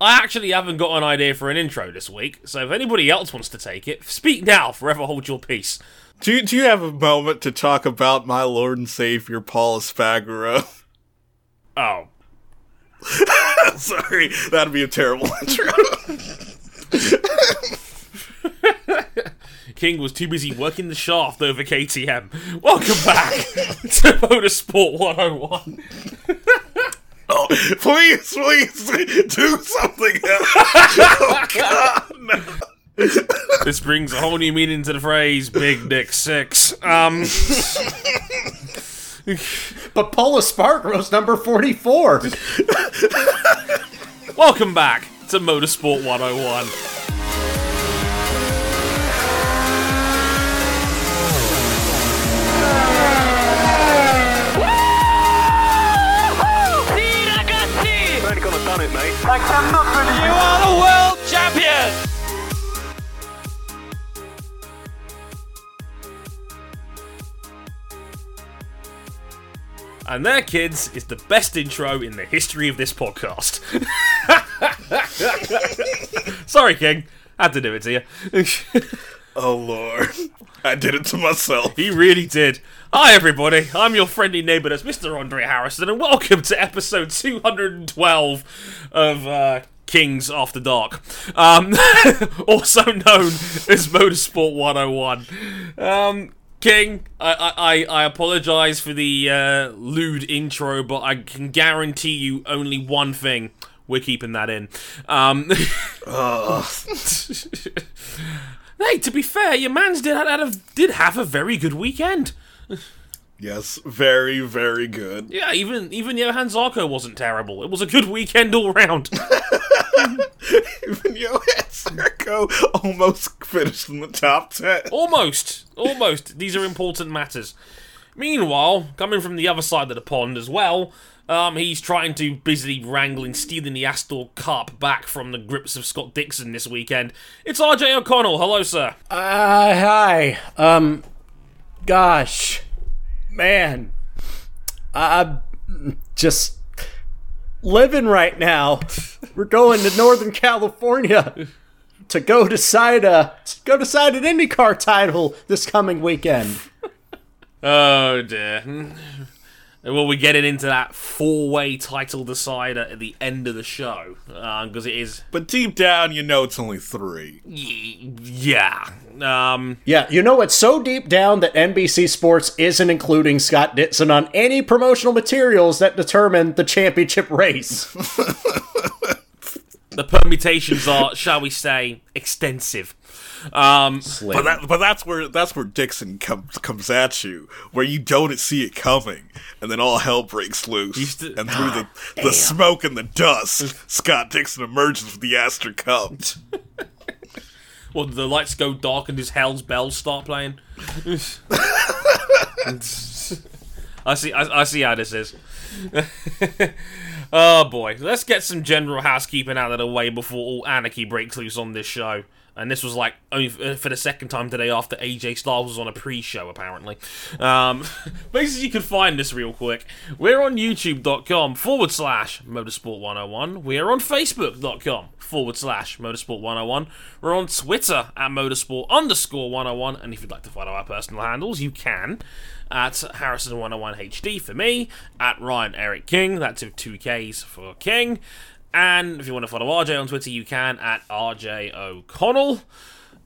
I actually haven't got an idea for an intro this week, so if anybody else wants to take it, speak now, forever hold your peace. Do you, do you have a moment to talk about my Lord and Savior Paul Espargaro? Oh. Sorry, that'd be a terrible intro. King was too busy working the shaft over KTM. Welcome back to Motorsport 101. Oh, please, please, do something else. oh, God, no. This brings a whole new meaning to the phrase Big Dick Six. Um. But Paul Espargaro's number 44. Welcome back to Motorsport 101. You are the world champion! And there, kids, is the best intro in the history of this podcast. Sorry, King. Had to do it to you. Oh, Lord. I did it to myself. he really did. Hi, everybody. I'm your friendly neighbour, that's Mr. Andre Harrison, and welcome to episode 212 of uh, Kings After Dark. Um, also known as Motorsport 101. Um, King, I I, I apologise for the uh, lewd intro, but I can guarantee you only one thing. We're keeping that in. Um, hey, to be fair, your man's did had a, did have a very good weekend. Yes, very, very good. Yeah, even even Johan Zarco wasn't terrible. It was a good weekend all round. Even Johan Zarco almost finished in the top 10. almost, almost. These are important matters. Meanwhile, coming from the other side of the pond as well, um, he's trying to busily wrangling stealing the Astor Cup back from the grips of Scott Dixon this weekend. It's RJ O'Connell. Hello, sir. Uh, hi. Um, gosh. Man. I'm just living right now. We're going to Northern California to go decide a to go decide an IndyCar title this coming weekend. Oh dear. Well, we're getting into that four-way title decider at the end of the show because it is, But deep down, you know it's only three. y- yeah. Um, Yeah, you know it's so deep down that NBC Sports isn't including Scott Dixon on any promotional materials that determine the championship race. the permutations are, shall we say, extensive. Um, But that, but that's where that's where Dixon comes comes at you, where you don't see it coming, and then all hell breaks loose. To- and through the the smoke and the dust, Scott Dixon emerges with the Astor Cup. well, the lights go dark and his Hell's Bells start playing. I see. I, I see how this is. oh boy, let's get some general housekeeping out of the way before all anarchy breaks loose on this show. And this was like only for the second time today after AJ Styles was on a pre-show, apparently. Um, basically, you can find this real quick. We're on YouTube.com forward slash Motorsport 101. We are on Facebook.com forward slash Motorsport 101. We're on Twitter at Motorsport underscore 101. And if you'd like to follow our personal handles, you can at Harrison101HD for me, at Ryan Eric King, that's two Ks for King. And if you want to follow RJ on Twitter, you can at RJ O'Connell.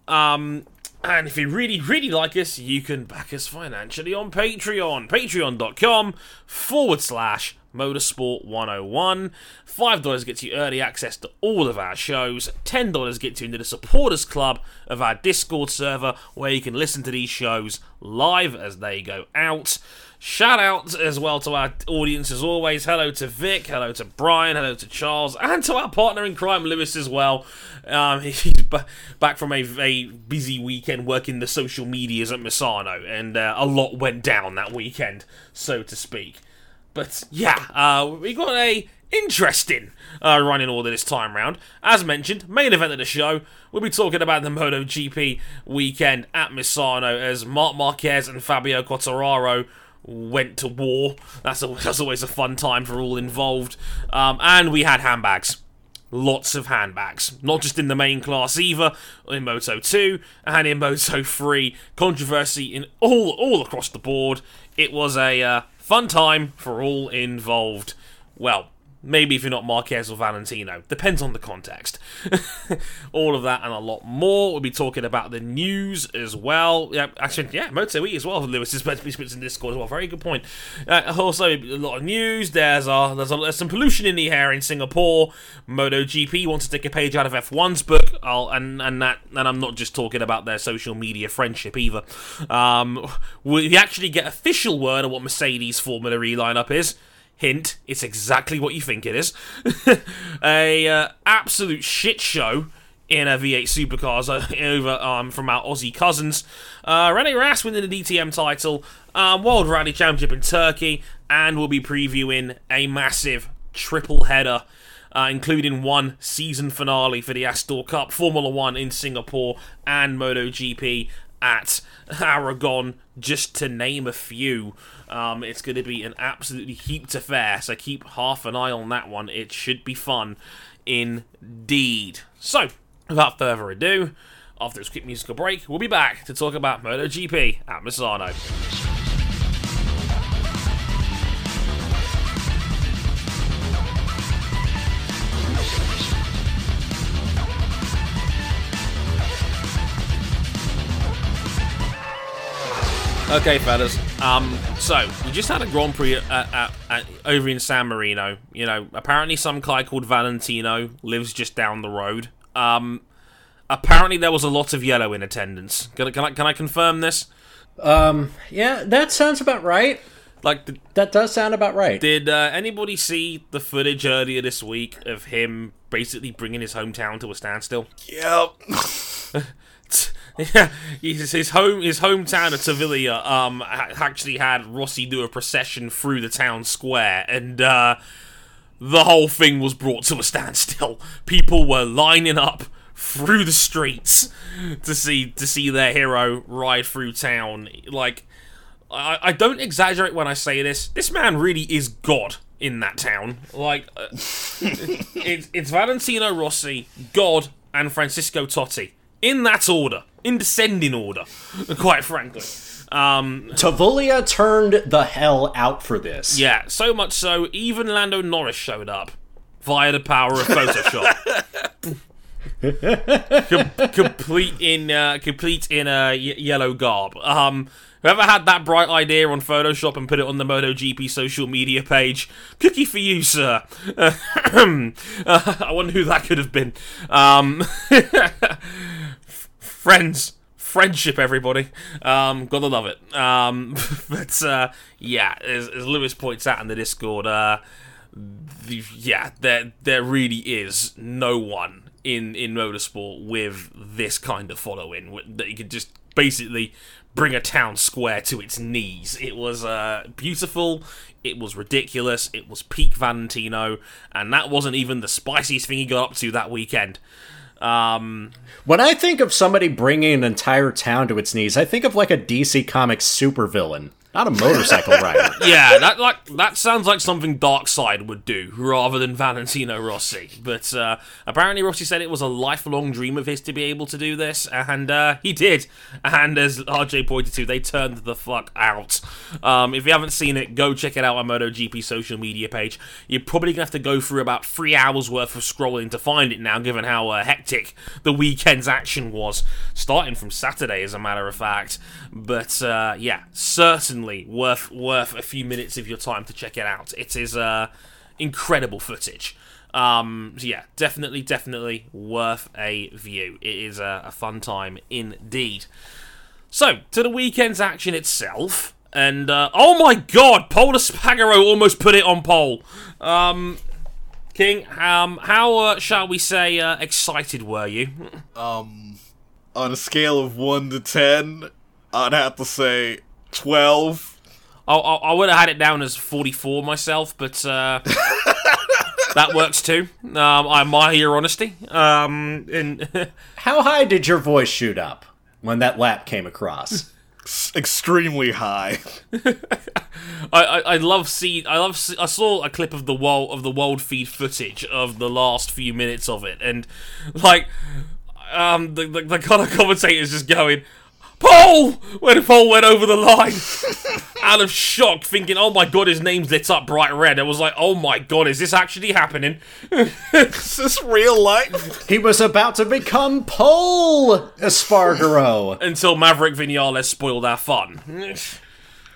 Um, and if you really, really like us, you can back us financially on Patreon. Patreon.com forward slash Motorsport 101. $5 gets you early access to all of our shows. $10 gets you into the supporters club of our Discord server where you can listen to these shows live as they go out. Shout out as well to our audience as always. Hello to Vic, hello to Brian, hello to Charles, and to our partner in crime, Lewis, as well. Um, he's b- back from a, a busy weekend working the social medias at Misano, and uh, a lot went down that weekend, so to speak. But yeah, uh, we got a interesting uh, running order this time round. As mentioned, main event of the show, we'll be talking about the MotoGP weekend at Misano as Marc Marquez and Fabio Quartararo went to war. That's, a, that's always a fun time for all involved. Um, and we had handbags. lots of handbags. Not just in the main class either, in Moto 2 and in Moto 3. Controversy in all all across the board. It was a uh, fun time for all involved. Well, Maybe if you're not Marquez or Valentino. Depends on the context. All of that and a lot more. We'll be talking about the news as well. Yeah, actually, yeah, Moto E as well. Lewis is meant to be in Discord as well. Very good point. Uh, also, a lot of news. There's, uh, there's, a, there's some pollution in the air in Singapore. MotoGP wants to take a page out of F1's book. I'll, and, and, that, and I'm not just talking about their social media friendship either. Um, we actually get official word of what Mercedes Formula E lineup is. Hint, it's exactly what you think it is. a uh, absolute shit show in a V8 Supercars uh, over um, from our Aussie cousins. Uh, Rene Rast winning the DTM title, um, World Rally Championship in Turkey, and we'll be previewing a massive triple header. Uh, including one season finale for the Astor Cup, Formula One in Singapore, and MotoGP at Aragon, just to name a few. Um, it's going to be an absolutely heaped affair, so keep half an eye on that one. It should be fun indeed. So, without further ado, after this quick musical break, we'll be back to talk about MotoGP at Misano. Okay, fellas. Um, so we just had a Grand Prix at, at, at, over in San Marino. You know, apparently some guy called Valentino lives just down the road. Um, apparently there was a lot of yellow in attendance. Can, I- can I can I confirm this? Um, yeah, that sounds about right. Like, did, That does sound about right. did uh, anybody see the footage earlier this week of him basically bringing his hometown to a standstill? Yep. Yeah, his, his home his hometown of Tavullia um actually had Rossi do a procession through the town square, and uh, the whole thing was brought to a standstill. People were lining up through the streets to see to see their hero ride through town. Like, I, I don't exaggerate when I say this. This man really is God in that town. Like, uh, it's, it's Valentino Rossi, God, and Francesco Totti. In that order. In descending order, quite frankly. Um, Tavullia turned the hell out for this. yeah, so much so, even Lando Norris showed up via the power of Photoshop. Com- complete in uh, complete in a y- yellow garb. Um, whoever had that bright idea on Photoshop and put it on the MotoGP social media page, cookie for you, sir. uh, I wonder who that could have been. Um, friends friendship everybody. Um gotta love it. Um but uh yeah as, as lewis points out in the discord uh the, yeah there there really is no one in in motorsport with this kind of following that you could just basically bring a town square to its knees. It was uh beautiful. It was ridiculous. It was peak valentino. And that wasn't even the spiciest thing he got up to that weekend um When I think of somebody bringing an entire town to its knees, I think of like a DC Comics supervillain, not a motorcycle rider. yeah, that like that sounds like something Darkseid would do rather than Valentino Rossi. But uh, apparently, Rossi said it was a lifelong dream of his to be able to do this, and uh, he did. And as RJ pointed to, they turned the fuck out. Um, if you haven't seen it, go check it out on MotoGP social media page. You're probably gonna have to go through about three hours worth of scrolling to find it now, given how uh, hectic the weekend's action was, starting from Saturday, as a matter of fact. But uh, yeah, certainly worth worth a few minutes of your time to check it out. It is uh, incredible footage. Um, so yeah, definitely, definitely worth a view. It is a, a fun time indeed. So to the weekend's action itself, and uh, oh my god, Paul Espargaro almost put it on pole. Um, King, um, how uh, shall we say uh, excited were you? On a scale of 1 to 10, I'd have to say 12. I, I, I would have had it down as 44 myself, but uh, that works too. Um, I admire your honesty. Um, and How high did your voice shoot up when that lap came across? Extremely high. I, I, I love see I love see, I saw a clip of the world of the world feed footage of the last few minutes of it and like um the the, the kind of commentators just going Paul when Paul went over the line out of shock thinking oh my god his name's lit up bright red I was like oh my god is this actually happening Is this real life? He was about to become Paul Espargaro. until Maverick Vinales spoiled our fun.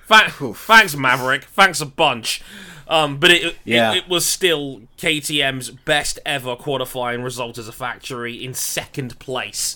Tha- thanks, Maverick. Thanks a bunch. Um, but it, Yeah. it it was still KTM's best ever qualifying result as a factory in second place,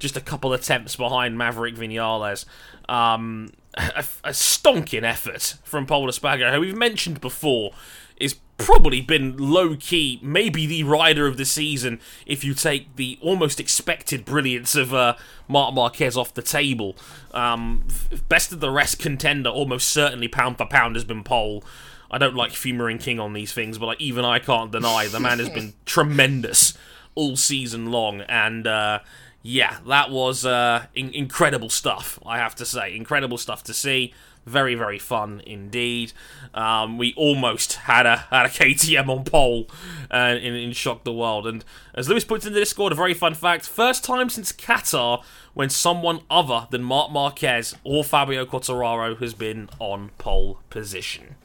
just a couple attempts behind Maverick Vinales. Um, a, a stonking effort from Paul Espargaro, who we've mentioned before, is probably been low key, maybe the rider of the season if you take the almost expected brilliance of uh, Marc Marquez off the table. Um, best of the rest contender, almost certainly pound for pound, has been Pole. I don't like Fumering King on these things, but like even I can't deny the man has been tremendous all season long, and uh, yeah, that was uh, in- incredible stuff. I have to say, incredible stuff to see. Very, very fun indeed. Um, we almost had a had a KTM on pole uh, in, in shock the world. And as Lewis puts in the Discord, a very fun fact: first time since Qatar when someone other than Marc Marquez or Fabio Quartararo has been on pole position.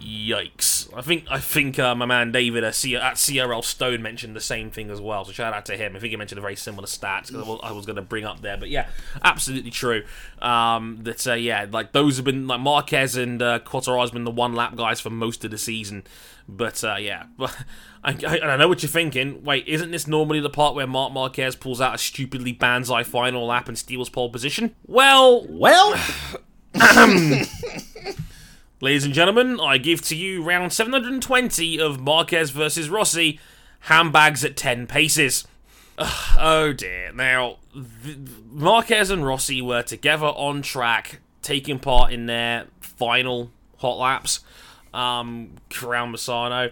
Yikes! I think I think uh, my man David uh, C- at CRL Stone mentioned the same thing as well. So shout out to him. I think he mentioned a very similar stats I was going to bring up there, but yeah, absolutely true. Um, that uh, yeah, like those have been like Marquez and uh, has been the one lap guys for most of the season. But uh, yeah, but I, I, I know what you're thinking. Wait, isn't this normally the part where Mark Marquez pulls out a stupidly Banzai final lap and steals pole position? Well, Well, Ladies and gentlemen, I give to you round 720 of Marquez versus Rossi, handbags at 10 paces. Ugh, oh dear. Now, Marquez and Rossi were together on track, taking part in their final hot laps um, around Misano.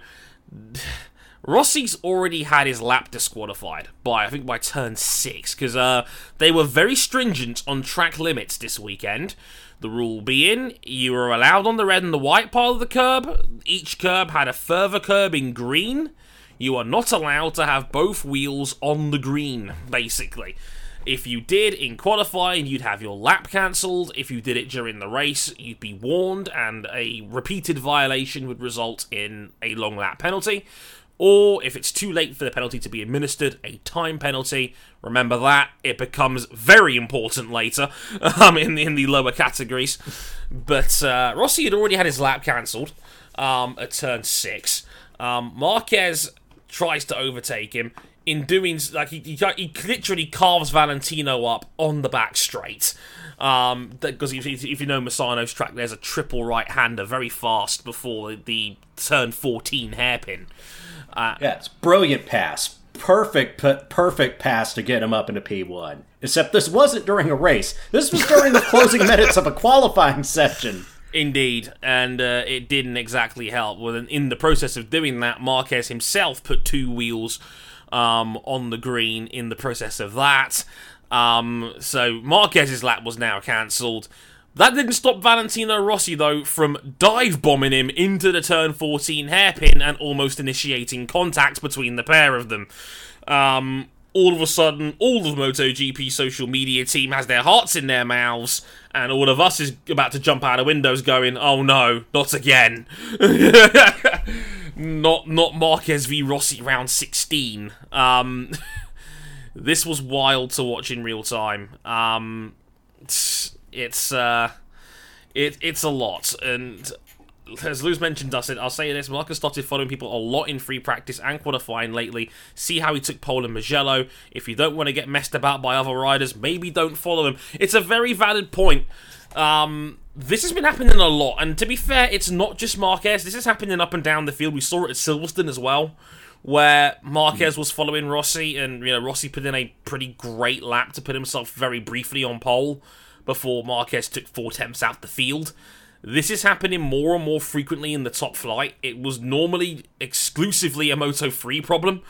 Rossi's already had his lap disqualified by, I think, by turn six, because uh, they were very stringent on track limits this weekend. The rule being, you were allowed on the red and the white part of the curb. Each curb had a further curb in green. You are not allowed to have both wheels on the green, basically. If you did in qualifying, you'd have your lap cancelled. If you did it during the race, you'd be warned, and a repeated violation would result in a long lap penalty. Or if it's too late for the penalty to be administered, a time penalty. Remember that it becomes very important later um, in the, in the lower categories. But uh, Rossi had already had his lap cancelled um, at turn six. Um, Marquez tries to overtake him. In doing like he, he, he literally carves Valentino up on the back straight. Um, because if, if you know Misano's track, there's a triple right hander very fast before the turn 14 hairpin. Yeah, it's brilliant pass. Perfect, perfect pass to get him up into P1. Except this wasn't during a race. This was during the closing minutes of a qualifying session. Indeed, and uh, it didn't exactly help. Well, in- in the process of doing that, Marquez himself put two wheels um, on the green in the process of that. Um, so Marquez's lap was now cancelled. That didn't stop Valentino Rossi, though, from dive bombing him into the turn 14 hairpin and almost initiating contact between the pair of them. Um, all of a sudden, all of MotoGP social media team has their hearts in their mouths, and all of us is about to jump out of windows going, oh no, not again. not not Marquez v Rossi round 16. Um, this was wild to watch in real time. Um, it's it's uh, it it's a lot, and as Luz mentioned, said I'll say this: Marquez started following people a lot in free practice and qualifying lately. See how he took pole in Mugello. If you don't want to get messed about by other riders, maybe don't follow him. It's a very valid point. Um, this has been happening a lot, and to be fair, it's not just Marquez. This is happening up and down the field. We saw it at Silverstone as well, where Marquez was following Rossi, and you know Rossi put in a pretty great lap to put himself very briefly on pole before Marquez took four attempts out the field. This is happening more and more frequently in the top flight. It was normally exclusively a Moto 3 problem.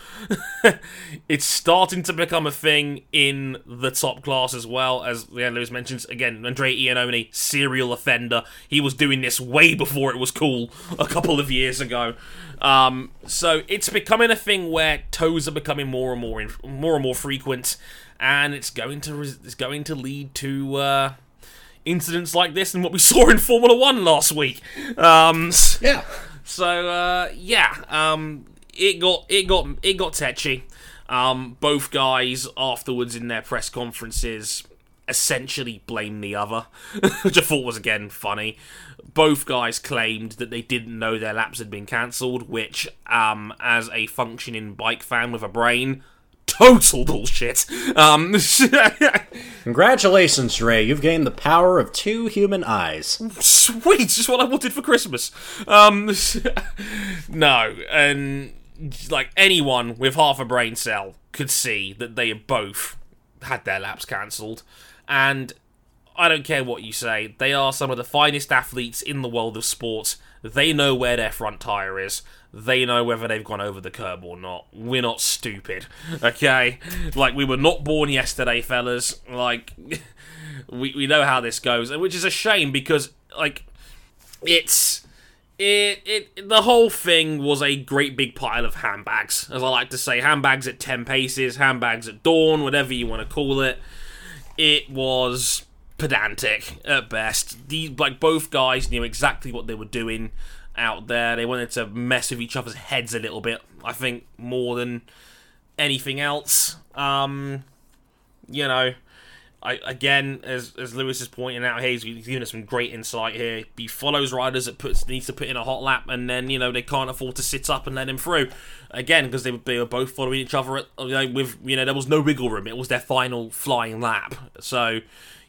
it's starting to become a thing in the top class as well, as Leon Lewis mentions. Again, Andre Iannone, serial offender. He was doing this way before it was cool a couple of years ago. Um, so it's becoming a thing where toes are becoming more and more, in, more and more frequent, and it's going to res- it's going to lead to. Uh, incidents like this and what we saw in Formula One last week. Um, Yeah. so uh, yeah, um, it got it got it got tetchy. Um, both guys afterwards in their press conferences essentially blamed the other, which I thought was again funny. Both guys claimed that they didn't know their laps had been cancelled, which, um, as a functioning bike fan with a brain, total bullshit. Um, Congratulations, Ray. You've gained the power of two human eyes. sweet, just what I wanted for Christmas. Um, no, and like anyone with half a brain cell could see that they have both had their laps cancelled, and I don't care what you say, they are some of the finest athletes in the world of sports. They know where their front tire is. They know whether they've gone over the curb or not. We're not stupid, okay? Like we were not born yesterday, fellas. Like we we know how this goes, and which is a shame because like it's it, it the whole thing was a great big pile of handbags, as I like to say, handbags at ten paces, handbags at dawn, whatever you want to call it. It was pedantic at best. These like both guys knew exactly what they were doing out there. They wanted to mess with each other's heads a little bit. I think more than anything else. Um, you know, I, again, as as Lewis is pointing out here, he's giving us some great insight here. He follows riders that puts needs to put in a hot lap, and then you know they can't afford to sit up and let him through. Again, because they, they were both following each other. At, you know, with you know there was no wiggle room. It was their final flying lap. So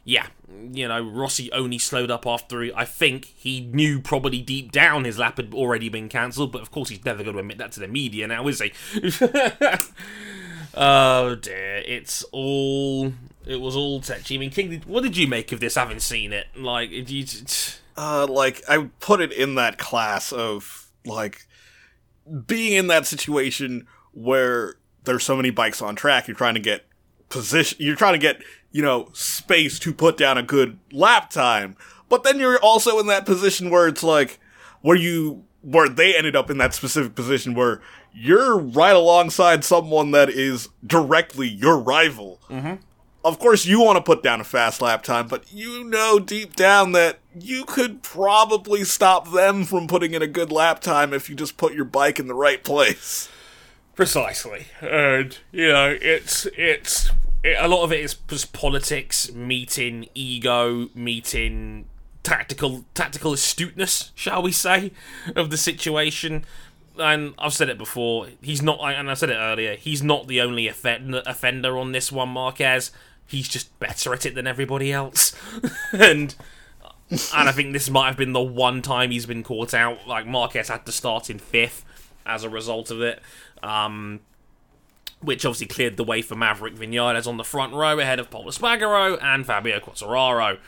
yeah, you know Rossi only slowed up after I think he knew probably deep down his lap had already been cancelled, but of course he's never going to admit that to the media now, is he? Oh dear, it's all it was all touchy. I mean, King, what did you make of this? Having seen it, like, you? uh, like I put it in that class of like being in that situation where there's so many bikes on track, you're trying to get position, you're trying to get you know space to put down a good lap time, but then you're also in that position where it's like where you where they ended up in that specific position where you're right alongside someone that is directly your rival mm-hmm. of course you want to put down a fast lap time, but you know deep down that you could probably stop them from putting in a good lap time if you just put your bike in the right place. Precisely, and you know, it's it's it, a lot of it is just politics meeting ego, meeting tactical tactical astuteness, shall we say, of the situation. And I've said it before. He's not, and I said it earlier. He's not the only offender, offender on this one, Marquez. He's just better at it than everybody else, and and I think this might have been the one time he's been caught out. Like Marquez had to start in fifth as a result of it, um, which obviously cleared the way for Maverick Vinales on the front row ahead of Paul Espargaro and Fabio Quartararo.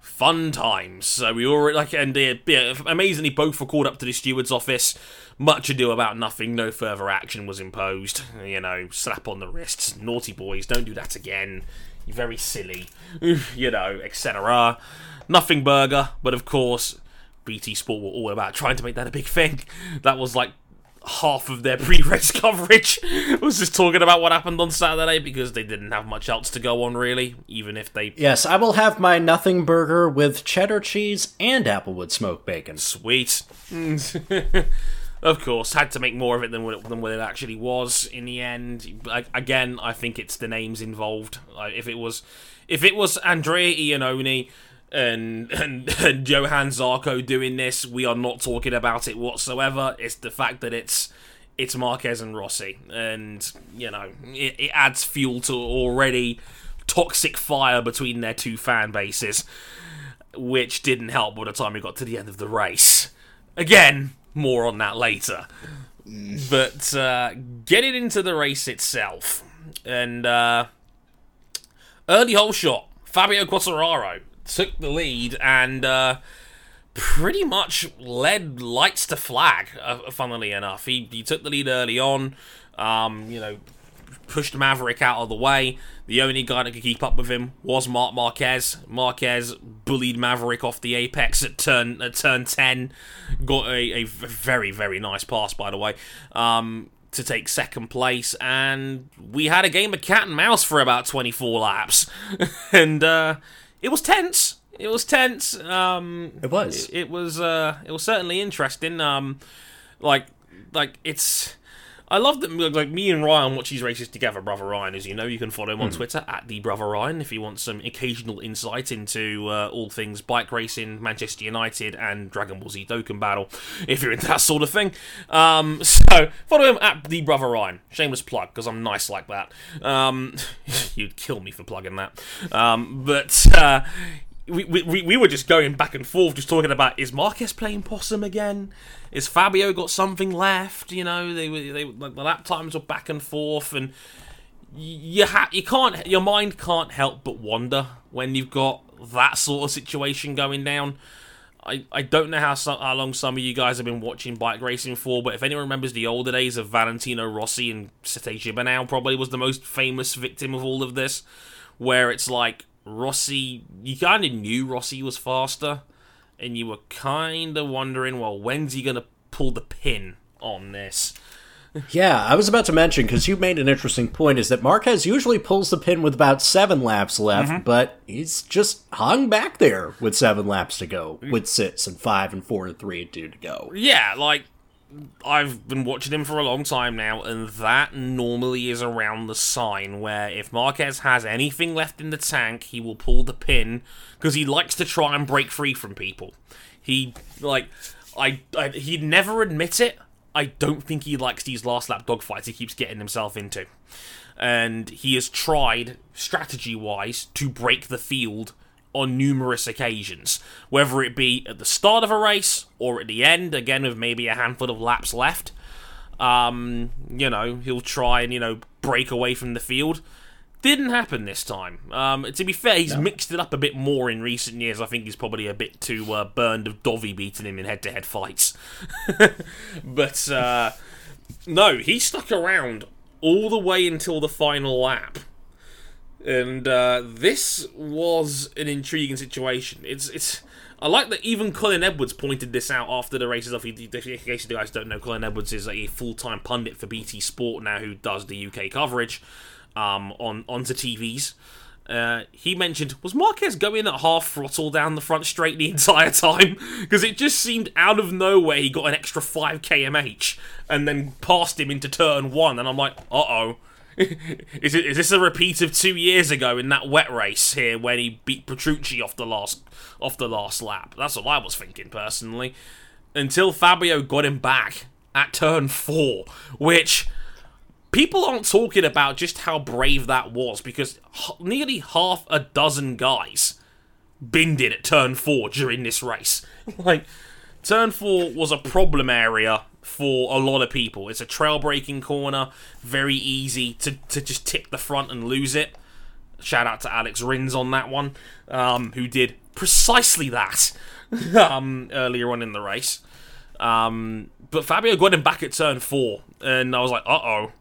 Fun times. So we already like, and yeah, amazingly, both were called up to the steward's office. Much ado about nothing. No further action was imposed. You know, slap on the wrists. Naughty boys, don't do that again. You're very silly. you know, etc. Nothing burger, but of course, BT Sport were all about trying to make that a big thing. That was like half of their pre-race coverage was just talking about what happened on Saturday because they didn't have much else to go on really, even if they Yes, I will have my nothing burger with cheddar cheese and applewood smoked bacon. Sweet. of course, had to make more of it than what it, than what it actually was in the end. I, again, I think it's the names involved. Like, if it was, if it was Andrea Iannone and, and and Johan Zarco doing this, we are not talking about it whatsoever. It's the fact that it's it's Marquez and Rossi, and you know it, it adds fuel to already toxic fire between their two fan bases which didn't help by the time we got to the end of the race. Again, more on that later. But uh, getting into the race itself, and uh, early hole shot, Fabio Quartararo took the lead and uh, pretty much led lights to flag. Uh, funnily enough, he he took the lead early on. Um, you know, pushed Maverick out of the way. The only guy that could keep up with him was Marc Marquez. Marquez bullied Maverick off the apex at turn at turn ten. Got a, a very very nice pass by the way. Um, to take second place, and we had a game of cat and mouse for about 24 laps, and uh, it was tense. It was tense. Um, It was. It, it was. Uh, it was certainly interesting. Um, like, like it's. I love that like me and Ryan watch these races together, brother Ryan. As you know, you can follow him on Twitter at the brother Ryan if you want some occasional insight into uh, all things bike racing, Manchester United, and Dragon Ball Z Dokkan Battle. If you're into that sort of thing, um, so follow him at the brother Ryan. Shameless plug because I'm nice like that. Um, you'd kill me for plugging that, um, but. Uh, we, we, we were just going back and forth, just talking about is Marquez playing possum again? Is Fabio got something left? You know, they they like the lap times were back and forth, and you ha- you can't your mind can't help but wonder when you've got that sort of situation going down. I, I don't know how how long some of you guys have been watching bike racing for, but if anyone remembers the older days of Valentino Rossi and Sete Gibernau, probably was the most famous victim of all of this, where it's like Rossi, you kind of knew Rossi was faster, and you were kind of wondering, well, when's he going to pull the pin on this? Yeah, I was about to mention because you made an interesting point is that Marquez usually pulls the pin with about seven laps left, mm-hmm. but he's just hung back there with seven laps to go, with six and five and four and three and two to go. Yeah, like I've been watching him for a long time now, and that normally is around the sign where if Marquez has anything left in the tank, he will pull the pin because he likes to try and break free from people. He like, I, I he'd never admit it. I don't think he likes these last lap dogfights he keeps getting himself into, and he has tried strategy wise to break the field on numerous occasions, whether it be at the start of a race or at the end, again with maybe a handful of laps left. Um, you know, he'll try and, you know, break away from the field. Didn't happen this time. Um, to be fair, he's mixed it up a bit more in recent years. I think he's probably a bit too uh, burned of Dovi beating him in head to head fights. but, uh, no, he stuck around all the way until the final lap and uh, this was an intriguing situation. It's it's. I like that even Colin Edwards pointed this out after the races. Off, in case you guys don't know, Colin Edwards is a full-time pundit for BT Sport now, who does the UK coverage um, on onto TVs. Uh, he mentioned was Marquez going at half throttle down the front straight the entire time because it just seemed out of nowhere he got an extra five kmh and then passed him into turn one, and I'm like, uh oh. is it is this a repeat of two years ago in that wet race here when he beat Petrucci off the last off the last lap? That's what I was thinking personally. Until Fabio got him back at turn four, which people aren't talking about just how brave that was because nearly half a dozen guys binned it at turn four during this race. like turn four was a problem area for a lot of people. It's a trail breaking corner, very easy to, to just tip the front and lose it. Shout out to Alex Rins on that one, um, who did precisely that um, earlier on in the race. Um, but Fabio got him back at turn four, and I was like, uh oh.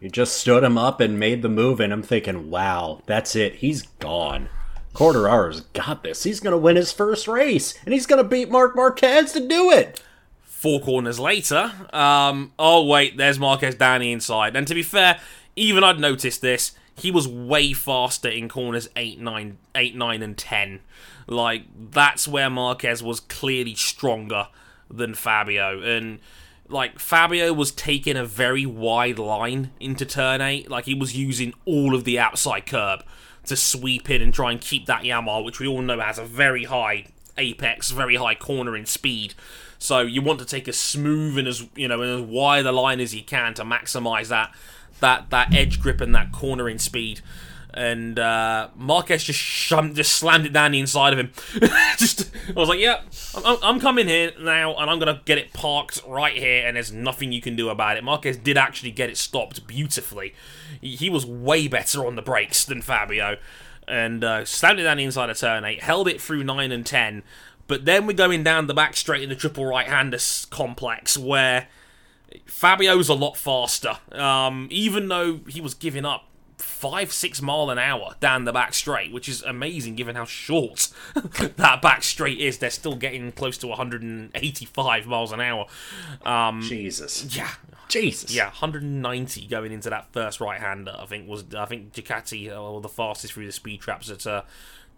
You just stood him up and made the move, and I'm thinking, wow, that's it. He's gone. Quartararo's got this. He's going to win his first race, and he's going to beat Mark Marquez to do it. four corners later, um, oh wait, there's Marquez the inside. And to be fair, even I'd noticed this. He was way faster in corners 8, 9, 8, 9 and 10. Like, that's where Marquez was clearly stronger than Fabio. And, like, Fabio was taking a very wide line into turn 8. Like, he was using all of the outside curb to sweep in and try and keep that Yamaha, which we all know has a very high apex, very high cornering speed. So you want to take as smooth and as you know and as wide a line as you can to maximize that that that edge grip and that cornering speed. And uh, Marquez just just slammed it down the inside of him. just I was like, yeah, I'm, I'm coming here now, and I'm gonna get it parked right here, and there's nothing you can do about it. Marquez did actually get it stopped beautifully. He, he was way better on the brakes than Fabio. and uh, slammed it down the inside of turn eight, held it through nine and ten. But then we're going down the back straight in the triple right hander complex where Fabio's a lot faster. Um, even though he was giving up five, six mile an hour down the back straight, which is amazing given how short that back straight is. They're still getting close to 185 miles an hour. Um, Jesus. yeah, Jesus. yeah, 190 going into that first right hander. I think was I think Ducati uh, were the fastest through the speed traps at uh,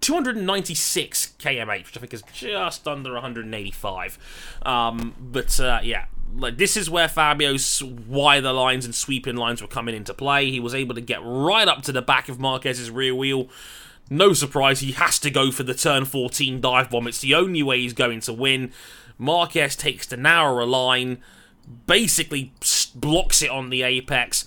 296 kmh, which I think is just under 185. Um, but uh, yeah, like this is where Fabio's wider lines and sweeping lines were coming into play. He was able to get right up to the back of Marquez's rear wheel. No surprise, he has to go for the turn 14 dive bomb. It's the only way he's going to win. Marquez takes the narrower line, basically blocks it on the apex.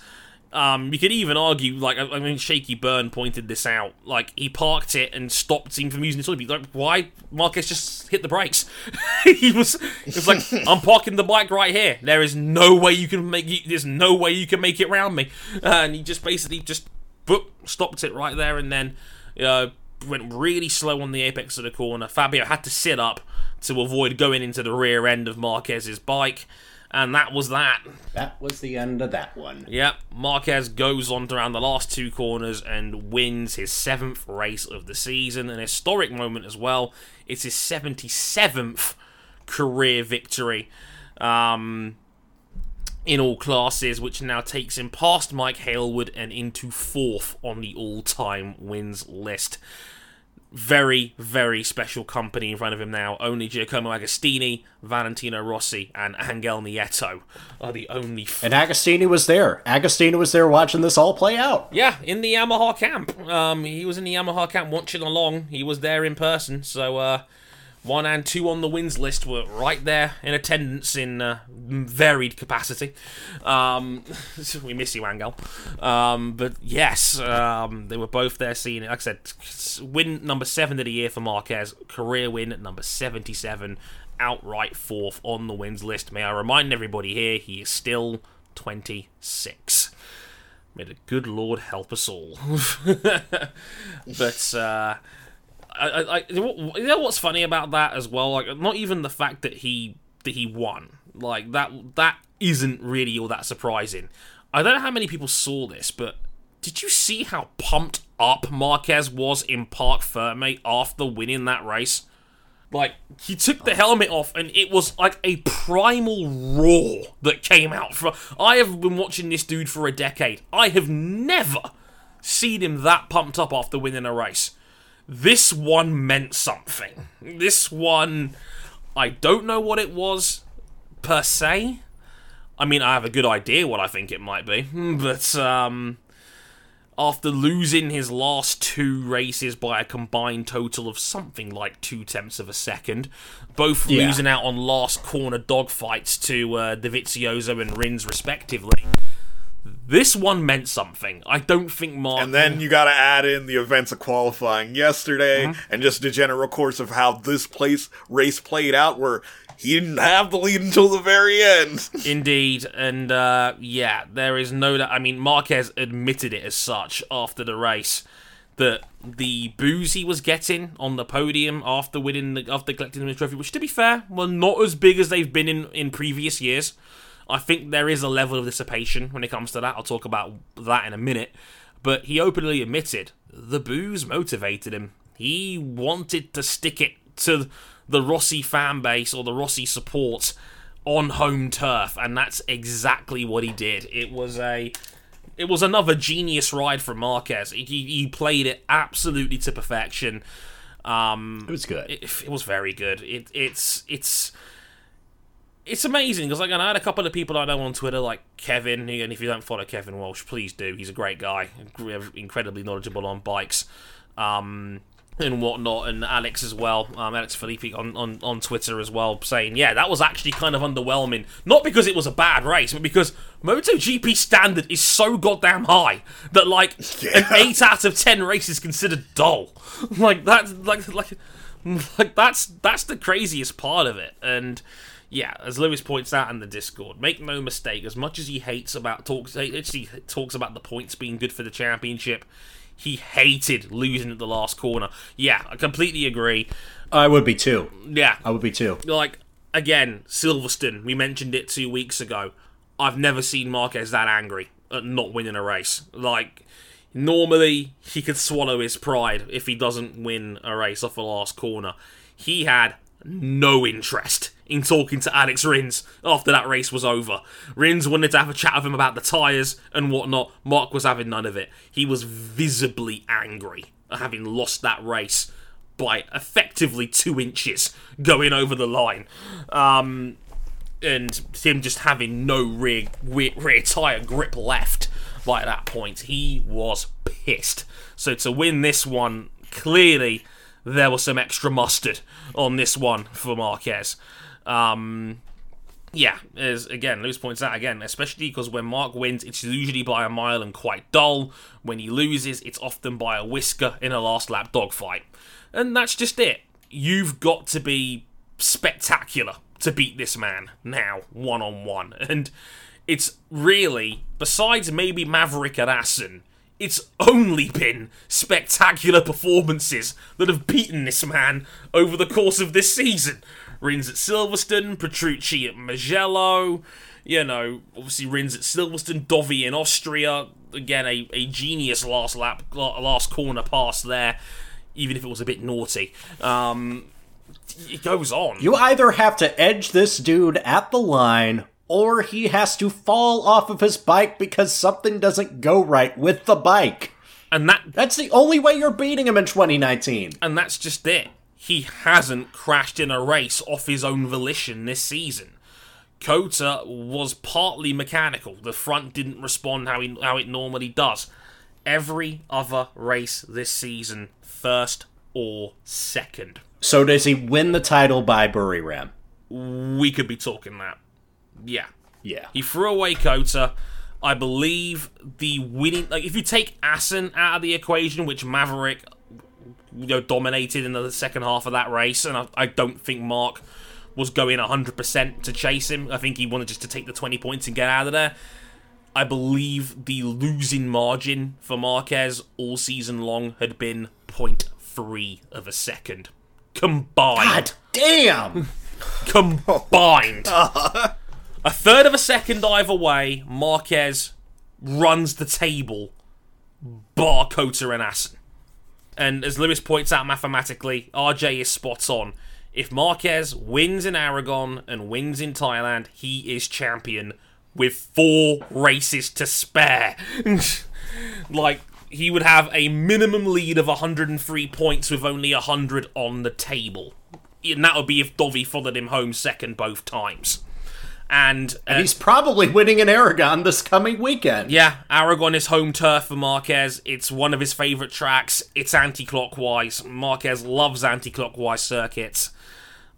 Um, you could even argue, like, I mean, Shaky Burn pointed this out. Like, he parked it and stopped him from using the toilet. Like, why? Marquez just hit the brakes. he was, it was like, I'm parking the bike right here. There is no way you can make, you, there's no way you can make it round me. and he just basically just, boop, stopped it right there and then, uh, went really slow on the apex of the corner. Fabio had to sit up to avoid going into the rear end of Marquez's bike. And that was that. That was the end of that one. Yep, Marquez goes on to round the last two corners and wins his seventh race of the season. An historic moment as well. It's his 77th career victory um, in all classes, which now takes him past Mike Hailwood and into fourth on the all time wins list very, very special company in front of him now. Only Giacomo Agostini, Valentino Rossi, and Angel Nieto are the only. F- And Agostini was there. Agostini was there watching this all play out. yeah, in the Yamaha camp. Um, he was in the Yamaha camp watching along. He was there in person. So, uh, one and two on the wins list were right there in attendance in uh, varied capacity. Um, we miss you, Angel. Um, but yes, um, they were both there seeing it. Like I said, win number seven of the year for Marquez, career win number 77, outright fourth on the wins list. May I remind everybody here, he is still 26. May the good Lord help us all. but uh, I, I, you know what's funny about that as well? Like, not even the fact that he that he won. Like that that isn't really all that surprising. I don't know how many people saw this, but did you see how pumped up Marquez was in Parc Ferme after winning that race? Like he took the helmet off, and it was like a primal roar that came out from. I have been watching this dude for a decade. I have never seen him that pumped up after winning a race. This one meant something. This one, I don't know what it was per se. I mean, I have a good idea what I think it might be, but um, after losing his last two races by a combined total of something like two tenths of a second, both Yeah. losing out on last corner dogfights to uh, Dovizioso and Rins respectively. This one meant something. I don't think Mark. And then you got to add in the events of qualifying yesterday Mm-hmm. and just the general course of how this place race played out, where he didn't have the lead until the very end. Indeed, and uh, yeah, there is no doubt. I mean, Marquez admitted it as such after the race that the booze he was getting on the podium after winning, the, after collecting the trophy, which to be fair, were not as big as they've been in in previous years. I think there is a level of dissipation when it comes to that. I'll talk about that in a minute. But he openly admitted the booze motivated him. He wanted to stick it to the Rossi fan base or the Rossi support on home turf, and that's exactly what he did. It was a it was another genius ride from Marquez. He, he played it absolutely to perfection. Um, It was good. it, it was very good. It, it's it's it's amazing because like I had a couple of people I know on Twitter like Kevin, and if you don't follow Kevin Walsh, please do. He's a great guy, incredibly knowledgeable on bikes. Um, and whatnot, and Alex as well, um, Alex Felipe on, on, on Twitter as well, saying, yeah, that was actually kind of underwhelming. Not because it was a bad race, but because MotoGP standard is so goddamn high that like an eight out of ten race is considered dull. like that's like like like that's that's the craziest part of it, and yeah, as Lewis points out in the Discord, make no mistake. As much as he hates about talks, he talks about the points being good for the championship, He hated losing at the last corner. Yeah, I completely agree. I would be too. Yeah, I would be too. like again, Silverstone. We mentioned it two weeks ago. I've never seen Marquez that angry at not winning a race. Like normally he could swallow his pride if he doesn't win a race off the last corner. He had no interest in talking to Alex Rins after that race was over. Rins wanted to have a chat with him about the tyres and whatnot. Mark was having none of it. He was visibly angry at having lost that race by effectively two inches going over the line. Um, and him just having no rear, rear, rear tyre grip left by that point. He was pissed. So to win this one, clearly there was some extra mustard on this one for Marquez. Um, yeah, as again, Lewis points out again, especially because when Mark wins, it's usually by a mile and quite dull. When he loses, it's often by a whisker in a last lap dogfight. And that's just it. You've got to be spectacular to beat this man now, one on one. And it's really, besides maybe Maverick and Assen, it's only been spectacular performances that have beaten this man over the course of this season. Rins at Silverstone, Petrucci at Mugello, you know, obviously Rins at Silverstone, Dovi in Austria, again a, a genius last lap, last corner pass there, even if it was a bit naughty. Um, it goes on. You either have to edge this dude at the line, or he has to fall off of his bike because something doesn't go right with the bike. and that That's the only way you're beating him in 2019. and that's just it. He hasn't crashed in a race off his own volition this season. COTA was partly mechanical. The front didn't respond how he, how it normally does. Every other race this season, first or second. So does he win the title by Buriram? We could be talking that. Yeah. Yeah. He threw away COTA. I believe the winning, like if you take Assen out of the equation, which Maverick you know dominated in the second half of that race, and I, I don't think Mark was going 100% to chase him. I think he wanted just to take the 20 points and get out of there. I believe the losing margin for Marquez all season long had been 0.3 of a second. Combined God damn! combined. Uh-huh. A third of a second either way, Marquez runs the table, bar COTA and Assen. And as Lewis points out mathematically, RJ is spot on. If Marquez wins in Aragon and wins in Thailand, he is champion with four races to spare. like, he would have a minimum lead of 103 points with only 100 on the table. And that would be if Dovi followed him home second both times. And, uh, He's probably winning in Aragon this coming weekend. yeah, Aragon is home turf for Marquez. It's one of his favourite tracks. It's anti-clockwise. Marquez loves anti-clockwise circuits.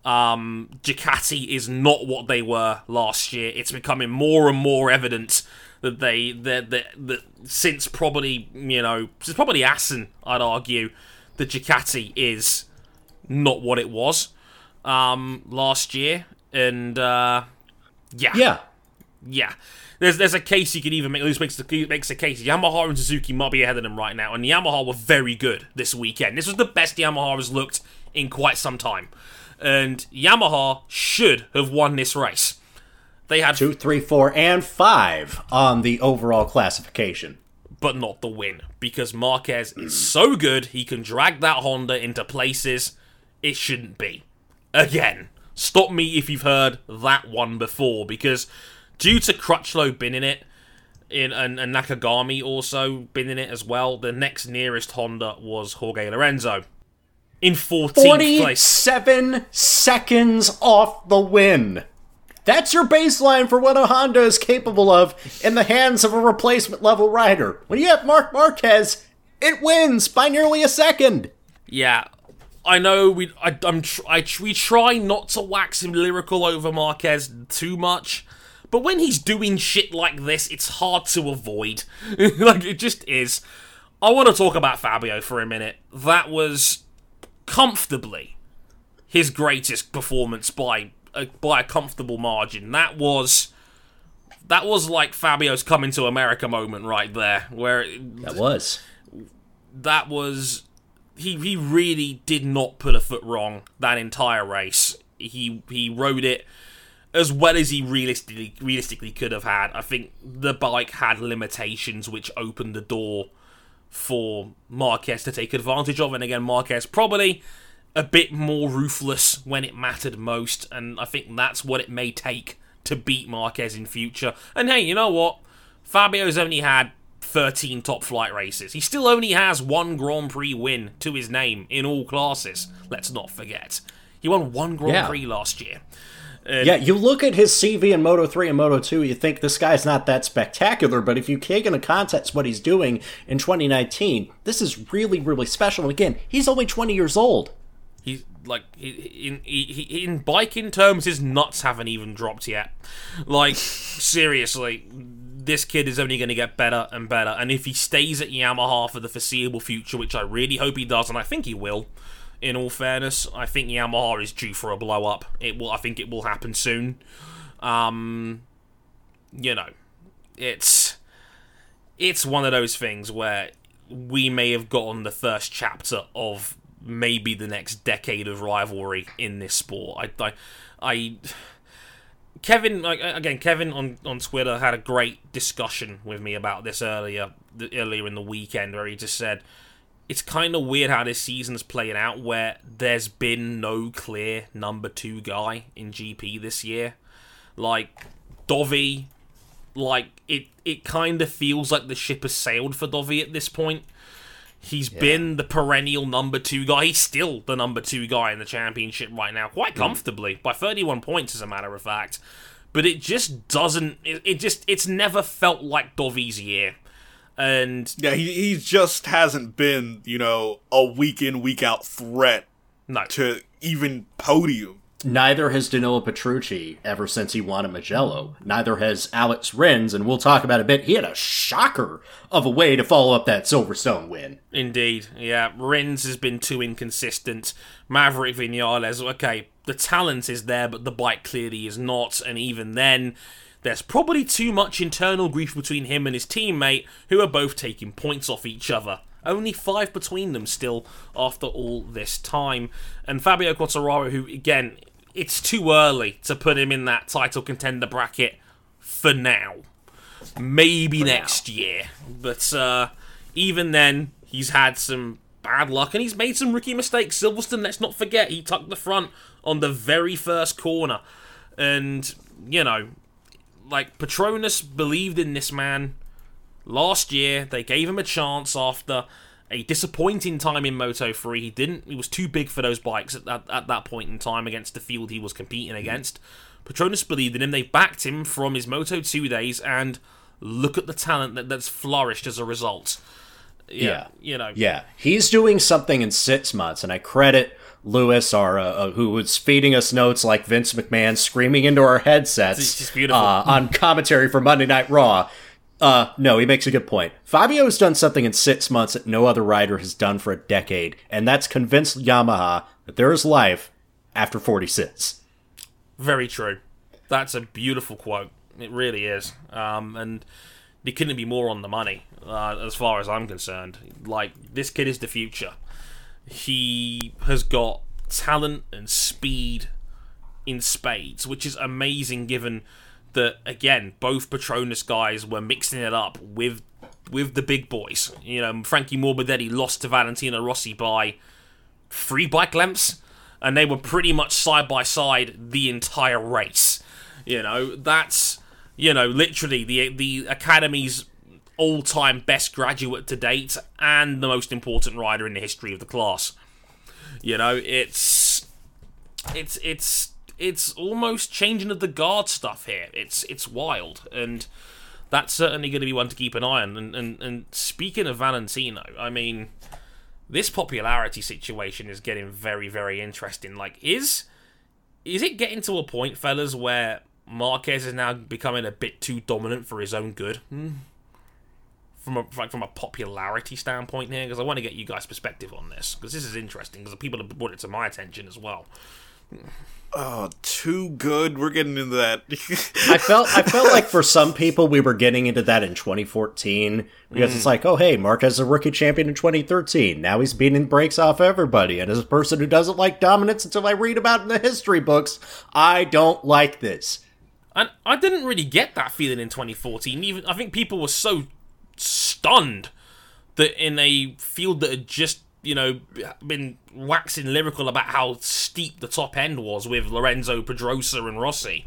Um, Ducati is not what they were last year. It's becoming more and more evident that they that that, that since probably you know since probably Assen, I'd argue, the Ducati is not what it was um, last year, and uh, yeah, Yeah. yeah. There's there's a case you could even make. Lewis makes the, makes a case. Yamaha and Suzuki might be ahead of them right now, and Yamaha were very good this weekend. This was the best Yamaha has looked in quite some time, and Yamaha should have won this race. They had, Two, three, four, and five on the overall classification. but not the win because Marquez is so good he can drag that Honda into places it shouldn't be. Again, stop me if you've heard that one before because due to Crutchlow being in it, in and, and Nakagami also been in it as well. The next nearest Honda was Jorge Lorenzo in 14th place. 47 seconds off the win. That's your baseline for what a Honda is capable of in the hands of a replacement level rider. When you have Mark Marquez, it wins by nearly a second. Yeah, I know we I, I'm tr- I tr- we try not to wax him lyrical over Marquez too much, but when he's doing shit like this, it's hard to avoid. like it just is. I want to talk about Fabio for a minute. That was comfortably his greatest performance by a, by a comfortable margin. That was that was like Fabio's coming to America moment right there, where That was. that was he he really did not put a foot wrong that entire race. He he rode it as well as he realistically realistically could have had. I think the bike had limitations which opened the door for Marquez to take advantage of, and again Marquez probably a bit more ruthless when it mattered most, and I think that's what it may take to beat Marquez in future. And hey, you know what? Fabio's only had 13 top flight races. He still only has one Grand Prix win to his name in all classes. Let's not forget. He won one Grand Yeah. Prix last year. Yeah, uh, you look at his CV in Moto 3 and Moto 2, you think this guy's not that spectacular, but if you take into context what he's doing in 2019, this is really, really special. And again, he's only 20 years old. He's like in he, he- in biking terms, his nuts haven't even dropped yet. Like seriously, this kid is only going to get better and better. And if he stays at Yamaha for the foreseeable future, which I really hope he does, and I think he will. In all fairness, I think Yamaha is due for a blow up. It will. I think it will happen soon. Um, you know, it's it's one of those things where we may have gotten the first chapter of maybe the next decade of rivalry in this sport. I, I, I Kevin, like, again, Kevin on, on Twitter had a great discussion with me about this earlier, the, earlier in the weekend, where he just said it's kind of weird how this season's playing out, where there's been no clear number two guy in GP this year. Like Dovi, like it, it kind of feels like the ship has sailed for Dovi at this point. He's been the perennial number two guy. He's still the number two guy in the championship right now, quite hmm. comfortably, by 31 points, as a matter of fact. But it just doesn't. It, it just. It's never felt like Dovi's year. And Yeah, he he just hasn't been, you know, a week in, week out threat no. to even podium. Neither has Danilo Petrucci ever since he won a Mugello. Neither has Alex Rins, and we'll talk about a bit. He had a shocker of a way to follow up that Silverstone win. Indeed, yeah. Rins has been too inconsistent. Maverick Vinales, okay, the talent is there, but the bike clearly is not. And even then, there's probably too much internal grief between him and his teammate, who are both taking points off each other. Only five between them still after all this time. And Fabio Quartararo, who, again, it's too early to put him in that title contender bracket for now maybe next year. But uh, even then, he's had some bad luck and he's made some rookie mistakes. Silverstone, let's not forget, he tucked the front on the very first corner. And, you know, like Petronas believed in this man last year. They gave him a chance after a disappointing time in Moto 3. He didn't he was too big for those bikes at that, at that point in time against the field he was competing against. Petronas believed in him. They backed him from his Moto 2 days and look at the talent that, that's flourished as a result. Yeah. You know. Yeah, he's doing something in six months, and I credit Lewis, our uh, uh, who was feeding us notes like Vince McMahon screaming into our headsets It's- it's beautiful. Uh, on commentary for Monday Night Raw. Uh, no, he makes a good point. Fabio has done something in six months that no other rider has done for a decade, and that's convinced Yamaha that there is life after 46. Very true. That's a beautiful quote. It really is. Um, and they couldn't be more on the money, uh, as far as I'm concerned. Like, this kid is the future. He has got talent and speed in spades, which is amazing given that, again, both Petronas guys were mixing it up with with the big boys. You know, Frankie Morbidelli lost to Valentino Rossi by three bike lengths, and they were pretty much side by side the entire race. You know, that's you know literally the the academy's all time best graduate to date and the most important rider in the history of the class. You know, it's it's it's it's almost changing of the guard stuff here. It's it's wild and that's certainly going to be one to keep an eye on. And, and, and speaking of Valentino, I mean, this popularity situation is getting very, very interesting. Like, is is it getting to a point, fellas, where Marquez is now becoming a bit too dominant for his own good? Hmm. From a like from a popularity standpoint here, because I want to get you guys' perspective on this, because this is interesting, because people have brought it to my attention as well. Oh, too good. We're getting into that. I felt I felt like for some people we were getting into that in 2014 because it's mm. like, oh hey, Marquez is a rookie champion in 2013. Now he's beating breaks off everybody. And as a person who doesn't like dominance until I read about it in the history books, I don't like this. And I didn't really get that feeling in 2014. Even I think people were so stunned that in a field that had just you know been waxing lyrical about how steep the top end was with Lorenzo Pedrosa and Rossi.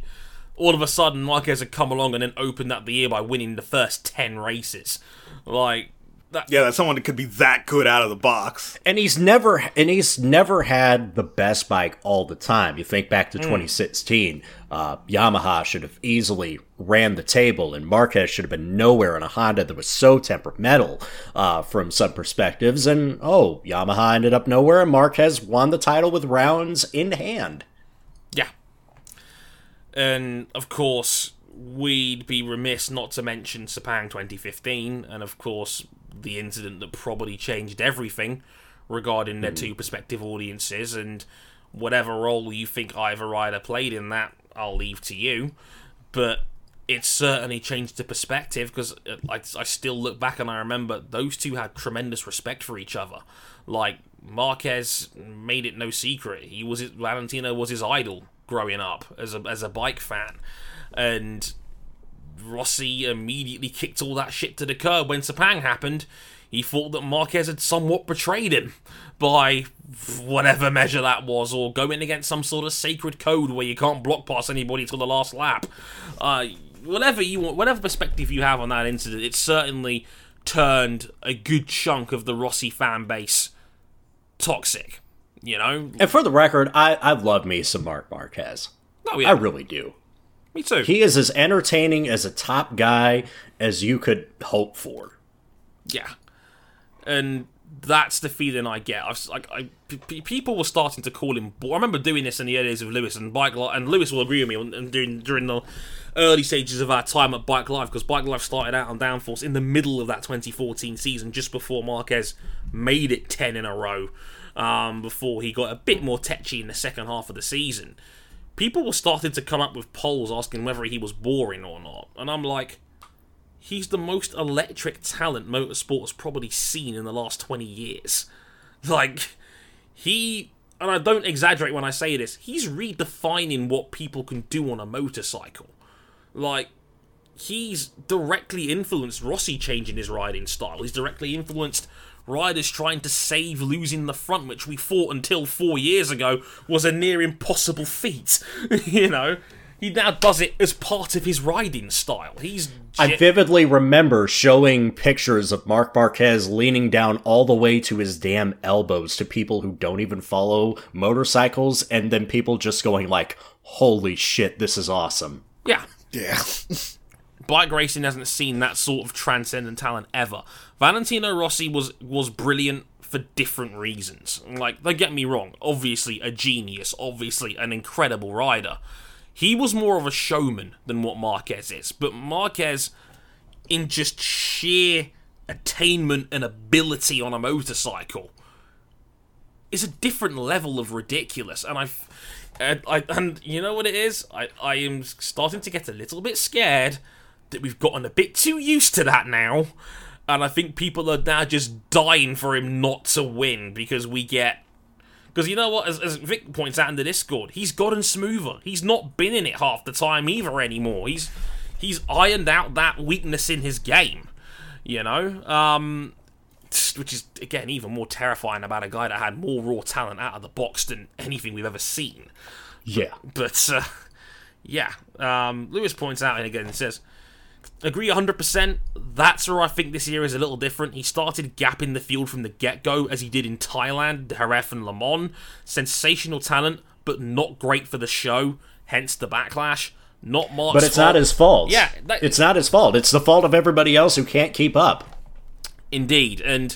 All of a sudden, Marquez had come along and then opened up the year by winning the first ten races. Like that, yeah, that someone that could be that good out of the box. And he's never and he's never had the best bike all the time. You think back to 2016, uh, Yamaha should have easily ran the table, and Marquez should have been nowhere in a Honda that was so temperamental uh, from some perspectives. And oh, Yamaha ended up nowhere, and Marquez won the title with rounds in hand. Yeah. And of course, we'd be remiss not to mention Sepang 2015, and of course, the incident that probably changed everything regarding their hmm. two prospective audiences, and whatever role you think either rider played in that, I'll leave to you. But it certainly changed the perspective because uh, I, I still look back and I remember those two had tremendous respect for each other. Like Marquez made it no secret he was his, Valentino was his idol growing up as a as a bike fan, and Rossi immediately kicked all that shit to the curb when Sepang happened. He thought that Marquez had somewhat betrayed him by whatever measure that was, or going against some sort of sacred code where you can't block past anybody till the last lap. Uh, whatever you want, whatever perspective you have on that incident, it certainly turned a good chunk of the Rossi fan base toxic. You know? And for the record, I I love me some Mark Marquez. Oh yeah, I really do. Me too. He is as entertaining as a top guy as you could hope for. Yeah, and that's the feeling I get. I've like I, p- people were starting to call him. Bo- I remember doing this in the early days of Lewis and Bike Life, and Lewis will agree with me on, and during during the early stages of our time at Bike Life because Bike Life started out on Downforce in the middle of that 2014 season, just before Marquez made it 10 in a row. Um, before he got a bit more tetchy in the second half of the season, people were starting to come up with polls asking whether he was boring or not, and I'm like he's the most electric talent motorsport has probably seen in the last 20 years. Like, he, and I don't exaggerate when I say this, he's redefining what people can do on a motorcycle. Like, he's directly influenced Rossi changing his riding style. He's directly influenced riders trying to save losing the front, which we thought until four years ago was a near impossible feat. you know? He now does it as part of his riding style. He's I vividly remember showing pictures of Mark Marquez leaning down all the way to his damn elbows to people who don't even follow motorcycles, and then people just going like, "Holy shit, this is awesome!" yeah. Yeah. Bike racing hasn't seen that sort of transcendent talent ever. Valentino Rossi was was brilliant for different reasons. Like, don't get me wrong, obviously a genius, obviously an incredible rider. He was more of a showman than what Marquez is, but Marquez, in just sheer attainment and ability on a motorcycle, is a different level of ridiculous. And I've, and, I, and you know what it is? I, I am starting to get a little bit scared that we've gotten a bit too used to that now. And I think people are now just dying for him not to win because we get. Because you know what? As, as Vic points out in the Discord, he's gotten smoother. He's not been in it half the time either anymore. He's he's ironed out that weakness in his game. You know, um, which is again even more terrifying about a guy that had more raw talent out of the box than anything we've ever seen. Yeah, But uh, yeah, um, Lewis points out and again and says, agree 100%. That's where I think this year is a little different. He started gapping the field from the get go as he did in Thailand, Jerez, and Le Mans. Sensational talent, but not great for the show, hence the backlash. Not Mark's but it's fault. not his fault. Yeah, that- it's not his fault. It's the fault of everybody else who can't keep up. Indeed, and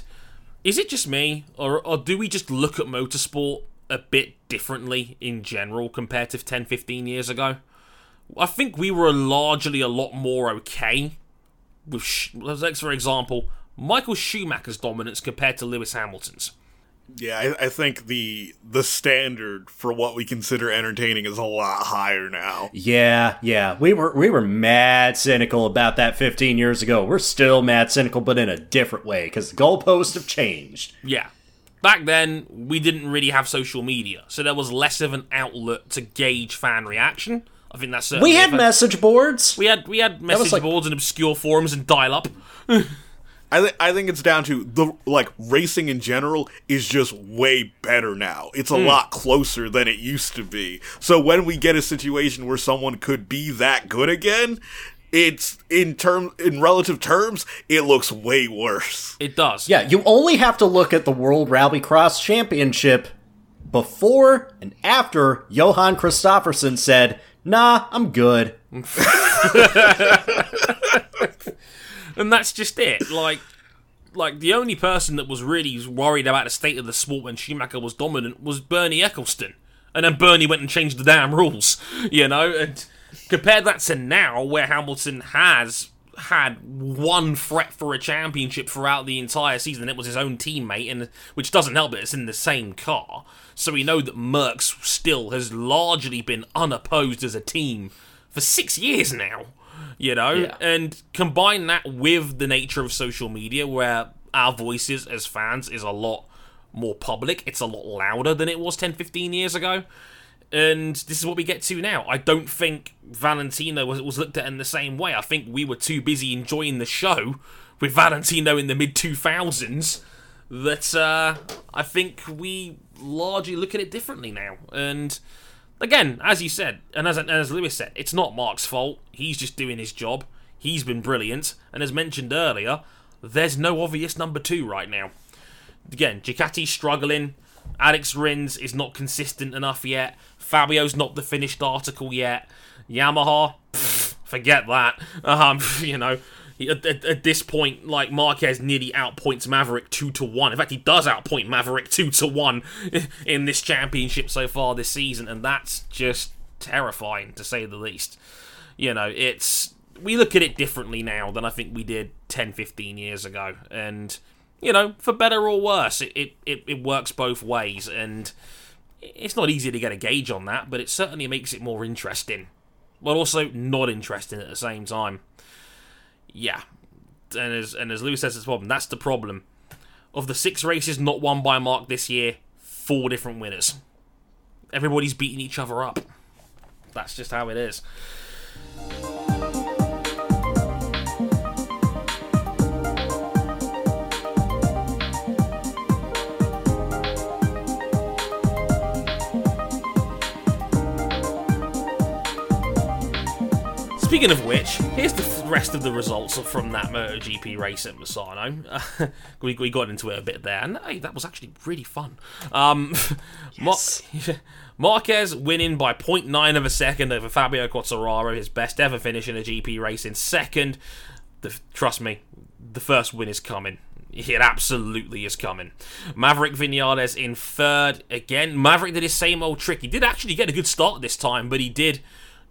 is it just me, or, or do we just look at motorsport a bit differently in general compared to 10, 15 years ago? I think we were largely a lot more okay with, Sch- let's for example, Michael Schumacher's dominance compared to Lewis Hamilton's. Yeah, I, I think the the standard for what we consider entertaining is a lot higher now. Yeah, yeah. We were we were mad cynical about that 15 years ago. We're still mad cynical, but in a different way because the goalposts have changed. Yeah. Back then, we didn't really have social media, so there was less of an outlet to gauge fan reaction. I think that's certainly We had message boards. we had we had message like- boards and obscure forums and dial up. I th- I think it's down to the like racing in general is just way better now. It's a hmm. lot closer than it used to be. So when we get a situation where someone could be that good again, it's in term in relative terms, it looks way worse. It does. Yeah, you only have to look at the World Rallycross Championship before and after Johan Kristoffersson said, "Nah, I'm good." and that's just it. Like, like the only person that was really worried about the state of the sport when Schumacher was dominant was Bernie Ecclestone, and then Bernie went and changed the damn rules. You know, and compare that to now, where Hamilton has had one threat for a championship throughout the entire season. It was his own teammate, and which doesn't help that it's in the same car. So we know that Merckx still has largely been unopposed as a team for six years now you know? Yeah. and combine that with the nature of social media where our voices as fans is a lot more public it's a lot louder than it was 10 15 years ago. And this is what we get to now. I don't think valentino was, was looked at in the same way. I think we were too busy enjoying the show with valentino in the mid 2000s that uh, i think we largely look at it differently now and again, as you said, and as as Lewis said, it's not Mark's fault. He's just doing his job. He's been brilliant, and as mentioned earlier, there's no obvious number two right now. Again, Ducati's struggling. Alex Rins is not consistent enough yet. Fabio's not the finished article yet. Yamaha, pff, forget that. Um, you know, at, at, at this point, like Marquez nearly outpoints Maverick two to one. In fact, he does outpoint Maverick two to one in this championship so far this season, and that's just terrifying to say the least. You know, it's we look at it differently now than I think we did 10, 15 years ago, and you know, for better or worse, it it, it, it works both ways, and it's not easy to get a gauge on that, but it certainly makes it more interesting, but also not interesting at the same time. Yeah, and as and as Lewis says, it's problem. That's the problem. Of the six races not won by Mark this year, four different winners. Everybody's beating each other up. That's just how it is. Speaking of which, here's the rest of the results from that MotoGP race at Misano. Uh, we, we got into it a bit there, and hey, that was actually really fun. Um, Mar- Marquez winning by 0.9 of a second over Fabio Quartararo, his best ever finish in a GP race in second. The, trust me, the first win is coming. It absolutely is coming. Maverick Vinales in third. Again, Maverick did his same old trick. He did actually get a good start this time, but he did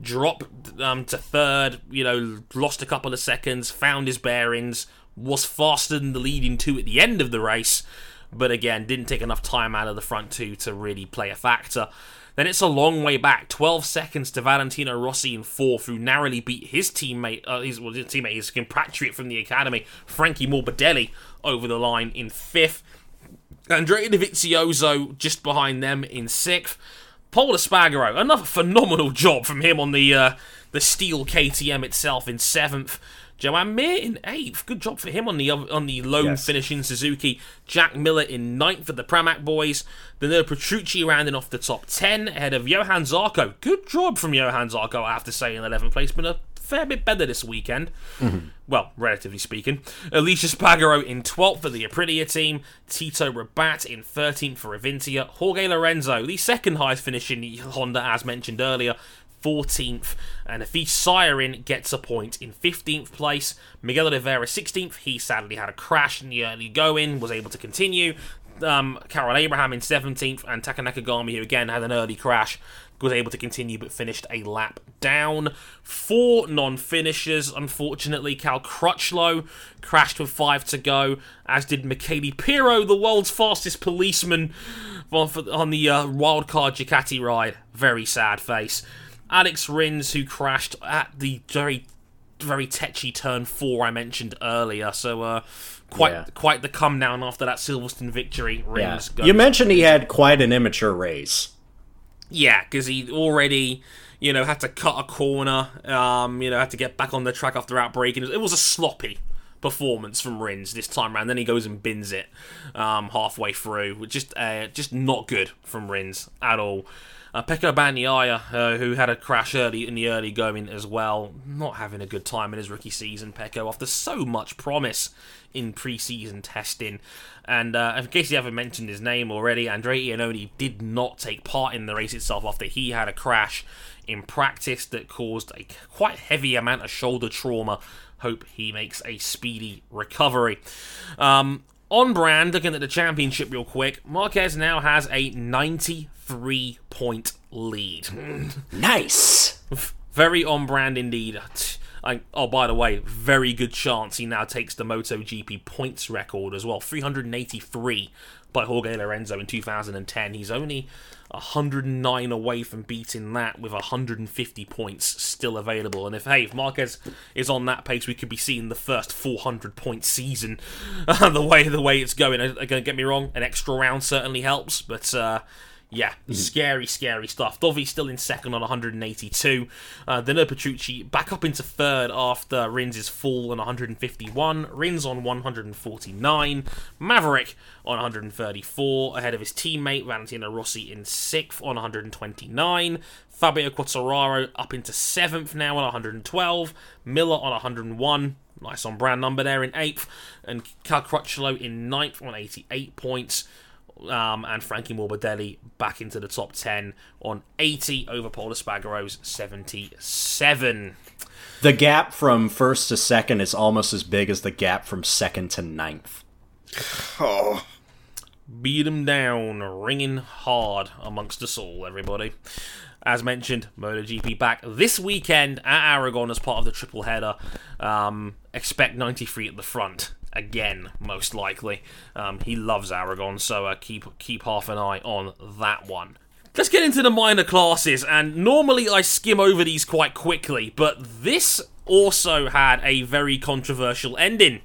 drop um, to third, you know, lost a couple of seconds, found his bearings, was faster than the leading two at the end of the race, but again, didn't take enough time out of the front two to really play a factor. Then it's a long way back, 12 seconds to Valentino Rossi in fourth, who narrowly beat his teammate, uh, his, well, his teammate, his compatriot from the academy, Frankie Morbidelli, over the line in fifth. Andrea Dovizioso just behind them in sixth. Pol Espargaro, another phenomenal job from him on the uh, the steel KTM itself in seventh. Joan Mir in eighth. Good job for him on the on the lone Yes. finish in Suzuki. Jack Miller in ninth for the Pramac boys. Danilo Petrucci rounding off the top ten ahead of Johan Zarco. Good job from Johan Zarco, I have to say, in eleventh place. Been a fair bit better this weekend. Well, relatively speaking. Aleix Espargaro in 12th for the Aprilia team. Tito Rabat in 13th for Avintia. Jorge Lorenzo, the second highest finish in Honda, as mentioned earlier. 14th, and Hafizh Syahrin gets a point in 15th place. Miguel Oliveira 16th. He sadly had a crash in the early going, was able to continue. um, Karel Abraham in 17th, and Taka Nakagami, who again had an early crash, was able to continue but finished a lap down. Four non finishers, unfortunately. Cal Crutchlow crashed with five to go, as did Michele Pirro, the world's fastest policeman, on the uh, wildcard Ducati ride. Very sad face. Alex Rins, who crashed at the very, very tetchy turn four I mentioned earlier. So, uh, quite Yeah. quite the come down after that Silverstone victory. Yeah. Rins goes You mentioned he had quite an immature race. Yeah, because he already, you know, had to cut a corner, um, you know, had to get back on the track after outbreaking. It was a sloppy performance from Rins this time around. Then he goes and bins it um, halfway through, just uh, just not good from Rins at all. Uh, Pecco Bagnaia, uh, who had a crash early in the early going as well, not having a good time in his rookie season. Pecco, after so much promise in pre-season testing, and uh, in case you haven't mentioned his name already, Andre Iannone did not take part in the race itself after he had a crash in practice that caused a quite heavy amount of shoulder trauma. Hope he makes a speedy recovery. Um, on brand, looking at the championship real quick, Marquez now has a 93 point lead. Nice. Very on brand indeed. I, oh, by the way, very good chance he now takes the MotoGP points record as well. 383 by Jorge Lorenzo in 2010. He's only 109 away from beating that with 150 points still available. And if, hey, if Marquez is on that pace, we could be seeing the first 400 point season. the way the way it's going. Uh, Don't get me wrong, an extra round certainly helps, but. Uh, yeah, scary, scary stuff. Dovi still in second on 182. Uh, Danilo Petrucci back up into third after Rins' fall on 151. Rins on 149. Maverick on 134, ahead of his teammate Valentino Rossi in sixth on 129. Fabio Quartararo up into seventh now on 112. Miller on 101. Nice on brand number there in eighth. And Cal Crutchlow in ninth on 88 points um, and Frankie Morbidelli back into the top 10 on 80 over Pol Espargaro's 77. The gap from first to second is almost as big as the gap from second to ninth. Oh, Beat 'em down, ringing hard amongst us all, everybody. As mentioned, MotoGP back this weekend at Aragon as part of the triple header. Um, expect 93 at the front again, most likely. Um, he loves Aragon, so uh, keep keep half an eye on that one. Let's get into the minor classes, and normally I skim over these quite quickly, but this also had a very controversial ending.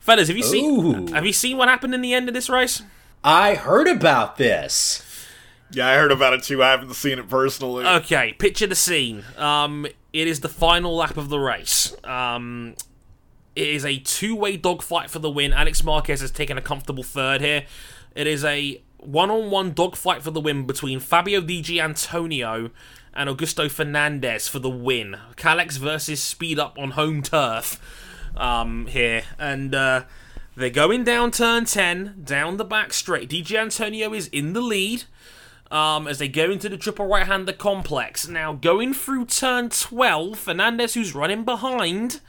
Fellas, have you seen Ooh. have you seen what happened in the end of this race? I heard about this. yeah, I heard about it too. I haven't seen it personally. Okay, picture the scene. Um, it is the final lap of the race. Um, it is a two-way dogfight for the win. Alex Marquez has taken a comfortable third here. It is a one-on-one dogfight for the win between Fabio Di Antonio and Augusto Fernandez for the win. Kalex versus Speed Up on home turf um, here, and uh, they're going down turn ten, down the back straight. Di Antonio is in the lead um, as they go into the triple right-hander complex. Now, going through turn 12, Fernandez, who's running behind,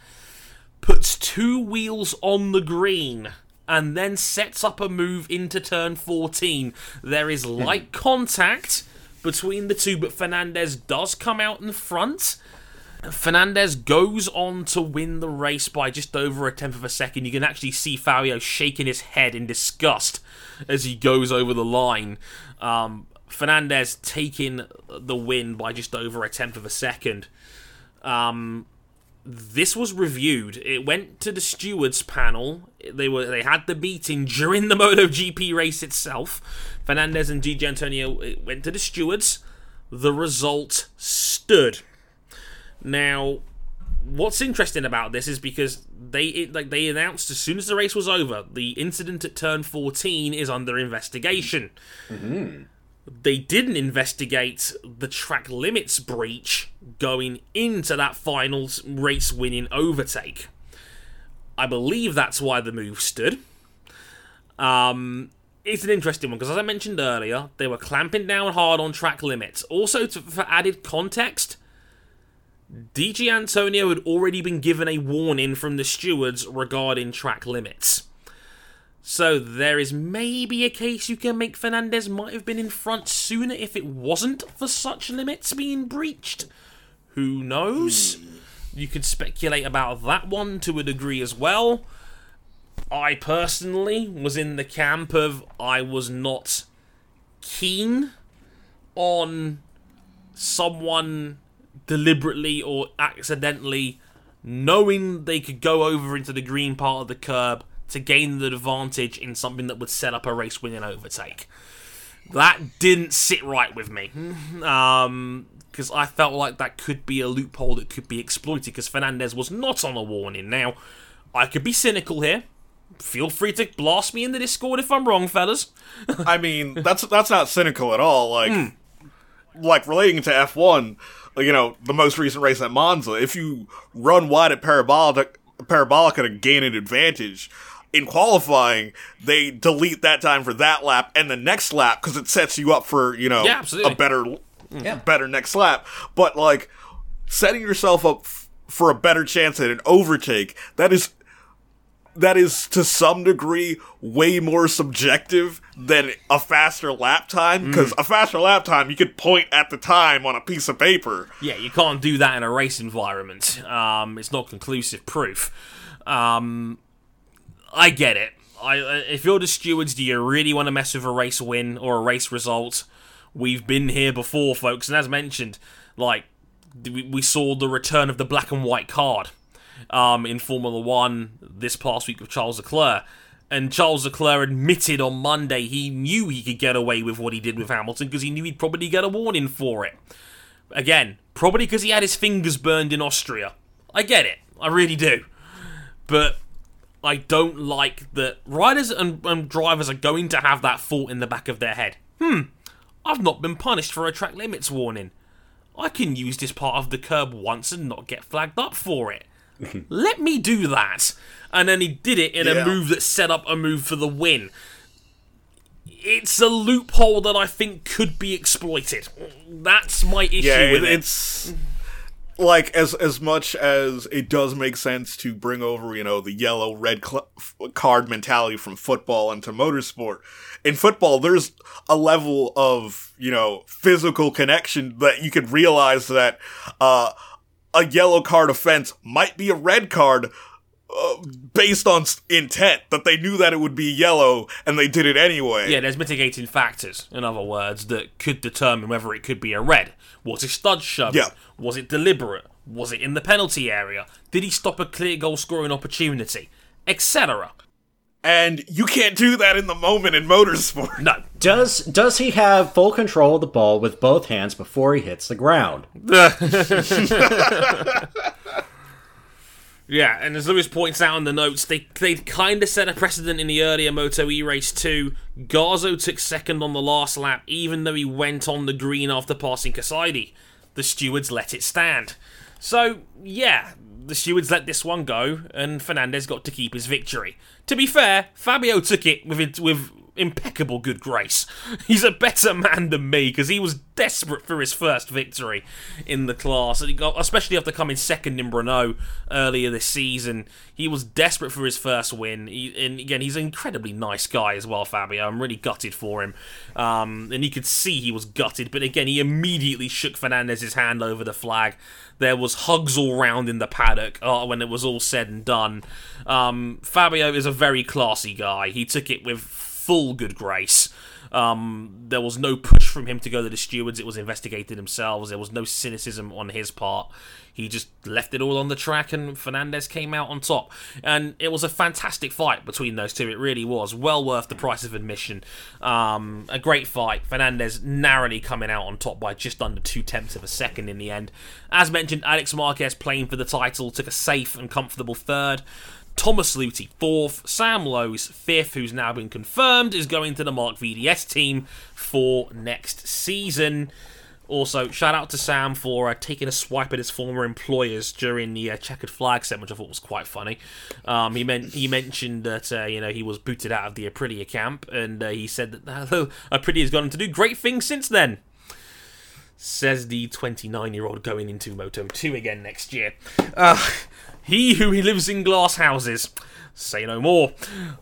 puts two wheels on the green and then sets up a move into turn 14. There is light contact between the two, but Fernandez does come out in front. Fernandez goes on to win the race by just over a tenth of a second. You can actually see Fabio shaking his head in disgust as he goes over the line. Um, Fernandez taking the win by just over a tenth of a second. Um, this was reviewed. It went to the stewards panel. They were they had the beating during the MotoGP race itself. Fernandez and Di Antonio went to the stewards. The result stood. Now, what's interesting about this is because they it, like they announced as soon as the race was over, the incident at turn 14 is under investigation. Mm-hmm. They didn't investigate the track limits breach going into that final race winning overtake. I believe that's why the move stood. Um, it's an interesting one because, as I mentioned earlier, they were clamping down hard on track limits. Also, to, for added context, Di Giannantonio had already been given a warning from the stewards regarding track limits. So there is maybe a case you can make Fernandez might have been in front sooner if it wasn't for such limits being breached. Who knows? Hmm. You could speculate about that one to a degree as well. I personally was in the camp of I was not keen on someone deliberately or accidentally knowing they could go over into the green part of the curb to gain the advantage in something that would set up a race winning overtake. That didn't sit right with me. Um, because I felt like that could be a loophole that could be exploited because Fernandez was not on a warning. Now, I could be cynical here. Feel free to blast me in the Discord if I'm wrong, fellas. I mean, that's that's not cynical at all. Like, like relating to F one, you know, the most recent race at Monza. If you run wide at parabolic Parabolica to gain an advantage. In qualifying, they delete that time for that lap and the next lap because it sets you up for you know Yeah, a better, Yeah. better next lap. But like setting yourself up f- for a better chance at an overtake, that is that is to some degree way more subjective than a faster lap time because a faster lap time you could point at the time on a piece of paper Yeah, you can't do that in a race environment. Um, it's not conclusive proof. Um, I get it. I, uh, if you're the stewards, do you really want to mess with a race win or a race result? We've been here before, folks, and as mentioned, like we, saw the return of the black and white card um, in Formula One this past week with Charles Leclerc. And Charles Leclerc admitted on Monday he knew he could get away with what he did with Hamilton because he knew he'd probably get a warning for it. Again, probably because he had his fingers burned in Austria. I get it. I really do. But I don't like that riders and, and drivers are going to have that thought in the back of their head. Hmm, I've not been punished for a track limits warning. I can use this part of the curb once and not get flagged up for it. Let me do that. And then he did it in Yeah. a move that set up a move for the win. It's a loophole that I think could be exploited. That's my issue yeah with it, it. it's like as as much as it does make sense to bring over you know the yellow red cl- card mentality from football into motorsport in football there's a level of you know physical connection that you could realize that uh a yellow card offense might be a red card uh, based on intent that they knew that it would be yellow and they did it anyway Yeah, there's mitigating factors, in other words, that could determine whether it could be a red. Was it stud shoving? Yeah. Was it deliberate? Was it in the penalty area? Did he stop a clear goal scoring opportunity? Etc. and you can't do that in the moment in motorsport No. Does does he have full control of the ball with both hands before he hits the ground? Yeah, and as Lewis points out in the notes, they they kind of set a precedent in the earlier Moto E race too. Garzo took second on the last lap, even though he went on the green after passing Casadei. The stewards let it stand. So yeah, the stewards let this one go, and Fernandez got to keep his victory. To be fair, Fabio took it with it, with impeccable good grace. He's a better man than me because he was desperate for his first victory in the class, and he got, especially after coming second in Brno earlier this season. He was desperate for his first win. He, and again, he's an incredibly nice guy as well, Fabio. I'm really gutted for him, um, and you could see he was gutted. But again, he immediately shook Fernandez's hand over the flag. There was hugs all round in the paddock uh, when it was all said and done. Um, Fabio is a very classy guy. He took it with full good grace. Um, there was no push from him to go to the stewards. It was investigated themselves. There was no cynicism on his part. He just left it all on the track, and Fernandez came out on top. And it was a fantastic fight between those two. It really was well worth the price of admission. Um, a great fight. Fernandez narrowly coming out on top by just under two tenths of a second in the end. As mentioned, Alex Marquez playing for the title took a safe and comfortable third. Thomas Luthi fourth, Sam Lowes fifth, who's now been confirmed, is going to the Marc VDS team for next season. Also, shout out to Sam for uh, taking a swipe at his former employers during the uh, checkered flag set, which I thought was quite funny. Um, he meant he mentioned that uh, you know he was booted out of the Aprilia camp, and uh, he said that uh, Aprilia has gone on to do great things since then. Says the 29 year old going into Moto 2 again next year. He who lives in glass houses. Say no more.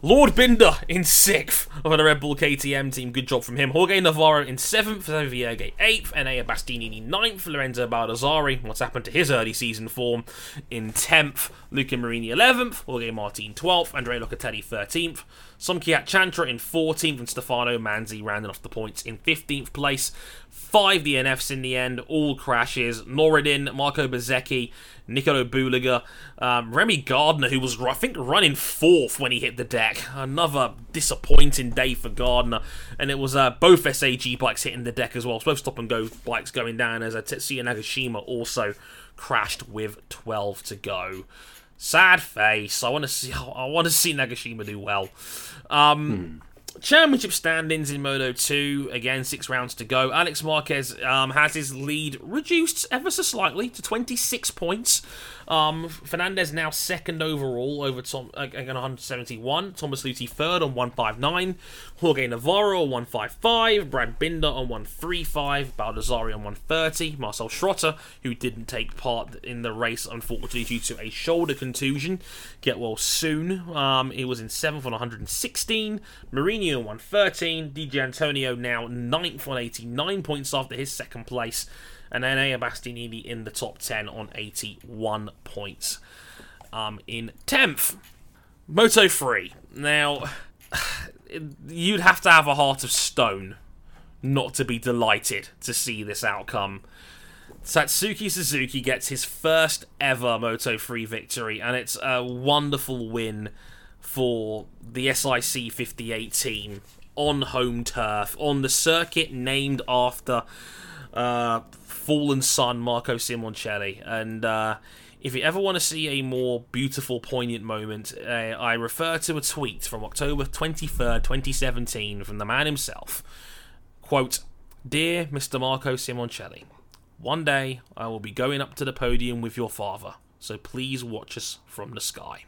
Lord Binder in sixth of the Red Bull KTM team. Good job from him. Jorge Navarro in seventh, Vierge eighth, Enea Bastianini ninth, Lorenzo Baldassarri. What's happened to his early season form? In tenth, Luca Marini eleventh, Jorge Martin twelfth, Andrea Locatelli thirteenth. Somkiat Chantra in 14th and Stefano Manzi rounding off the points in 15th place. Five DNFs in the end, all crashes. Noridin, Marco Bezzecchi, Nicolo Bulega, um, Remy Gardner, who was, I think, running fourth when he hit the deck. Another disappointing day for Gardner. And it was uh, both SAG bikes hitting the deck as well. both stop and go bikes going down as uh, Tetsuta Nagashima also crashed with 12 to go. Sad face. I want to see. I want to see Nagashima do well. Um, hmm. Championship standings in Moto 2. Again, six rounds to go. Alex Marquez um, has his lead reduced ever so slightly to 26 points. Um, Fernandez now second overall over Tom uh, 171. Thomas Luthi third on 159. Jorge Navarro on 155. Brad Binder on 135. Baldassarri on 130. Marcel Schrotter, who didn't take part in the race unfortunately due to a shoulder contusion, get well soon. Um, he was in seventh on 116. Mourinho on 113. Di Giannantonio now ninth on 89 points after his second place and then Ea Bastianini in the top 10 on 81 points. Um, in 10th, Moto 3. Now, you'd have to have a heart of stone not to be delighted to see this outcome. Tatsuki Suzuki gets his first ever Moto 3 victory, and it's a wonderful win for the SIC 58 team on home turf, on the circuit named after uh, fallen son Marco Simoncelli. And uh, if you ever want to see a more beautiful, poignant moment, uh, I refer to a tweet from October 23rd, 2017, from the man himself. Quote, Dear Mr. Marco Simoncelli, one day I will be going up to the podium with your father, so please watch us from the sky.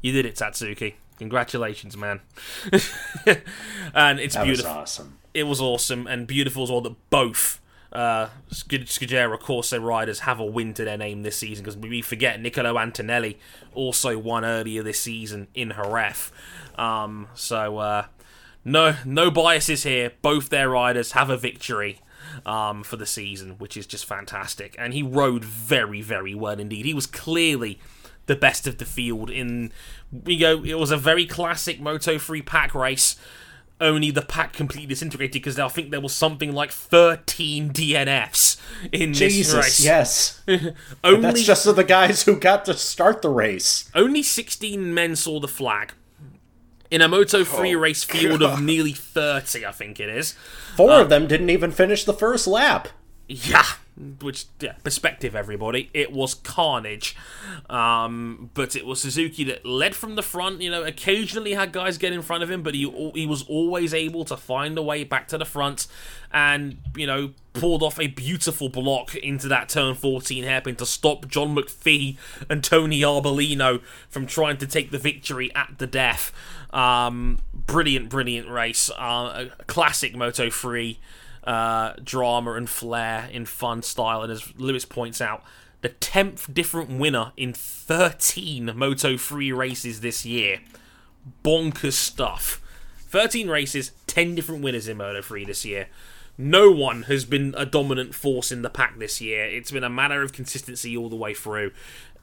You did it, Tatsuki. Congratulations, man. and it's that beautiful. Awesome. It was awesome and beautiful as well that both uh, Scuderia Corse riders have a win to their name this season because we forget Nicolo Antonelli also won earlier this season in Jerez. Um, so uh, no no biases here. Both their riders have a victory um, for the season, which is just fantastic. And he rode very very well indeed. He was clearly the best of the field in we go. It was a very classic Moto 3 pack race only the pack completely disintegrated because I think there was something like 13 DNFs in Jesus, this race. yes. only, that's just the guys who got to start the race. Only 16 men saw the flag. In a Moto 3 oh, race field God. of nearly 30, I think it is. Four uh, of them didn't even finish the first lap. Yeah, which yeah, perspective, everybody. It was carnage, um, but it was Suzuki that led from the front. You know, occasionally had guys get in front of him, but he he was always able to find a way back to the front, and you know pulled off a beautiful block into that turn 14 hairpin to stop John McPhee and Tony Arbolino from trying to take the victory at the death. Um, brilliant, brilliant race. Uh, classic Moto 3 uh, drama and flair in fun style. And as Lewis points out, the 10th different winner in 13 Moto 3 races this year. Bonkers stuff. 13 races, 10 different winners in Moto 3 this year no one has been a dominant force in the pack this year. It's been a matter of consistency all the way through.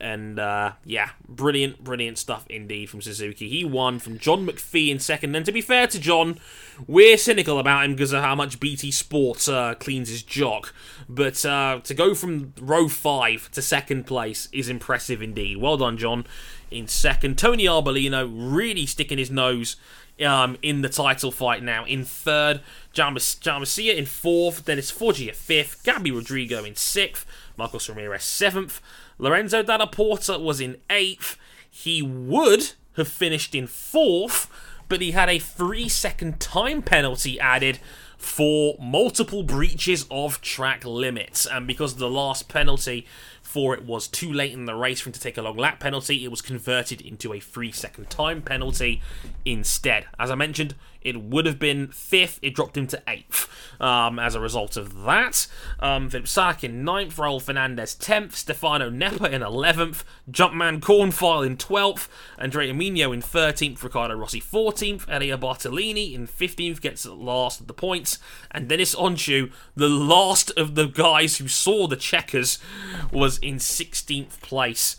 And uh, yeah, brilliant, brilliant stuff indeed from Suzuki. He won from John McPhee in second. And to be fair to John, we're cynical about him because of how much BT Sport uh, cleans his jock. But uh, to go from row five to second place is impressive indeed. Well done, John. In second, Tony Arbolino really sticking his nose um, in the title fight now. In third, Jaume Masia in fourth, Dennis Foggia fifth, Gabby Rodrigo in sixth, Marcos Ramirez seventh, Lorenzo Dalla Porta was in eighth. He would have finished in fourth, but he had a three second time penalty added for multiple breaches of track limits. And because the last penalty for it was too late in the race for him to take a long lap penalty. It was converted into a three second time penalty instead. As I mentioned, it would have been fifth. It dropped him to eighth um, as a result of that. Um, Philip in ninth, Raul Fernandez tenth, Stefano Nepa in eleventh, Jumpman Kornfeil in twelfth, Andrea Migno in thirteenth, Riccardo Rossi fourteenth, Elia Bartolini in fifteenth gets the last of the points, and Deniz Öncü, the last of the guys who saw the checkers, was in sixteenth place.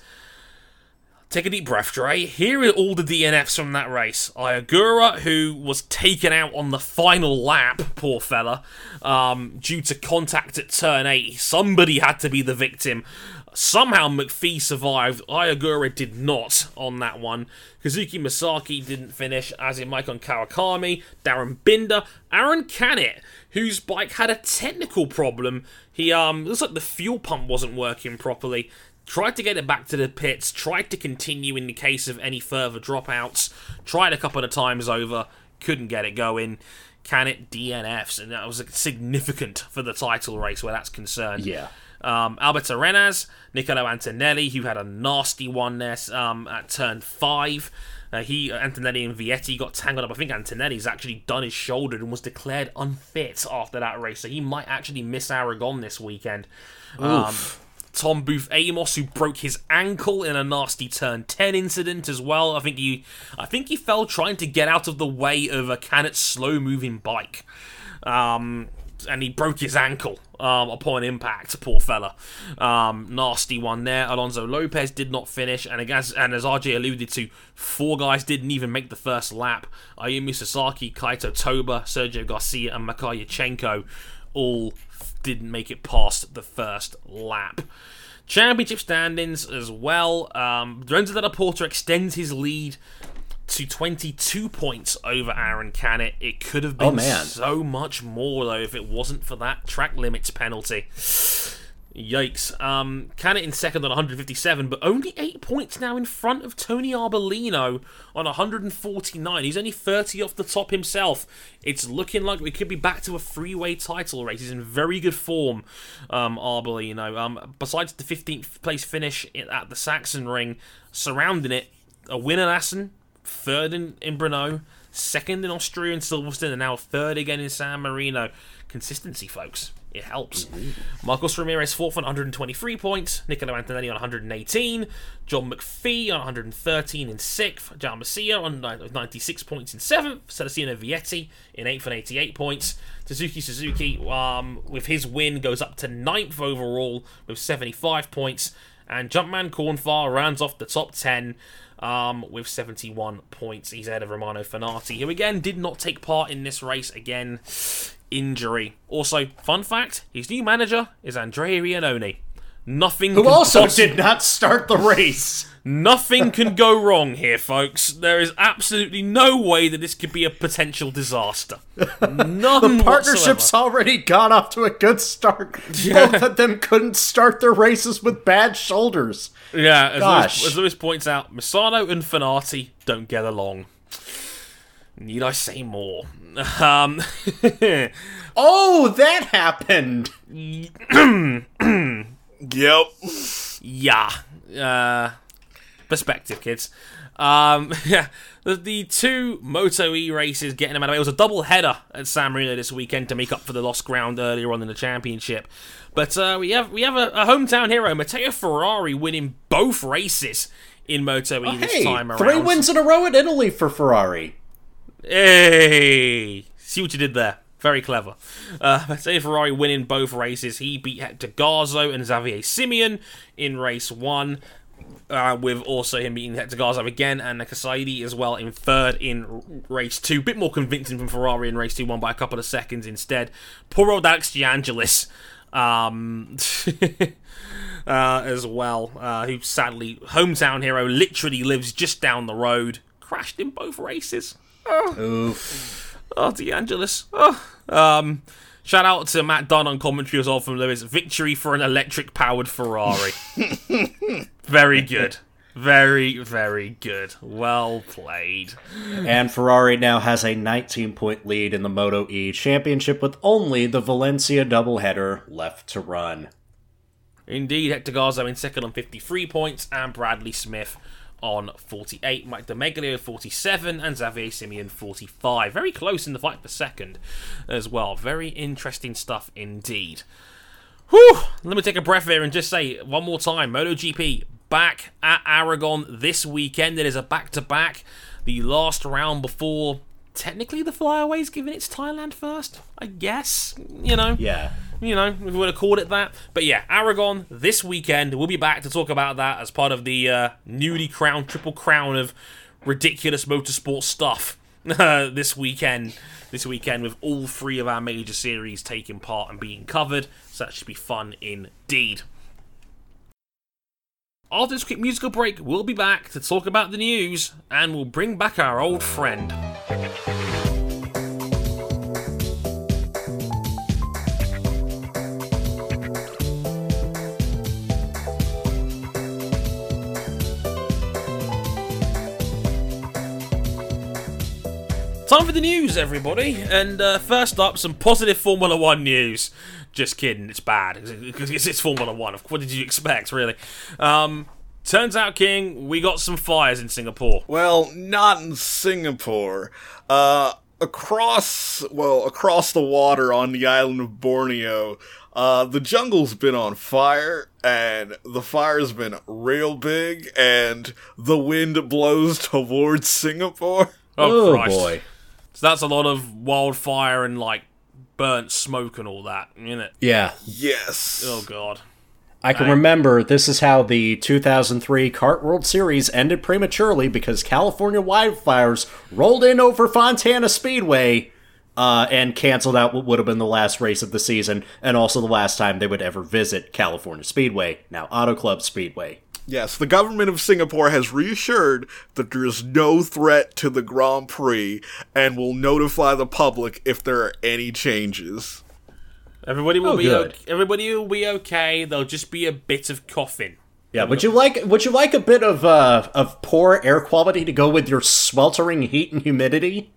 Take a deep breath, Dre. Here are all the DNFs from that race. Ayagura, who was taken out on the final lap, poor fella, um, due to contact at turn 8. Somebody had to be the victim. Somehow McPhee survived. Ayagura did not on that one. Kazuki Masaki didn't finish, as in Maikon Kawakami, Darryn Binder, Aaron Canet, whose bike had a technical problem. He um looks like the fuel pump wasn't working properly tried to get it back to the pits, tried to continue in the case of any further dropouts, tried a couple of times over, couldn't get it going. Canet DNFs? And that was significant for the title race where that's concerned. Yeah. Um, Alberto Arenas, Niccolo Antonelli, who had a nasty one there um, at turn five. Uh, he, Antonelli and Vietti got tangled up. I think Antonelli's actually done his shoulder and was declared unfit after that race, so he might actually miss Aragon this weekend. Um, Tom Booth Amos, who broke his ankle in a nasty turn 10 incident as well. I think he I think he fell trying to get out of the way of a Canet's slow moving bike. Um, and he broke his ankle um, upon impact. Poor fella. Um, nasty one there. Alonso Lopez did not finish, and as and as RJ alluded to, four guys didn't even make the first lap. Ayumu Sasaki, Kaito Toba, Sergio Garcia, and Makar Yurchenko all didn't make it past the first lap. Championship standings as well. Um, Lorenzo Dalla Porta extends his lead to 22 points over Aaron Canet. It could have been Oh, man. so much more, though, if it wasn't for that track limits penalty. Yikes. Um, Canet in second on 157, but only 8 points now in front of Tony Arbolino on 149. He's only 30 off the top himself. It's looking like we could be back to a freeway title race. He's in very good form, um, Arbolino. Um, besides the 15th place finish at the Sachsenring, surrounding it, a win in Assen, third in, in Brno, second in Austria and Silverstone, and now third again in San Marino. Consistency, folks. It helps. Marcos Ramirez fourth on 123 points. Niccolo Antonelli on 118. John McPhee on 113 in sixth. John Masia on 96 points in seventh. Celestino Vietti in eighth and 88 points. Tatsuki Suzuki, um, with his win, goes up to ninth overall with 75 points. And Jumpman Cornfar rounds off the top 10 um, with 71 points. He's ahead of Romano Fenati, who again did not take part in this race. Again, injury. Also, fun fact: his new manager is Andrea Iannone. Nothing. Who can also poss- did not start the race. Nothing can go wrong here, folks. There is absolutely no way that this could be a potential disaster. None the Partnership's already got off to a good start. Both of them couldn't start their races with bad shoulders. Yeah, as Gosh. Lewis, as Lewis points out, Misano and Fenati don't get along. Need I say more? Um, Oh, that happened. Yep. Yeah. Uh, perspective, kids. Um, yeah, the, the two Moto E races getting them out of way. It was a double header at San Marino this weekend to make up for the lost ground earlier on in the championship. But uh, we have we have a, a hometown hero, Matteo Ferrari, winning both races in Moto E this Hey, time around. three wins in a row at Italy for Ferrari. Hey, see what you did there. Very clever. Uh, Matteo Ferrari winning both races. He beat Hector Garzo and Xavier Simeon in race one. Uh, with also him beating Hector Garzo again and Nakasaidi as well in third in race two. Bit more convincing from Ferrari in race two, won by a couple of seconds instead. Poor old Alex DeAngelis um, uh, as well, uh, who sadly, hometown hero, literally lives just down the road. Crashed in both races. Oof. Oh, DeAngelis. Oh. Um, shout out to Matt Dunn on commentary as well from Lewis. Victory for an electric powered Ferrari. very good. Very, very good. Well played. And Ferrari now has a 19 point lead in the Moto E Championship with only the Valencia doubleheader left to run. Indeed, Hector Garzo in second on 53 points, and Bradley Smith on 48, Mike Di Meglio 47, and Xavier Simeon 45. Very close in the fight for second as well. Very interesting stuff indeed. Whew! Let me take a breath here and just say one more time MotoGP back at Aragon this weekend. It is a back to back. The last round before technically the flyaway's given its Thailand first, I guess. You know? Yeah. You know, if we would have called it that. But yeah, Aragon this weekend. We'll be back to talk about that as part of the uh, newly crowned triple crown of ridiculous motorsport stuff uh, this weekend. This weekend with all three of our major series taking part and being covered. So that should be fun indeed. After this quick musical break, we'll be back to talk about the news and we'll bring back our old friend. Time for the news, everybody. And uh, first up, some positive Formula One news. Just kidding, it's bad because it's, it's Formula One. What did you expect, really? Um, turns out, King, we got some fires in Singapore. Well, not in Singapore. Uh, across, well, across the water on the island of Borneo, uh, the jungle's been on fire, and the fire's been real big, and the wind blows towards Singapore. Oh, Oh, boy. So that's a lot of wildfire and like burnt smoke and all that, isn't it? Yeah. Yes. Oh God. I can remember this is how the 2003 CART World Series ended prematurely because California wildfires rolled in over Fontana Speedway uh, and canceled out what would have been the last race of the season and also the last time they would ever visit California Speedway, now Auto Club Speedway. Yes, the government of Singapore has reassured that there is no threat to the Grand Prix and will notify the public if there are any changes. Everybody will Oh, be good. okay. everybody will be okay. There'll just be a bit of coughing. Yeah, would you like would you like a bit of uh, of poor air quality to go with your sweltering heat and humidity?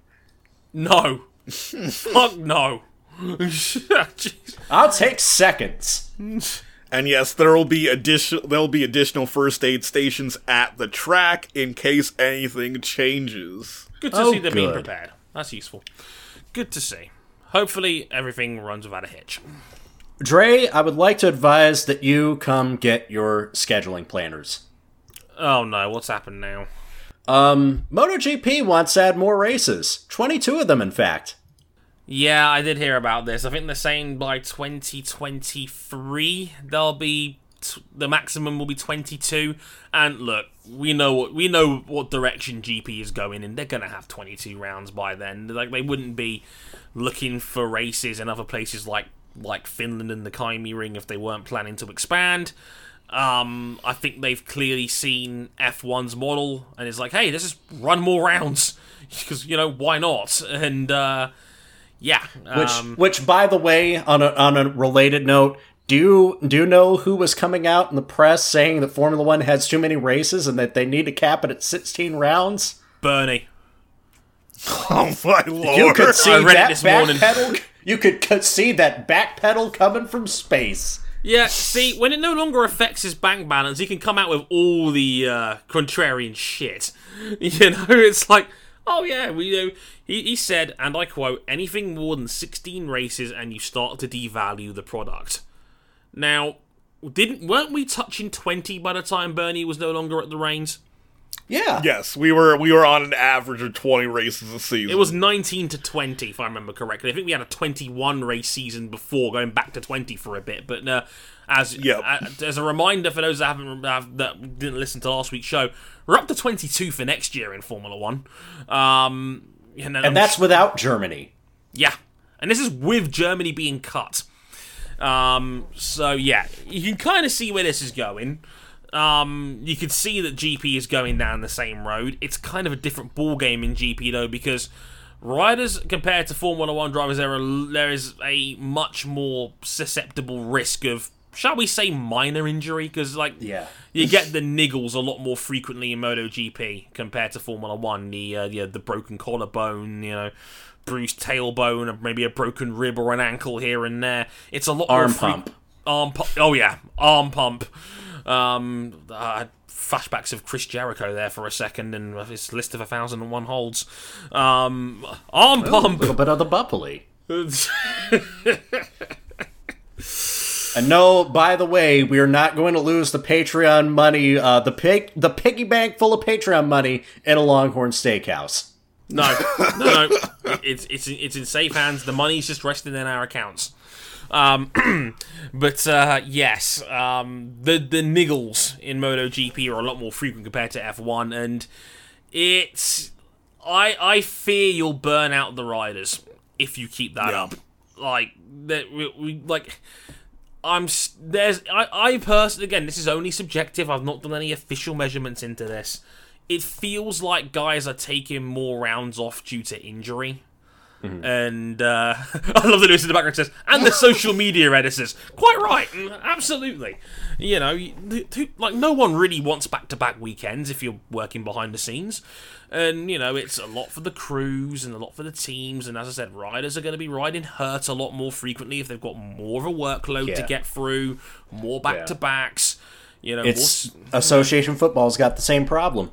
No. Fuck no. I'll take seconds. And yes, there will be additional there'll be additional first aid stations at the track in case anything changes. Good to Oh, see them being good. prepared. That's useful. Good to see. Hopefully everything runs without a hitch. Dre, I would like to advise that you come get your scheduling planners. Oh no, what's happened now? Um, MotoGP wants to add more races. 22 of them, in fact. Yeah, I did hear about this. I think they're saying by 2023 there'll be t- the maximum will be 22. And look, we know what we know what direction GP is going in. They're gonna have 22 rounds by then. Like they wouldn't be looking for races in other places like like Finland and the KymiRing if they weren't planning to expand. Um, I think they've clearly seen F1's model and it's like, hey, let's just run more rounds because you know why not? And uh, yeah, Which, um, which, by the way, on a, on a related note, do you, do you know who was coming out in the press saying that Formula One has too many races and that they need to cap it at 16 rounds? Bernie. Oh my lord. You could see I read it that this back morning. pedal. You could, could see that back pedal coming from space. Yeah, see, when it no longer affects his bank balance, he can come out with all the uh, contrarian shit. You know, it's like, oh yeah, we know. He, he said, and I quote, anything more than 16 races and you start to devalue the product. Now, didn't weren't we touching 20 by the time Bernie was no longer at the reins? Yeah. Yes, we were we were on an average of 20 races a season. It was 19 to 20, if I remember correctly. I think we had a 21 race season before, going back to 20 for a bit. But uh, as Yep. uh, as a reminder for those that haven't have, that didn't listen to last week's show, we're up to 22 for next year in Formula One. Um, and, And that's without Germany. yeah, and this is with Germany being cut. Um, so yeah, you can kind of see where this is going. Um, you can see that GP is going down the same road. It's kind of a different ball game in GP though because riders compared to Formula One drivers, there are there is a much more susceptible risk of, shall we say, minor injury because like Yeah. you get the niggles a lot more frequently in MotoGP compared to Formula One. The uh, the, the broken collarbone, you know, bruised tailbone, maybe a broken rib or an ankle here and there. It's a lot Arm pump. arm pump. Oh yeah, arm pump. Um, had flashbacks of Chris Jericho there for a second, and his list of a thousand and one holds. Um, arm A pump. little bit of the bubbly. And no, by the way, we are not going to lose the Patreon money, uh, the pig, the piggy bank full of Patreon money in a Longhorn Steakhouse. No, no, no. It's it's it's in safe hands. The money's just resting in our accounts. Um, but uh, yes, um, the the niggles in MotoGP are a lot more frequent compared to F1, and it's I I fear you'll burn out the riders if you keep that Yeah. up. Like that we, we like. I'm there's I I personally again this is only subjective. I've not done any official measurements into this. It feels like guys are taking more rounds off due to injury. And uh, I love the Lewis in the background says, and the social media editors. Quite right, mm, absolutely. You know, you- th- th- like no one really wants back-to-back weekends if you're working behind the scenes, and you know it's a lot for the crews and a lot for the teams. And as I said, riders are going to be riding hurt a lot more frequently if they've got more of a workload to get through, more back-to-backs. You know, It's s- Association football's got the same problem.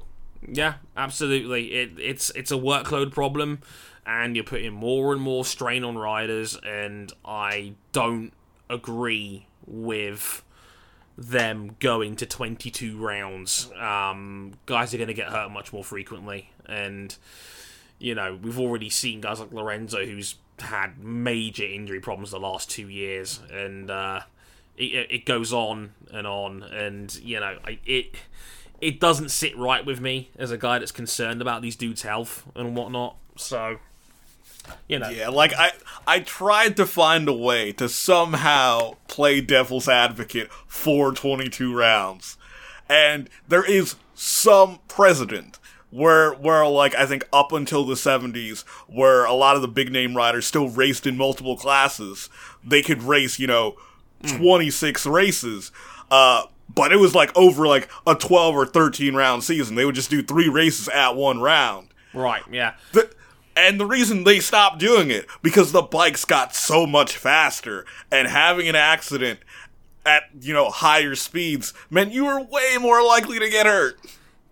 yeah, absolutely. It, it's it's a workload problem, and you're putting more and more strain on riders, and I don't agree with them going to 22 rounds. Um, guys are going to get hurt much more frequently, and you know we've already seen guys like Lorenzo who's had major injury problems the last two years, and uh, it, it goes on and on, and you know it it doesn't sit right with me as a guy that's concerned about these dudes' health and whatnot. So, you know, Yeah, like I I tried to find a way to somehow play devil's advocate for 22 rounds. And there is some precedent where where like I think up until the 70s where a lot of the big name riders still raced in multiple classes, they could race, you know, 26 races. Uh but it was like over like a 12 or 13 round season. They would just do 3 races at one round. right? Yeah, The, and the reason they stopped doing it because the bikes got so much faster, and having an accident at you know higher speeds meant you were way more likely to get hurt.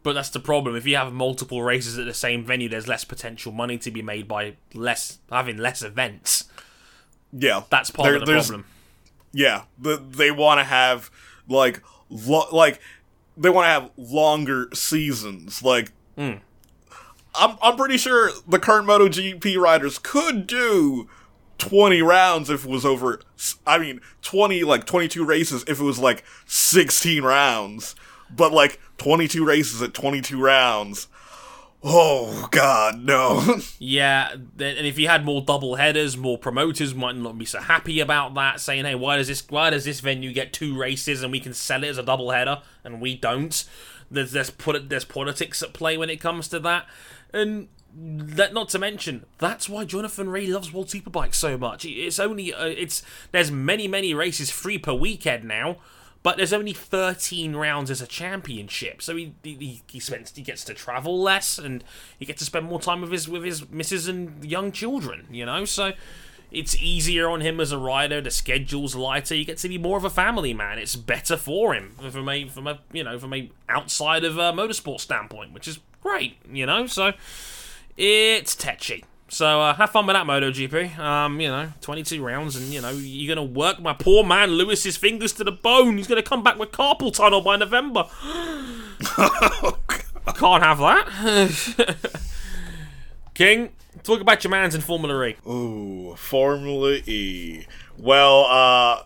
But that's the problem. If you have multiple races at the same venue, there's less potential money to be made by less having less events. Yeah, That's part There- of the problem. Yeah, the, they want to have like lo- like they want to have longer seasons. Like, hmm. I'm I'm pretty sure the current MotoGP riders could do 20 rounds if it was over. i mean, 20 like 22 races if it was like 16 rounds. But like 22 races at 22 rounds. Oh God, no. Yeah, and if you had more double headers, more promoters might not be so happy about that, saying, "Hey, why does this why does this venue get two races and we can sell it as a double header and we don't?" There's there's there's politics at play when it comes to that, and that not to mention that's why Jonathan Ray loves World Superbike so much. It's only uh, it's there's many many races free per weekend now. But there's only 13 rounds as a championship, so he he, he spends he gets to travel less and he gets to spend more time with his with his missus and young children. You know, so it's easier on him as a rider. The schedule's lighter. He gets to be more of a family man. It's better for him from a from a you know from a outside of a motorsport standpoint, which is great. You know, so it's tetchy. So uh, have fun with that MotoGP. Um, you know, 22 rounds, and you know you're gonna work my poor man Lewis's fingers to the bone. He's gonna come back with carpal tunnel by November. I can't have that. King, talk about your man's in Formula E. Ooh, Formula E. Well, uh,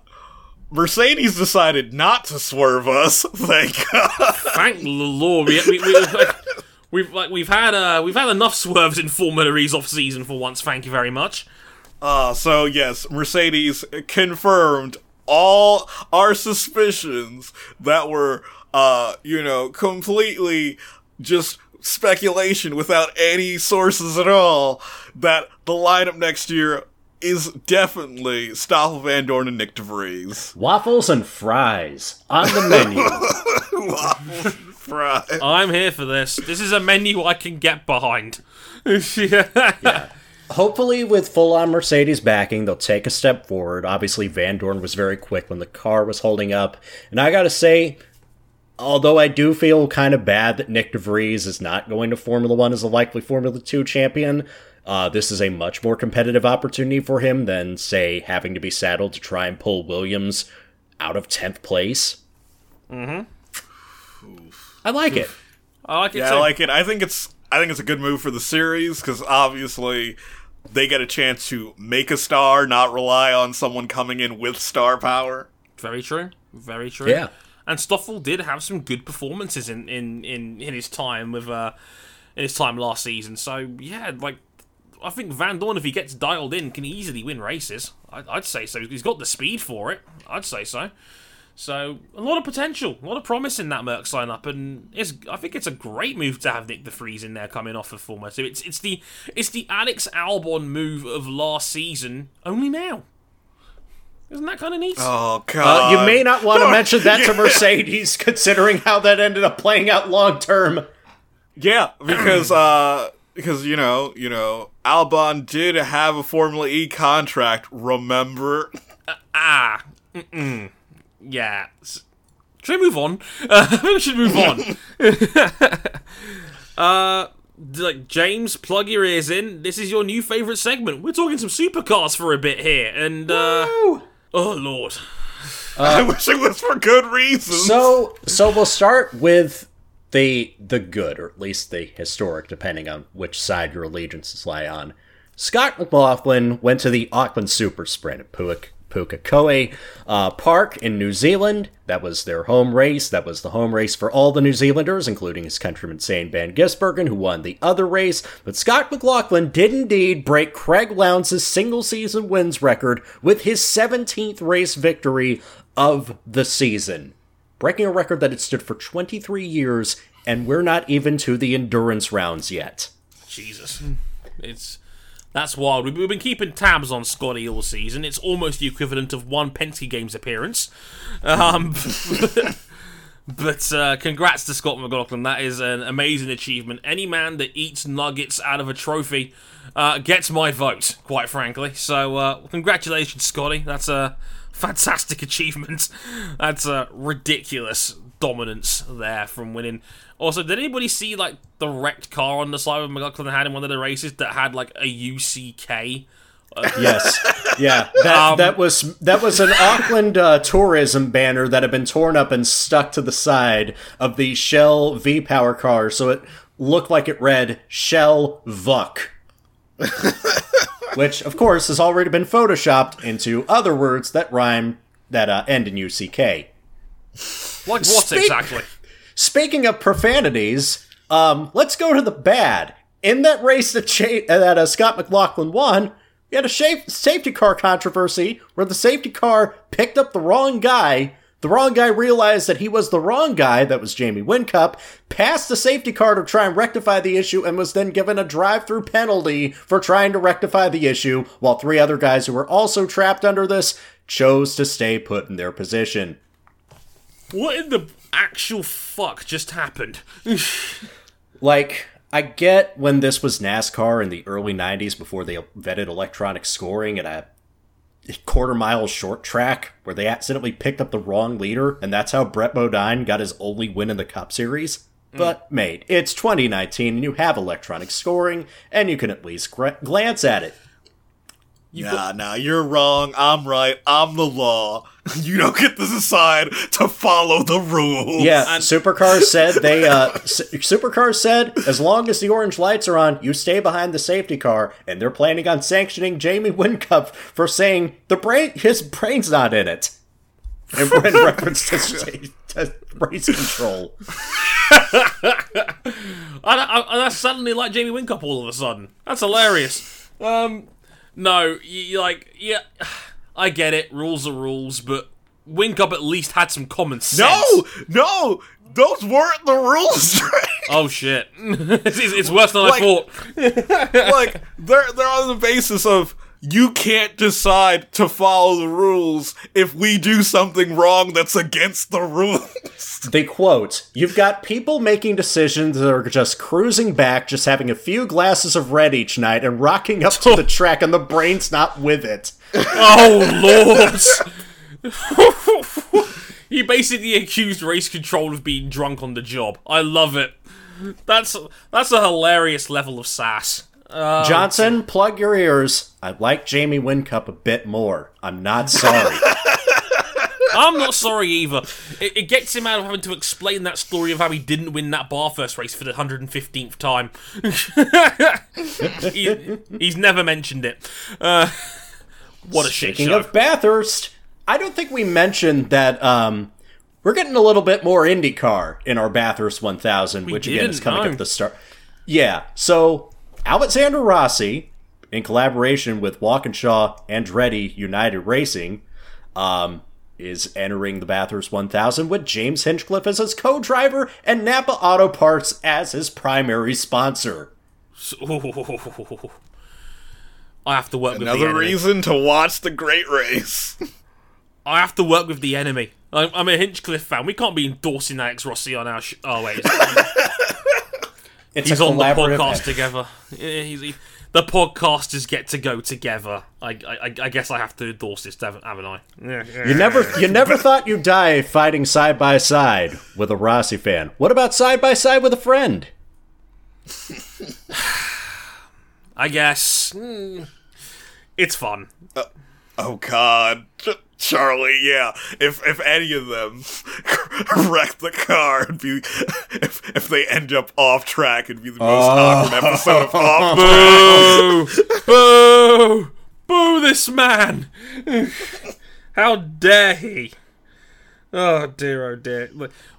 Mercedes decided not to swerve us. Thank God. Thank the Lord. We, we, we, we've like we've had uh, we've had enough swerves in Formula E's off season for once. Thank you very much. Uh, so yes, Mercedes confirmed all our suspicions that were, uh, you know, completely just speculation without any sources at all. That the lineup next year is definitely Stoffel Vandoorne and Nyck de Vries. Waffles and fries on the menu. Right. I'm here for this. This is a menu I can get behind. yeah. hopefully, with full on Mercedes backing, they'll take a step forward. Obviously, Vandoorne was very quick when the car was holding up. And I gotta say, although I do feel kind of bad that Nyck de Vries is not going to Formula One as a likely Formula Two champion, uh, this is a much more competitive opportunity for him than, say, having to be saddled to try and pull Williams out of 10th place. Mm hmm. I like it. I like it Yeah, too. I like it. I think it's I think it's a good move for the series because obviously they get a chance to make a star, not rely on someone coming in with star power. Very true. Very true. Yeah. And Stoffel did have some good performances in in in, in his time with uh in his time last season. So yeah, like I think Vandoorne, if he gets dialed in, can easily win races. I'd, I'd say so. He's got the speed for it. I'd say so. So a lot of potential, a lot of promise in that Merc sign up, and it's I think it's a great move to have Nyck de Vries in there coming off of Formula Two. It's it's the it's the Alex Albon move of last season, only now. Isn't that kind of neat? Oh Uh, god! you may not want to mention that to Mercedes, considering how that ended up playing out long term. Yeah, because uh because you know, you know, Albon did have a Formula E contract, remember? Ah, mm-mm. Yeah. Should we move on? Uh, we should move on. uh, like James, plug your ears in. This is your new favorite segment. We're talking some supercars for a bit here, and uh, oh lord, I wish it was for good reasons. So, so we'll start with the the good, or at least the historic, depending on which side your allegiances lie on. Scott McLaughlin went to the Auckland Super Sprint at Puak- Pukekohe uh, Park in New Zealand. That was their home race. That was the home race for all the New Zealanders, including his countryman Shane Van Gisbergen, who won the other race. But Scott McLaughlin did indeed break Craig Lowndes' single season wins record with his 17th race victory of the season breaking a record that had stood for 23 years, and we're not even to the endurance rounds yet. Jesus, it's that's wild. We've, been keeping tabs on Scotty all season. It's almost the equivalent of one Penske Games appearance. Um, but uh, congrats to Scott McLaughlin. That is an amazing achievement. Any man that eats nuggets out of a trophy uh, gets my vote, quite frankly. So uh, congratulations, Scotty. That's a fantastic achievement. That's a ridiculous dominance there from winning. Also, did anybody see like the wrecked car on the side of McLaughlin had in one of the races that had like a UCK? Yes, yeah, that, that was that was an Auckland uh, tourism banner that had been torn up and stuck to the side of the Shell V Power car, so it looked like it read Shell Vuck. Which, of course, has already been photoshopped into other words that rhyme that uh, end in UCK. Like what Speak- exactly? Speaking of profanities, um, let's go to the bad. In that race that, cha- that uh, Scott McLaughlin won, we had a safety car controversy where the safety car picked up the wrong guy. The wrong guy realized that he was the wrong guy, that was Jamie Whincup, passed the safety car to try and rectify the issue, and was then given a drive through penalty for trying to rectify the issue, while three other guys who were also trapped under this chose to stay put in their position. What in the actual fuck just happened? Like, I get when this was NASCAR in the early 90s before they vetted electronic scoring at a quarter mile short track where they accidentally picked up the wrong leader, and that's how Brett Bodine got his only win in the Cup Series. Hmm. But, mate, it's 2019 and you have electronic scoring, and you can at least gra- glance at it. Nah, nah, you're wrong. I'm right. I'm the law. You don't get to decide to follow the rules. Yeah, Supercars said they. Uh, S- Supercars said as long as the orange lights are on, you stay behind the safety car, and they're planning on sanctioning Jamie Whincup for saying the brain, his brain's not in it, in, in reference to, to race control. I, I, I that's suddenly like Jamie Whincup all of a sudden. That's hilarious. Um, no, you, like yeah, I get it. Rules are rules, but Whincup at least had some common sense. No, no, those weren't the rules. Oh shit! it's, it's- it's worse than Like- I thought. like they're they're on the basis of you can't decide to follow the rules if we do something wrong that's against the rules. They quote, You've got people making decisions that are just cruising back, just having a few glasses of red each night and rocking up to the track, and the brain's not with it. Oh lord! he basically accused race control of being drunk on the job. I love it. That's that's a hilarious level of sass. Uh, Johnson, plug your ears. I like Jamie Whincup a bit more. I'm not sorry. I'm not sorry either. It, it gets him out of having to explain that story of how he didn't win that Bathurst race for the 115th time. he, he's never mentioned it. Uh, what a shit show. of Bathurst, I don't think we mentioned that um, we're getting a little bit more IndyCar in our Bathurst 1000, which again is coming know. at the start. Yeah, so Alexander Rossi, in collaboration with Walkinshaw Andretti United Racing, um, is entering the Bathurst 1000 with James Hinchcliffe as his co-driver and Napa Auto Parts as his primary sponsor. So, I have to work with the Another enemy. reason to watch the Great Race. I have to work with the enemy. I'm, I'm a Hinchcliffe fan. We can't be endorsing Alex Rossi on our. Sh- oh wait, It's he's a on the podcast effort. together. Yeah, he's, he, the podcasters get to go together. I, I, I guess I have to endorse this, haven't haven't I? You never, you never thought you'd die fighting side by side with a Rossi fan. What about side by side with a friend? I guess hmm, it's fun. Oh God, Ch- Charlie. Yeah, if if any of them wreck the car, it'd be if if they end up off track, it'd be the most awkward oh. episode of Off Track. Boo! Boo! Boo! This man! How dare he? Oh dear, oh dear.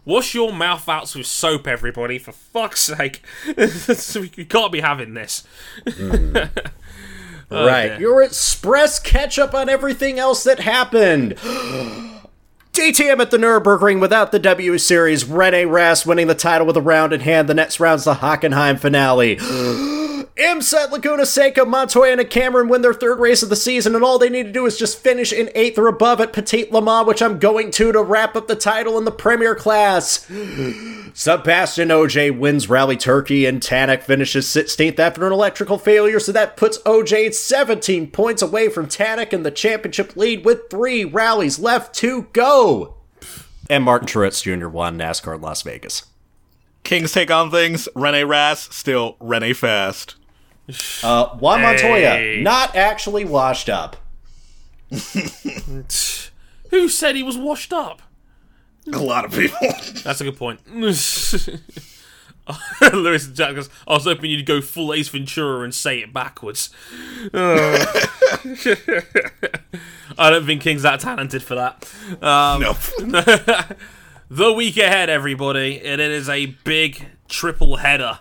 Wash your mouth out with soap, everybody, for fuck's sake. we can't be having this. Oh, right, dear. your express catch up on everything else that happened. DTM at the Nurburgring without the W Series. Rene Rast winning the title with a round in hand. The next round's the Hockenheim finale. Imset, Laguna Seca, Montoya, and Cameron win their third race of the season, and all they need to do is just finish in eighth or above at Petit Le Mans, which I'm going to to wrap up the title in the Premier class. Sebastien Ogier wins Rally Turkey, and Tanak finishes 16th after an electrical failure, so that puts Ogier 17 points away from Tanak in the championship lead with three rallies left to go. And Martin Truex Jr. won NASCAR in Las Vegas. Kings take on things. Rene Rast still Rene Fast. Uh, Juan Montoya, Hey. not actually washed up. Who said he was washed up? A lot of people. That's a good point. Lewis and Jack goes, I was hoping you'd go full Ace Ventura and say it backwards. Uh. I don't think King's that talented for that. Um, no. the week ahead, everybody, and it is a big triple header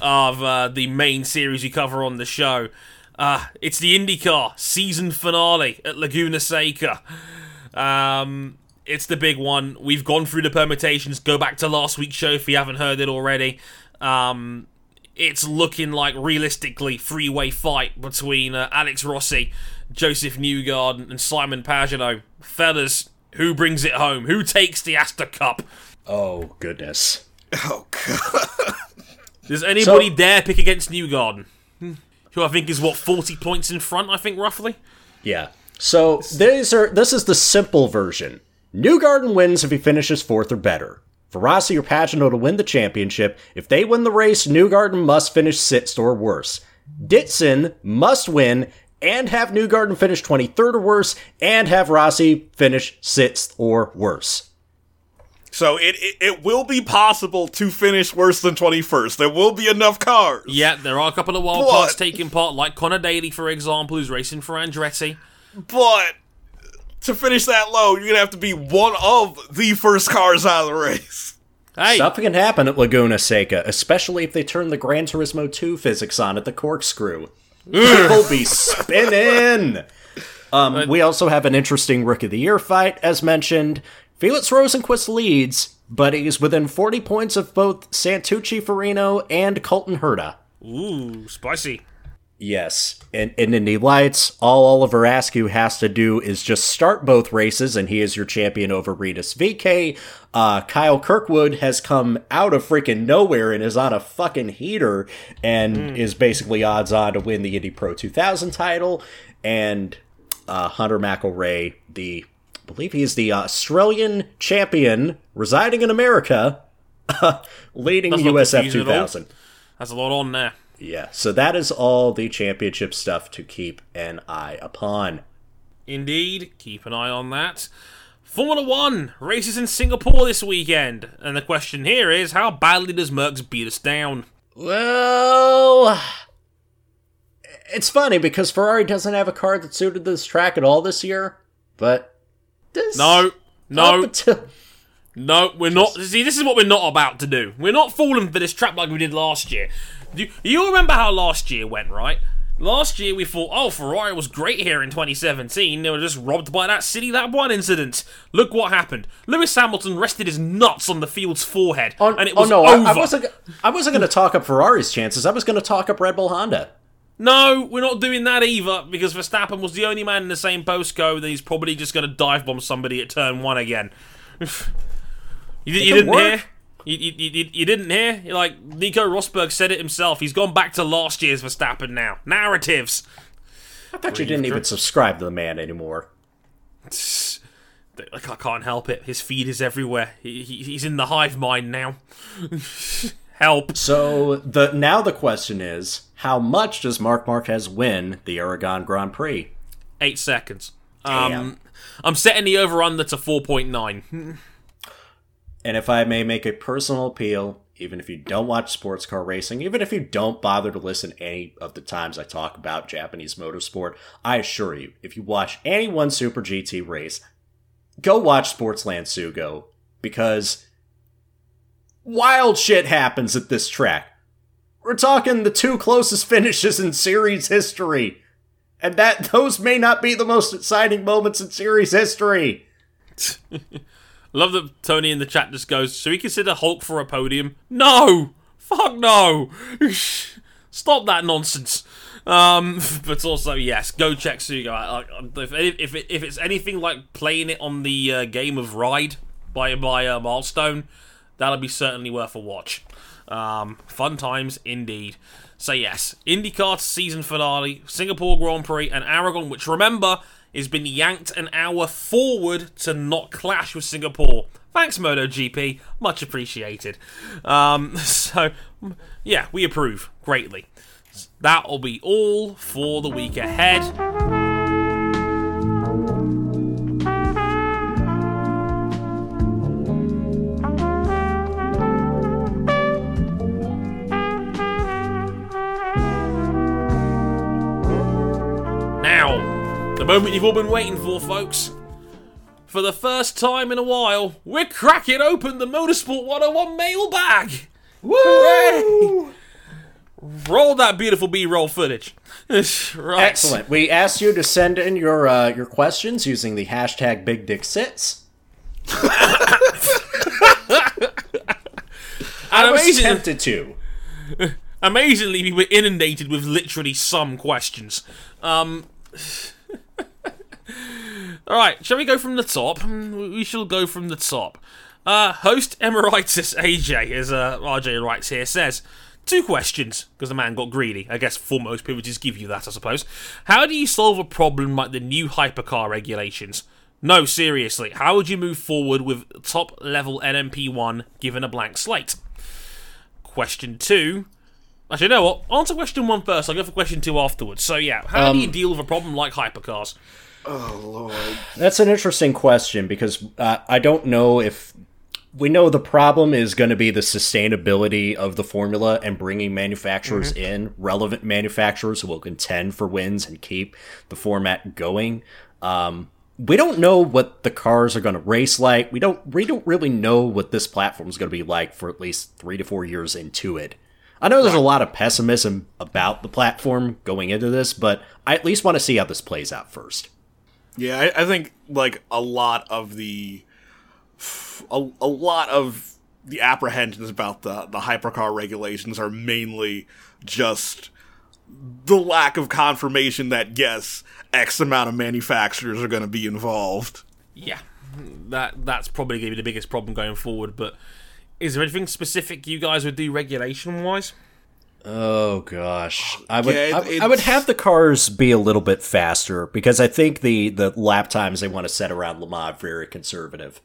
of uh, the main series we cover on the show. Uh, it's the IndyCar season finale at Laguna Seca. Um, it's the big one. We've gone through the permutations. Go back to last week's show if you haven't heard it already. Um, it's looking like realistically three-way fight between uh, Alex Rossi, Joseph Newgarden, and Simon Pagenaud. Fellas, who brings it home? Who takes the Astor Cup? Oh, goodness. Oh God. Does anybody So- dare pick against Newgarden? Who I think is what forty points in front. I think roughly. Yeah. So these are this is the simple version. Newgarden wins if he finishes fourth or better. For Rossi or Pagenaud to win the championship, if they win the race, Newgarden must finish sixth or worse. Dixon must win and have Newgarden finish 23rd or worse, and have Rossi finish sixth or worse. So it, it it will be possible to finish worse than twenty first. There will be enough cars. Yeah, there are a couple of wild But- cards taking part, like Conor Daly, for example, who's racing for Andretti. But to finish that low, you're gonna have to be one of the first cars out of the race. Hey, Stuff can happen at Laguna Seca, especially if they turn the Gran Turismo 2 physics on at the corkscrew. People be spinning. Um, we also have an interesting Rook of the Year fight, as mentioned. Felix Rosenqvist leads, but he's within 40 points of both Santucci Farino and Colton Herta. ooh, spicy. Yes, and in Indy Lights, all Oliver Askew has to do is just start both races, and he is your champion over Rinus VeeKay. Uh, Kyle Kirkwood has come out of freaking nowhere and is on a fucking heater, and is basically odds on to win the Indy Pro 2000 title. And uh, Hunter McElrea, the believe he's the Australian champion residing in America, leading That's USF confusing at all. 2000. That's a lot on there. Yeah, so that is all the championship stuff to keep an eye upon. Indeed, keep an eye on that. Formula One races in Singapore this weekend, and the question here is how badly does Merckx beat us down? Well, it's funny because Ferrari doesn't have a car that suited this track at all this year, but No, no, no, we're not. See, this is what we're not about to do. We're not falling for this trap like we did last year. You, you remember how last year went, right? Last year we thought, oh, Ferrari was great here in 2017. They were just robbed by that city that one incident. Look what happened. Lewis Hamilton rested his nuts on the field's forehead, Oh, and it oh, was no, I, over. I wasn't. I wasn't going to talk up Ferrari's chances. I was going to talk up Red Bull Honda. No, we're not doing that either because Verstappen was the only man in the same postcode, and he's probably just going to dive bomb somebody at turn one again. you, you didn't work. hear? You, you, you, you didn't hear? Like Nico Rosberg said it himself. He's gone back to last year's Verstappen now. Narratives. I thought you didn't even subscribe to the man anymore. Like I can't help it. His feed is everywhere. He, he, he's in the hive mind now. Help. So the now the question is, how much does Marc Marquez win the Aragon Grand Prix? Eight seconds. Damn. Um, I'm setting the over under to 4.9. And if I may make a personal appeal, even if you don't watch sports car racing, even if you don't bother to listen any of the times I talk about Japanese motorsport, I assure you, if you watch any one Super GT race, go watch Sportsland Sugo because wild shit happens at this track. We're talking the two closest finishes in series history. And that those may not be the most exciting moments in series history. Love that Tony in the chat just goes, Should we consider Hulk for a podium? No! Fuck no! Stop that nonsense. Um, but also, yes, go check. Like, if, if, if it's anything like playing it on the uh, game of Ride by, by uh, Milestone, that'll be certainly worth a watch. Um, fun times indeed. So, yes, IndyCar season finale, Singapore Grand Prix, and Aragon, which remember has been yanked an hour forward to not clash with Singapore. Thanks, MotoGP. Much appreciated. Um, so, yeah, we approve greatly. That'll be all for the week ahead. Moment you've all been waiting for, folks. For the first time in a while, we're cracking open the Motorsport 101 mailbag! Woo! Roll that beautiful B-roll footage. right. Excellent. We asked you to send in your uh, your questions using the hashtag Big Dick Sits. I was amazing- tempted to. amazingly, we were inundated with literally some questions. Um. Alright, shall we go from the top? Mm, We shall go from the top. Uh, host Emeritus AJ, as uh, RJ writes here, says two questions because the man got greedy. I guess foremost people just give you that, I suppose. How do you solve a problem like the new hypercar regulations? No, seriously, how would you move forward with top level LMP1 given a blank slate? Question two. Actually, you know what? Answer question one first. I'll go for question two afterwards. So, yeah, how do you deal with a problem like hypercars? Oh lord. That's an interesting question because uh, I don't know if we know the problem is going to be the sustainability of the formula and bringing manufacturers in, relevant manufacturers who will contend for wins and keep the format going. Um, we don't know what the cars are going to race like. We don't we don't really know what this platform is going to be like for at least three to four years into it. I know there's a lot of pessimism about the platform going into this, but I at least want to see how this plays out first. Yeah, I, I think like a lot of the a, a lot of the apprehensions about the the hypercar regulations are mainly just the lack of confirmation that yes, X amount of manufacturers are going to be involved. Yeah, that that's probably going to be the biggest problem going forward. But is there anything specific you guys would do regulation wise? Oh gosh, I would Yeah, it- I, I would have the cars be a little bit faster because I think the the lap times they want to set around Le Mans are very conservative,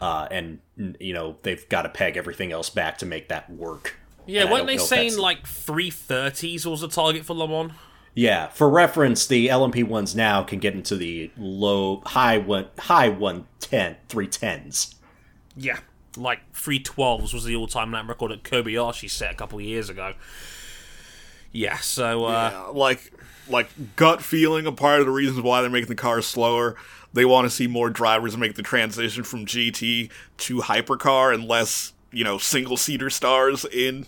uh, and you know they've got to peg everything else back to make that work. Yeah, And weren't they know saying like three thirties was the target for Le Mans? Yeah, for reference, the LMP ones now can get into the low high one high one ten three tens. Yeah, like three twelves was the all time lap record that Kobayashi set a couple years ago. Yeah, so uh, Yeah, like like gut feeling a part of the reasons why they're making the cars slower. They want to see more drivers make the transition from GT to hypercar and less, you know, single seater stars in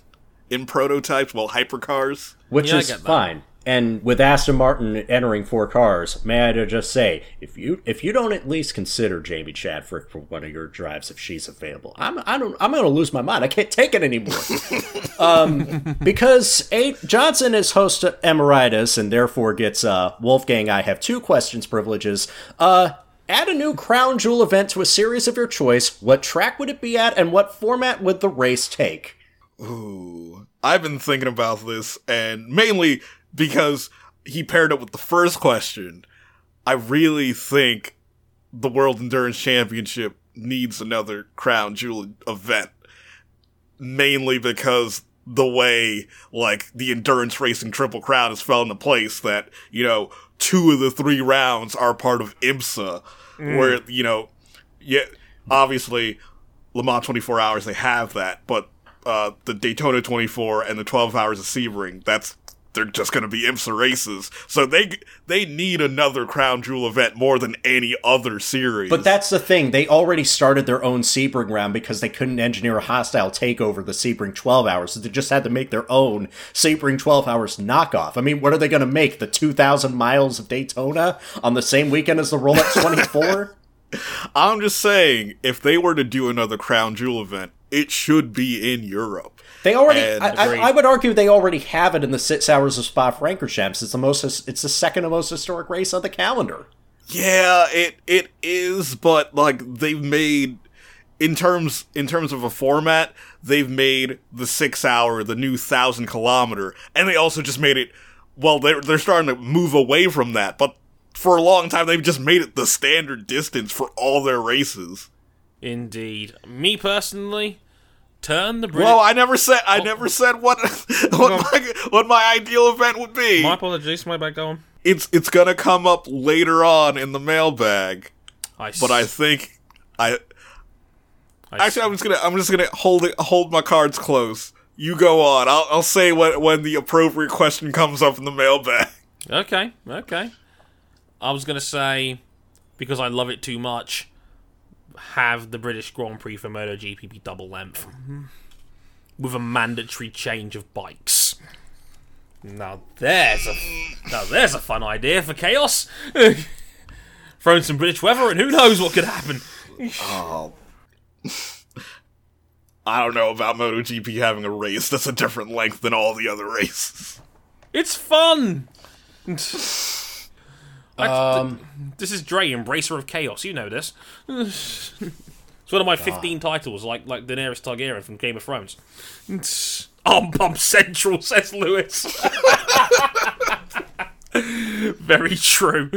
in prototypes, well hypercars. which Yeah, is fine. And with Aston Martin entering four cars, may I just say, if you if you don't at least consider Jamie Chadwick for one of your drives, if she's available, I'm I don't I'm gonna lose my mind. I can't take it anymore. um, because A Johnson is host of Emeritus and therefore gets uh, Wolfgang. I have two questions privileges. Uh, add a new crown jewel event to a series of your choice. What track would it be at, and what format would the race take? Ooh. I've been thinking about this, and mainly because he paired it with the first question. I really think the World Endurance Championship needs another crown jewel event. Mainly because the way, like, the endurance racing triple crown has fell into place that, you know, two of the three rounds are part of IMSA, where, you know, yeah, obviously, Le Mans 24 hours, they have that, but uh, the Daytona 24 and the 12 hours of Sebring, that's they're just going to be IMSA races. So they they need another crown jewel event more than any other series. But that's the thing. They already started their own Sebring round because they couldn't engineer a hostile takeover the Sebring 12 hours. So they just had to make their own Sebring 12 hours knockoff. I mean, what are they going to make? The 2,000 miles of Daytona on the same weekend as the Rolex 24? I'm just saying, if they were to do another crown jewel event, it should be in Europe. They already. I, I, I would argue they already have it in the six hours of Spa Francorchamps. It's the most. It's the second most historic race on the calendar. Yeah, it it is, but like they've made in terms in terms of a format, they've made the six hour the new thousand kilometer, and they also just made it. Well, they're they're starting to move away from that, but for a long time they've just made it the standard distance for all their races. indeed, me personally, turn the British. Well, I never said I oh. never said what what my what my ideal event would be. my apologies, my bad. Go on. It's it's gonna come up later on in the mailbag, I but I think I I Actually, I'm just gonna I'm just gonna hold it hold my cards close. You go on. I'll I'll say when when the appropriate question comes up in the mailbag. Okay, okay. I was gonna say because I love it too much. Have the British Grand Prix for MotoGP be double length with a mandatory change of bikes. Now there's a now there's a fun idea for chaos. Throwing some British weather, and who knows what could happen. Oh. I don't know about MotoGP having a race that's a different length than all the other races. It's fun. Um, This is Dre, Embracer of Chaos. You know this. it's one of my 15 titles, like like Daenerys Targaryen from Game of Thrones. Arm Pump Central, says Lewis. Very true.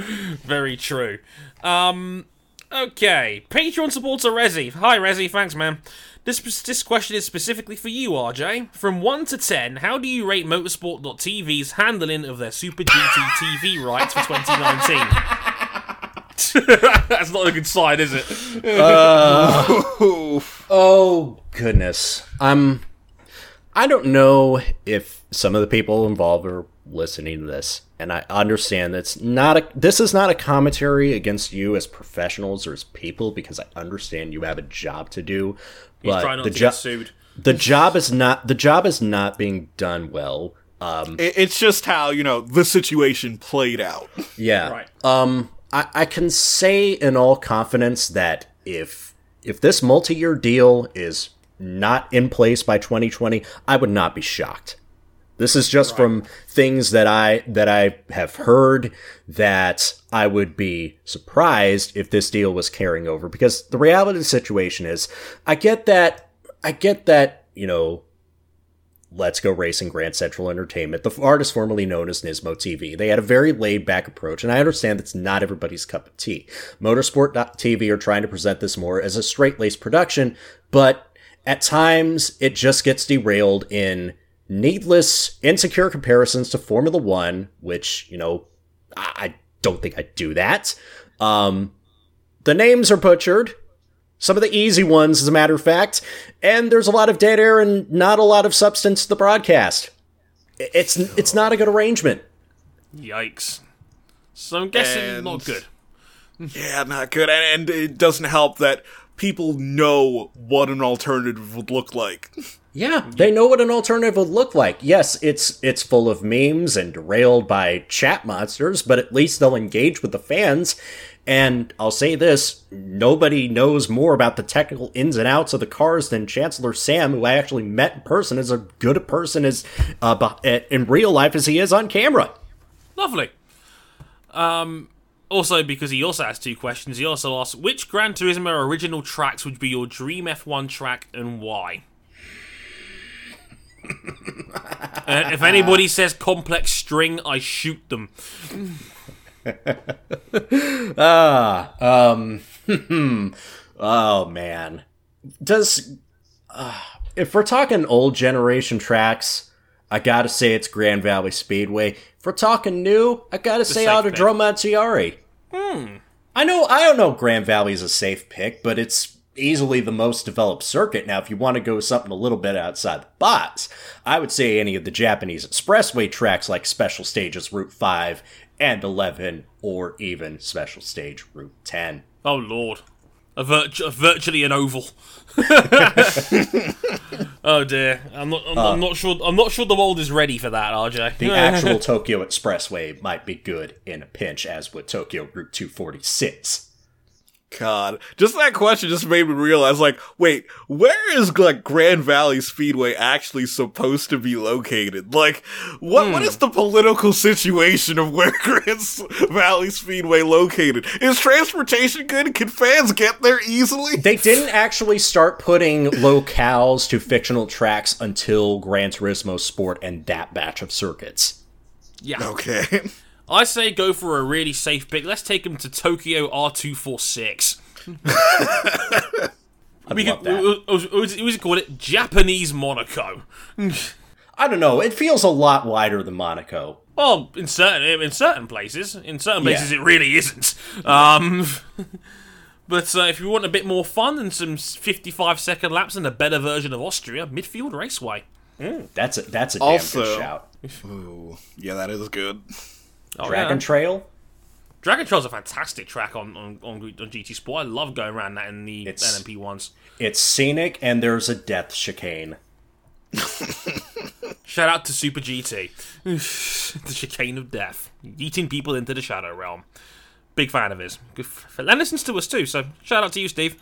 Very true. Um, okay. Patreon supporter Rezi. Hi, Rezi. Thanks, man. This, this question is specifically for you, RJ. From 1 to 10, how do you rate Motorsport.tv's handling of their Super GT TV rights for 2019? That's not a good sign, is it? Uh, oh goodness. I'm I don't know if some of the people involved are listening to this and I understand that's not a this is not a commentary against you as professionals or as people because I understand you have a job to do. He's trying not the to jo- get sued. the job is not the job is not being done well. Um It, it's just how you know the situation played out. yeah. Right. Um, I, I can say in all confidence that if if this multi-year deal is not in place by 2020, I would not be shocked. This is just from things that I that I have heard that I would be surprised if this deal was carrying over because the reality of the situation is I get that I get that, you know, Let's Go Racing Grand Central Entertainment, the artist formerly known as Nismo TV. They had a very laid back approach, and I understand that's not everybody's cup of tea. Motorsport.tv are trying to present this more as a straight laced production, but at times it just gets derailed in needless, insecure comparisons to Formula One, which, you know, I don't think I'd do that. Um, the names are butchered. Some of the easy ones, as a matter of fact, and there's a lot of dead air and not a lot of substance to the broadcast. It's it's not a good arrangement. Yikes. So I'm guessing And- not good. Yeah, not good. And, and it doesn't help that people know what an alternative would look like. Yeah, they know what an alternative would look like. Yes, it's it's full of memes and derailed by chat monsters, but at least they'll engage with the fans. And I'll say this, nobody knows more about the technical ins and outs of the cars than Chancellor Sam, who I actually met in person, is a good a person as uh, in real life as he is on camera. Lovely. Um, also, because he also has two questions, he also asks which Gran Turismo original tracks would be your dream F1 track and why? Uh, if anybody says complex string, I shoot them. Ah, um, oh man, does uh, if we're talking old generation tracks, I gotta say it's Grand Valley Speedway. If we're talking new, I gotta say Autodrome Montiari. Hmm. I know I don't know Grand Valley's a safe pick, but it's easily the most developed circuit. Now, if you want to go something a little bit outside the box, I would say any of the Japanese expressway tracks like Special Stages Route Five and Eleven, or even Special Stage Route Ten. Oh lord, a virtu- virtually an oval. oh dear, I'm not. I'm, I'm uh, not sure. I'm not sure the world is ready for that, RJ. The actual Tokyo Expressway might be good in a pinch, as would Tokyo Route 246. God, just that question just made me realize, like, wait, where is like Grand Valley Speedway actually supposed to be located? Like, what what hmm. is the political situation of where Grand Valley Speedway located? Is transportation good? Can fans get there easily? They didn't actually start putting locales to fictional tracks until Gran Turismo Sport and that batch of circuits. yeah. Okay. I say go for a really safe pick. Let's take him to Tokyo R246. I'd We love could, that. we, we, we, we call it Japanese Monaco. I don't know. It feels a lot wider than Monaco. Well, in certain in certain places, in certain places Yeah. it really isn't. Um, but uh, if you want a bit more fun and some 55 second laps and a better version of Austria, Midfield Raceway. That's a that's a damn Also- good shout. Ooh, yeah, that is good. Oh, Dragon yeah. Trail. Dragon Trail's a fantastic track on on, on, GT Sport. I love going around that in the It's- LMP ones. It's scenic and there's a death chicane. Shout out to Super GT, the chicane of death, eating people into the shadow realm. Big fan of his. Good f- and listens to us too. So shout out to you, Steve.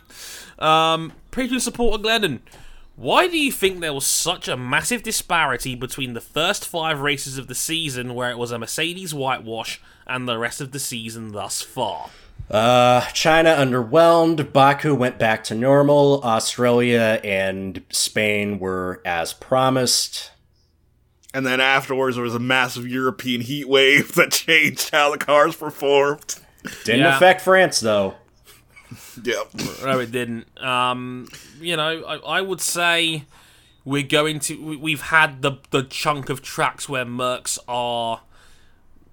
Um, Patreon supporter Glennon. Why do you think there was such a massive disparity between the first five races of the season, where it was a Mercedes whitewash, and the rest of the season thus far? Uh, China underwhelmed. Baku went back to normal. Australia and Spain were as promised. And then afterwards, there was a massive European heat wave that changed how the cars performed. Didn't Yeah. affect France though. Yep. No, it didn't. Um, you know, I, I would say we're going to. we- We've had the the chunk of tracks where Mercs are,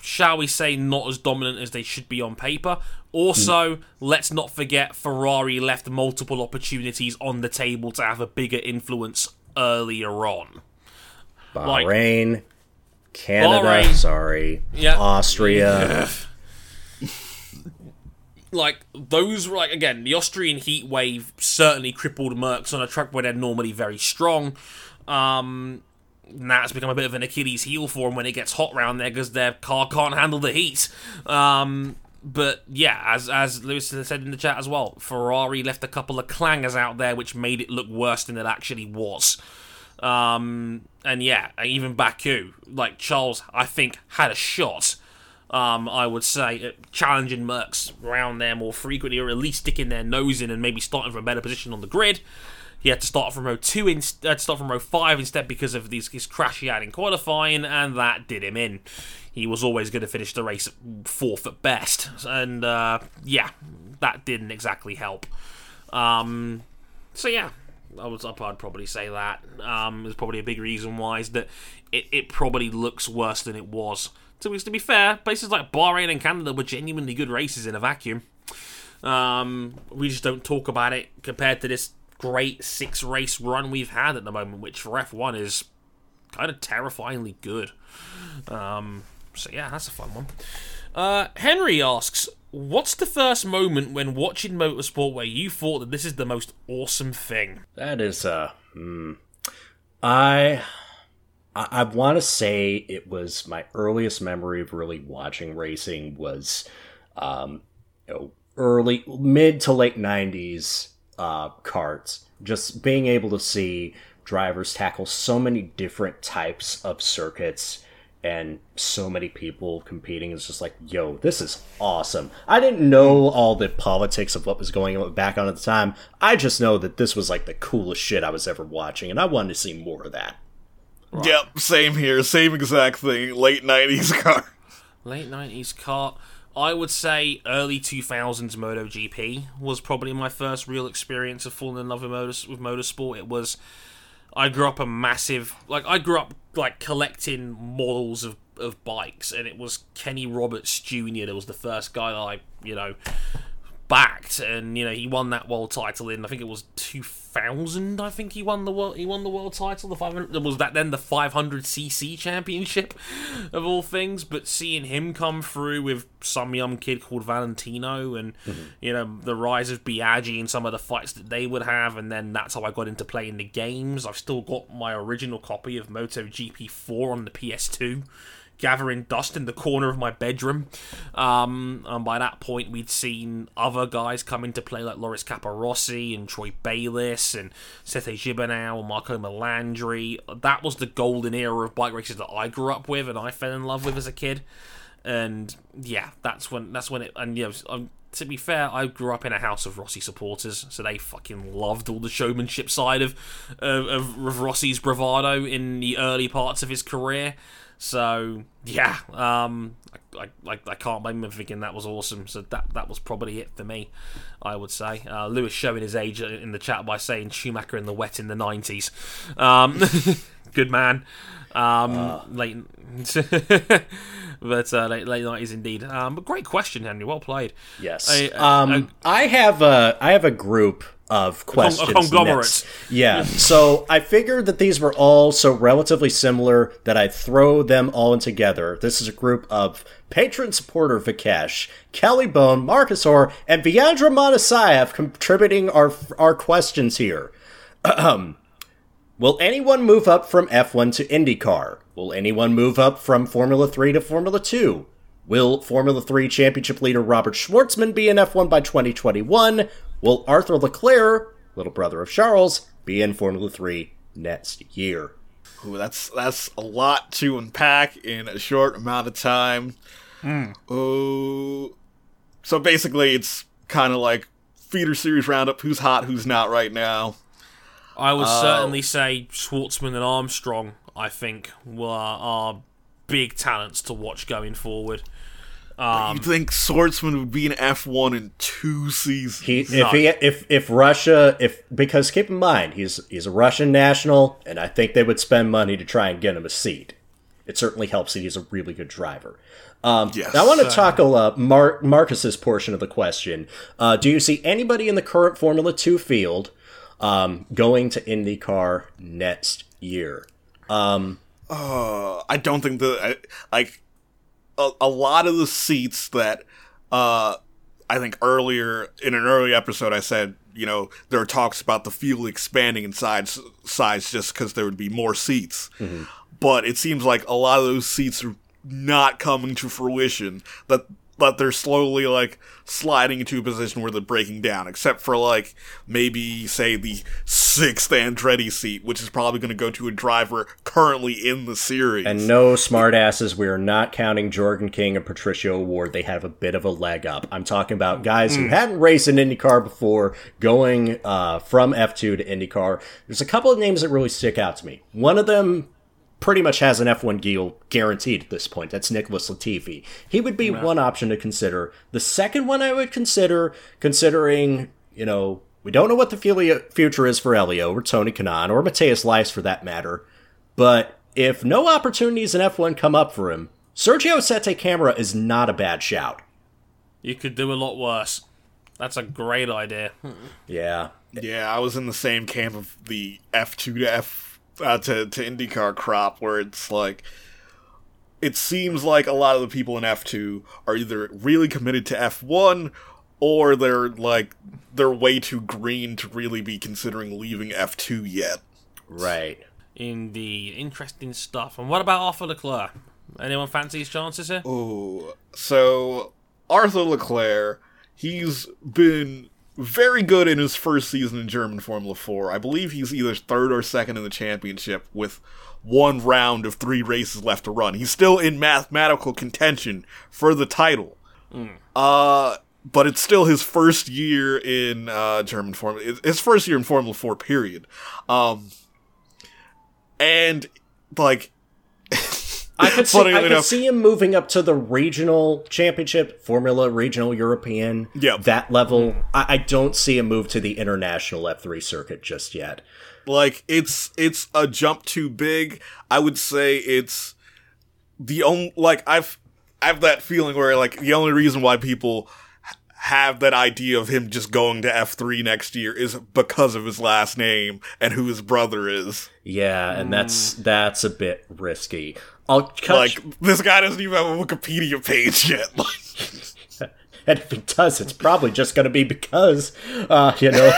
shall we say, not as dominant as they should be on paper. Also, let's not forget Ferrari left multiple opportunities on the table to have a bigger influence earlier on. Like- Bahrain, Canada, Bahrain. sorry, Yeah. Austria. Like those were like again the Austrian heat wave certainly crippled Mercs on a track where they're normally very strong. Um, now it's become a bit of an Achilles heel for them when it gets hot round there because their car can't handle the heat. Um, but yeah, as as Lewis said in the chat as well, Ferrari left a couple of clangers out there which made it look worse than it actually was. Um, and yeah, even Baku, like Charles, I think had a shot. Um, I would say challenging Mercs around there more frequently, or at least sticking their nose in and maybe starting from a better position on the grid. He had to start from row two, in, had to start from row five instead because of these, his crash he had in qualifying, and that did him in. He was always going to finish the race fourth at best, and uh, yeah, that didn't exactly help. Um, so yeah, I would I'd probably say that. Um, there's probably a big reason why is that it, it probably looks worse than it was. To, to be fair, places like Bahrain and Canada were genuinely good races in a vacuum. Um, we just don't talk about it compared to this great six race run we've had at the moment, which for F1 is kind of terrifyingly good. Um, so yeah, that's a fun one. Uh, Henry asks, "What's the first moment when watching motorsport where you thought that this is the most awesome thing?" That is uh hmm. I I, I want to say it was my earliest memory of really watching racing was um you know early mid to late 90s uh karts just being able to see drivers tackle so many different types of circuits and so many people competing is just like, yo, this is awesome. I didn't know all the politics of what was going on back on at the time. I just know that this was like the coolest shit I was ever watching, and I wanted to see more of that. Yep, same here, same exact thing. Late '90s car. Late 90s car. I would say early 2000s MotoGP was probably my first real experience of falling in love with, motors- with motorsport. It was. I grew up a massive. Like, I grew up, like, collecting models of, of bikes, and it was Kenny Roberts Jr. that was the first guy that I, you know, backed, and, you know, he won that world title in, I think it was 2000, I think he won the world, he won the world title, the 500, was that then the 500cc championship, of all things, but seeing him come through with some young kid called Valentino, and, mm-hmm. you know, the rise of Biaggi and some of the fights that they would have, and then that's how I got into playing the games. I've still got my original copy of MotoGP 4 on the PS2 gathering dust in the corner of my bedroom. Um, and by that point, we'd seen other guys come into play like Loris Capirossi and Troy Bayliss and Sete Gibernau and Marco Melandri. That was the golden era of bike races that I grew up with and I fell in love with as a kid. And yeah, that's when that's when it. And know, um, to be fair, I grew up in a house of Rossi supporters, so they fucking loved all the showmanship side of of, of Rossi's bravado in the early parts of his career. So yeah, um, I, I, I can't blame him for thinking that was awesome. So that that was probably it for me, I would say. Uh, Lewis showing his age in the chat by saying Schumacher in the wet in the nineties. Um, good man. Um, late, but uh, late late nineties indeed. Um, but great question, Henry. Well played. Yes. I- um, I have a I have a group of questions. conglomerate. next. Yeah. so I figured that these were all so relatively similar that I'd throw them all in together. This is a group of patron supporter Vikesh, Kelly Bone, Marcus Orr, and Viandra Monasayev contributing our our questions here. Will anyone move up from F1 to IndyCar? Will anyone move up from Formula 3 to Formula 2? Will Formula 3 championship leader Robert Shwartzman be in F1 by 2021? Will Arthur Leclerc, little brother of Charles, be in Formula 3 next year? Ooh, that's that's a lot to unpack in a short amount of time. Oh, so basically, it's kind of like feeder series roundup: who's hot, who's not right now. I would uh, certainly say Shwartzman and Armstrong. I think were are big talents to watch going forward. Um, you think Shwartzman would be an F one in two seasons? He, if No. he, if if Russia, if because keep in mind he's he's a Russian national, and I think they would spend money to try and get him a seat. It certainly helps that he's a really good driver. Um, Yes. I want to tackle uh, Mar- Marcus's portion of the question. Uh, do you see anybody in the current Formula Two field um, going to IndyCar next year? Uh, I don't think that I, like a, a lot of the seats that uh I think earlier in an early episode I said you know there are talks about the field expanding in size size just because there would be more seats, but it seems like a lot of those seats are not coming to fruition. That but they're slowly like sliding into a position where they're breaking down, except for like maybe say the sixth Andretti seat, which is probably going to go to a driver currently in the series. And no, smartasses, we are not counting Jordan King and Patricio O'Ward. They have a bit of a leg up. I'm talking about guys who hadn't raced in IndyCar before, going uh, from F2 to IndyCar. There's a couple of names that really stick out to me. One of them pretty much has an F1 deal guaranteed at this point. That's Nicholas Latifi. He would be one option to consider. The second one I would consider, considering, you know, we don't know what the future is for Elio or Tony Kanaan or Matheus Leist for that matter, but if no opportunities in F1 come up for him, Sergio Sette Camara is not a bad shout. You could do a lot worse. That's a great idea. Yeah. Yeah, I was in the same camp of the F two to F uh, to to IndyCar crop, where it's like it seems like a lot of the people in F two are either really committed to F one or they're like they're way too green to really be considering leaving F two yet. Right. Indeed. Interesting stuff. And what about Arthur Leclerc? Anyone fancy his chances here? Oh, so Arthur Leclerc, he's been very good in his first season in German Formula 4. I believe he's either third or second in the championship with one round of three races left to run. He's still in mathematical contention for the title. Uh, but it's still his first year in uh, German Formula. His first year in Formula 4, period. Um, and, like, I could see, I could see him moving up to the regional championship, Formula Regional European, Yeah. that level. I, I don't see a move to the international F3 circuit just yet. like it's it's a jump too big i would say it's the only like i've i have that feeling where like the only reason why people have that idea of him just going to f3 next year is because of his last name and who his brother is Yeah, and that's that's a bit risky. I'll cut like this guy doesn't even have a wikipedia page yet like and if he does, it's probably just going to be because, uh, you know,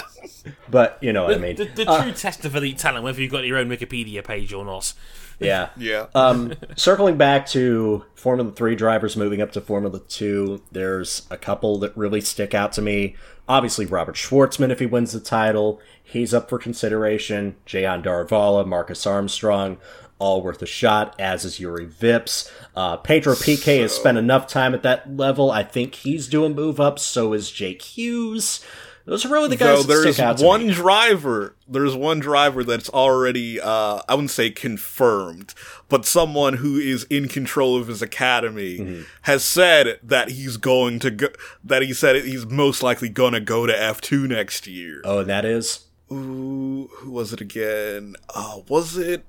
but you know what I mean. The, the true test of elite talent, whether you've got your own Wikipedia page or not. Yeah. yeah Um, circling back to Formula 3 drivers moving up to Formula 2, there's a couple that really stick out to me. Obviously, Robert Shwartzman, if he wins the title, he's up for consideration. Jehan Daruvala, Marcus Armstrong, all worth a shot, as is Juri Vips. Uh, Pedro Piquet has spent enough time at that level. I think he's doing move up, so is Jake Hughes. Those are really the guys so that there's to one me. driver there's one driver that's already uh i wouldn't say confirmed but someone who is in control of his academy Mm-hmm. has said that he's going to go that he said he's most likely gonna go to f2 next year Oh, and that is? Ooh, who was it again uh was it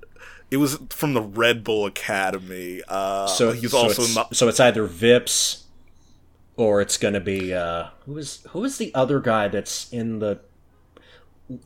it was from the red bull academy uh So he's so also it's, not so it's either Vips or it's going to be uh, who is who is the other guy that's in the?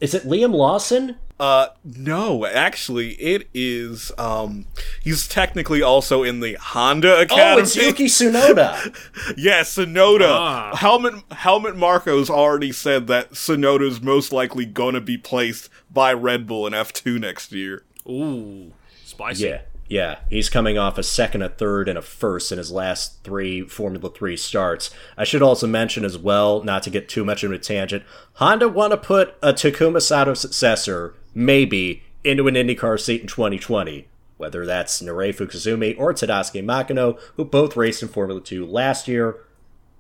Is it Liam Lawson? Uh, no, actually, it is. Um, he's technically also in the Honda Academy. Oh, it's Yuki Tsunoda. Yes, Tsunoda. Ah. Helmut Helmut Marko's already said that Tsunoda's most likely going to be placed by Red Bull in F2 next year. Ooh, spicy. yeah, yeah. He's coming off a second, a third, and a first in his last three Formula Three starts. I should also mention as well, not to get too much into a tangent, Honda want to put a Takuma Sato successor, maybe, into an IndyCar seat in 2020. Whether that's Nirei Fukuzumi or Tadasuke Makino, who both raced in Formula 2 last year,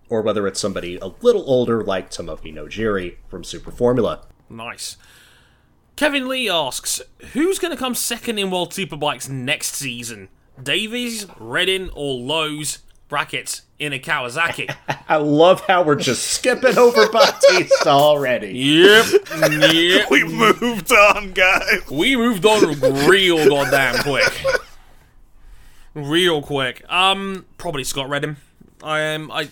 or whether it's somebody a little older like Tomoki Nojiri from Super Formula. Nice. Kevin Lee asks, who's going to come second in World Superbikes next season? Davies, Redding, or Lowes? Brackets in a Kawasaki. I love how we're just skipping over Bautista already. yep, yep. We moved on, guys. We moved on real goddamn quick. Real quick. Um, probably Scott Redding. I am. I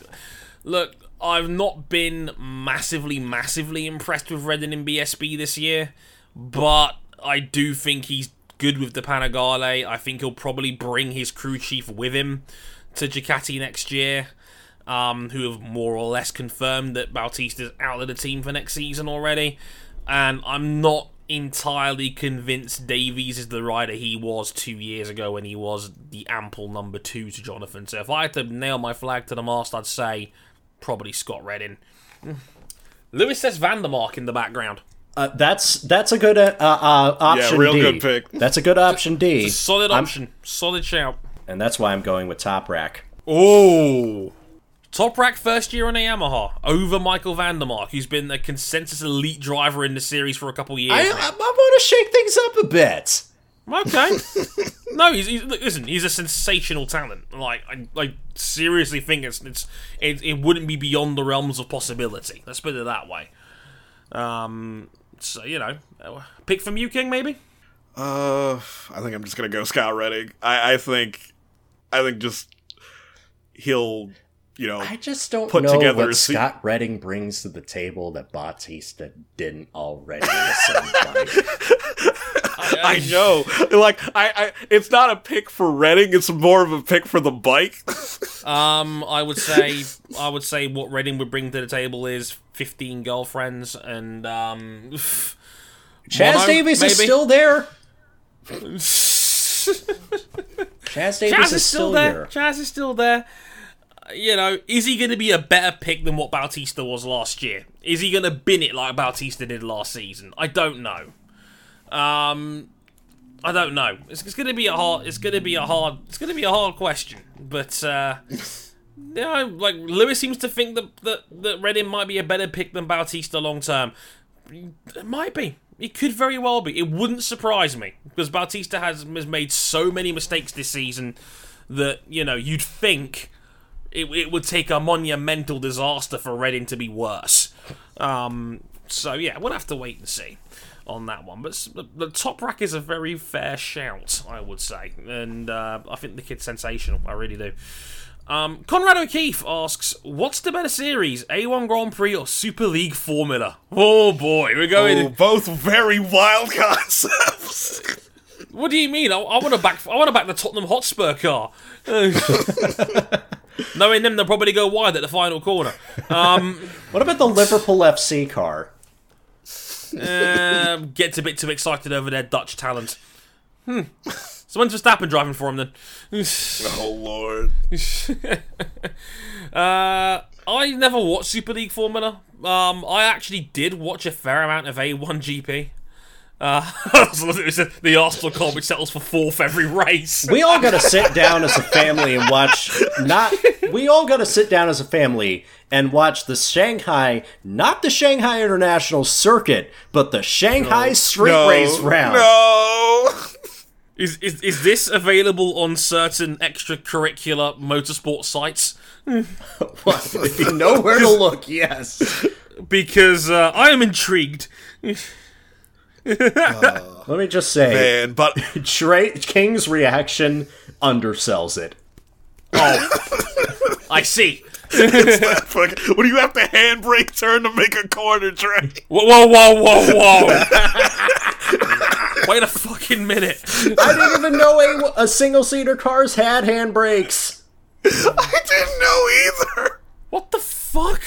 look. I've not been massively, massively impressed with Redding in BSB this year, but I do think he's good with the Panigale. I think he'll probably bring his crew chief with him to Ducati next year. Um, who have more or less confirmed that Bautista's out of the team for next season already, and I'm not entirely convinced Davies is the rider he was two years ago when he was the ample number two to Jonathan. So if I had to nail my flag to the mast, I'd say probably Scott Redding. Lewis says van der Mark in the background. Uh, that's that's a good uh, uh, option real D. good pick. That's a good option D. Solid I'm- option. Solid shout. and that's why I'm going with Toprak. Oh. Toprak first year on a Yamaha over Michael van der Mark, who's been a consensus elite driver in the series for a couple years. I. I, I want to shake things up a bit. Okay. no, he's, he's listen. He's a sensational talent. Like I, I seriously think it's it's it, it wouldn't be beyond the realms of possibility. Let's put it that way. Um. So you know, uh, pick from you, King, maybe. Uh, I think I'm just gonna go Scott Redding. I, I think, I think just he'll, you know, I just don't Put know together what se- Scott Redding brings to the table that Bautista didn't already. Listen, I know, like I, I, it's not a pick for Redding. It's more of a pick for the bike. Um, I would say I would say what Redding would bring to the table is fifteen girlfriends and um. Chaz Mono, Davies is still there. Chaz Davies Chaz is, is still there. Chaz is still there. Uh, You know, is he going to be a better pick than what Bautista was last year? Is he going to bin it like Bautista did last season? I don't know. Um, I don't know. It's, it's going to be a hard. It's going to be a hard. It's going to be a hard question. But uh, you know, like Lewis seems to think that that that Redding might be a better pick than Bautista long term. It might be. It could very well be. It wouldn't surprise me because Bautista has has made so many mistakes this season that you know you'd think it, it would take a monumental disaster for Redding to be worse. Um, so yeah, we'll have to wait and see on that one. But the, the Toprak is a very fair shout, I would say, and uh, I think the kid's sensational. I really do. Um, Conrad O'Keefe asks, "What's the better series, A1 Grand Prix or Super League Formula?" Oh boy, we're going. Oh, both very wild concepts. What do you mean? I, I want to back. I want to back the Tottenham Hotspur car. Knowing them, they'll probably go wide at the final corner. Um, What about the Liverpool FC car? Um, gets a bit too excited over their Dutch talent. Hmm. So when's Verstappen driving for him then? oh lord. Uh, I never watched Super League Formula. Um, I actually did watch a fair amount of A1 GP. Uh, said the Arsenal car which settles for fourth every race. We all got to sit down as a family and watch. Not we all got to sit down as a family and watch the Shanghai, not the Shanghai International Circuit, but the Shanghai Street No, Race round. No. Is, is is this available on certain extracurricular motorsport sites? if you know where to look, yes. Because uh, I am intrigued. Let me just say, Man, but Tra- King's reaction undersells it. Oh, I see. fuck, what do you have to handbrake turn to make a corner Trey? Whoa, whoa, whoa, whoa, whoa! Wait a fucking minute. I didn't even know a, a single seater cars had handbrakes. I didn't know either. What the fuck?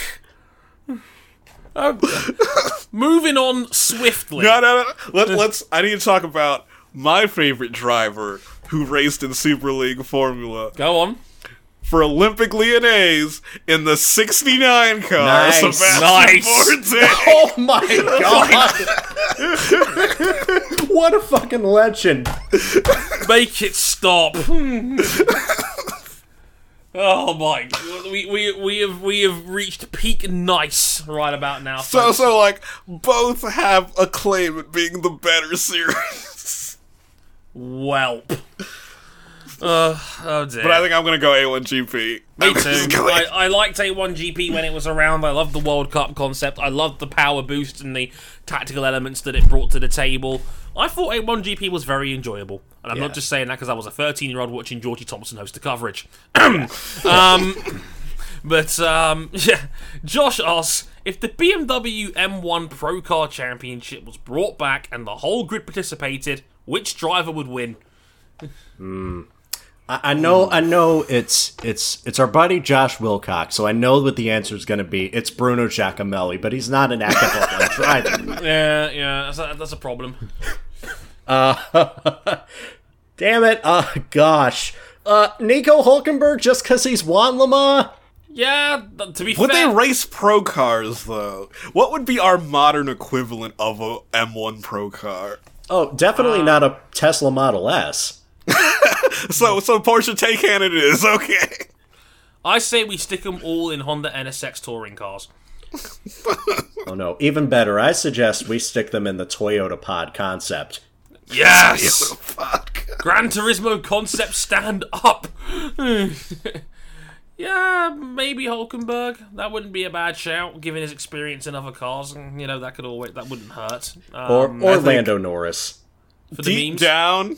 Moving on swiftly. No, no, no. Let, let's. I need to talk about my favorite driver who raced in Super League Formula Go on. for Olympique Lyonnais in the '69 car. Nice. Sebastian Nice. Bourdais. Oh my god! what a fucking legend! Make it stop. Oh my! We we we have we have reached peak nice right about now. So, folks. so like both have a claim at being the better series. Whelp. Uh, oh dear. But I think I'm gonna go A1GP. Me too. I, I liked A1GP when it was around. I loved the World Cup concept. I loved the power boost and the tactical elements that it brought to the table. I thought A1GP was very enjoyable. And I'm Yeah. not just saying that because I was a 13 year old watching Georgie Thompson host the coverage. um, but, um, yeah. Josh asks if the BMW M1 Pro Car Championship was brought back and the whole grid participated, which driver would win? I, I know, I know. It's it's it's our buddy Josh Wilcox, so I know what the answer is going to be. It's Bruno Giacomelli, but he's not an active F1 driver. Yeah, yeah, that's a, that's a problem. Damn it! Uh, gosh. Uh, Nico Hulkenberg just because he's won Le Mans? Yeah, th- to be Would fair, they race pro cars though? What would be our modern equivalent of a M1 pro car? Oh, definitely not a Tesla Model S. So, so Porsche Taycan it is. Okay. I say we stick them all in Honda NSX touring cars. Oh no, even better. I suggest we stick them in the Toyota Pod concept. Yes, Fuck. Gran Turismo concept stand up. yeah, maybe Hulkenberg. That wouldn't be a bad shout, given his experience in other cars, and you know that could always that wouldn't hurt. Um, Or think- Or Lando Norris. for the Deep memes. down,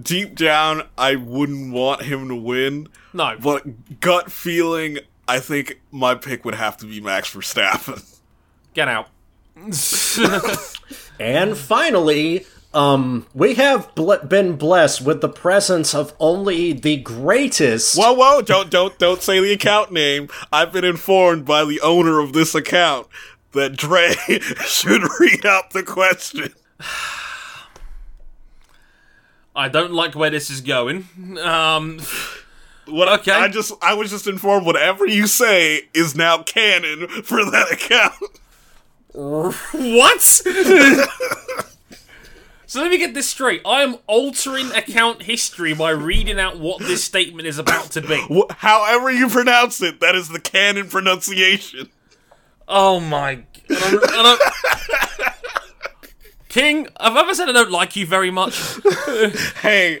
deep down, I wouldn't want him to win. no, But gut feeling, I think my pick would have to be Max Verstappen. get out. And finally, um, we have ble- been blessed with the presence of only the greatest. Whoa, whoa! Don't, don't, don't say the account name. I've been informed by the owner of this account that Dre should read out the question. I don't like where this is going. Um, What? Okay. I just, I was just informed. Whatever you say is now canon for that account. what? so let me get this straight. I am altering account history by reading out what this statement is about to be. However you pronounce it, that is the canon pronunciation. Oh my! I don't- I don't- King, I've ever said I don't like you very much. Hey,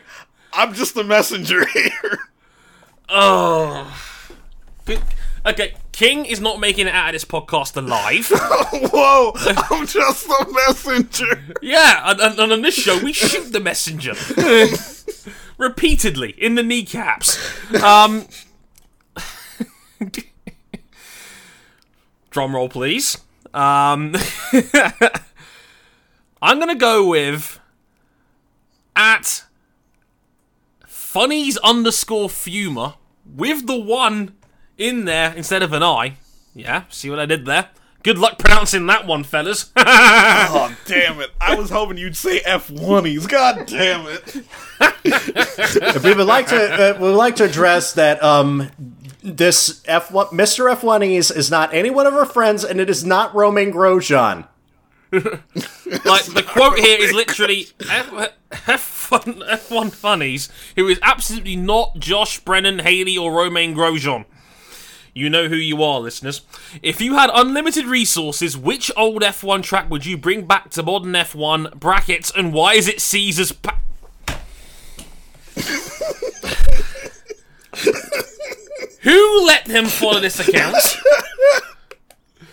I'm just the messenger here. Oh. Okay, King is not making it out of this podcast alive. Whoa, I'm just the messenger. Yeah, and, and, and on this show we shoot the messenger repeatedly in the kneecaps. Um, drum roll, please. Um, I'm gonna go with at funnies underscore fumer with the one in there instead of an I. Yeah, see what I did there? Good luck pronouncing that one, fellas. Oh damn it! I was hoping you'd say F1ies. God damn it! If we would like to uh, we would like to address that um this F1 Mr. F1 is not any one of our friends and it is not Romain Grosjean. like the quote here is literally F- F1, F1 funnies, who is absolutely not Josh Brennan, Haley, or Romain Grosjean. You know who you are, listeners. If you had unlimited resources, which old F1 track would you bring back to modern F1 brackets, and why is it Caesar's? Pa- who let them follow this account?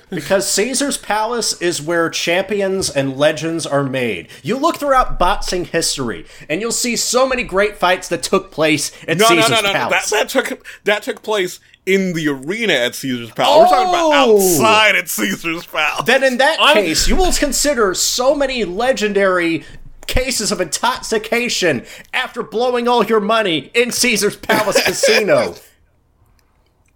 Because Caesar's Palace is where champions and legends are made. You look throughout boxing history, and you'll see so many great fights that took place at No, Caesar's no, no, no, no. That, that took that took place in the arena at Caesar's Palace. We're talking about Oh! outside at Caesar's Palace. then in that I'm- case, you will consider so many legendary cases of intoxication after blowing all your money in Caesar's Palace Casino.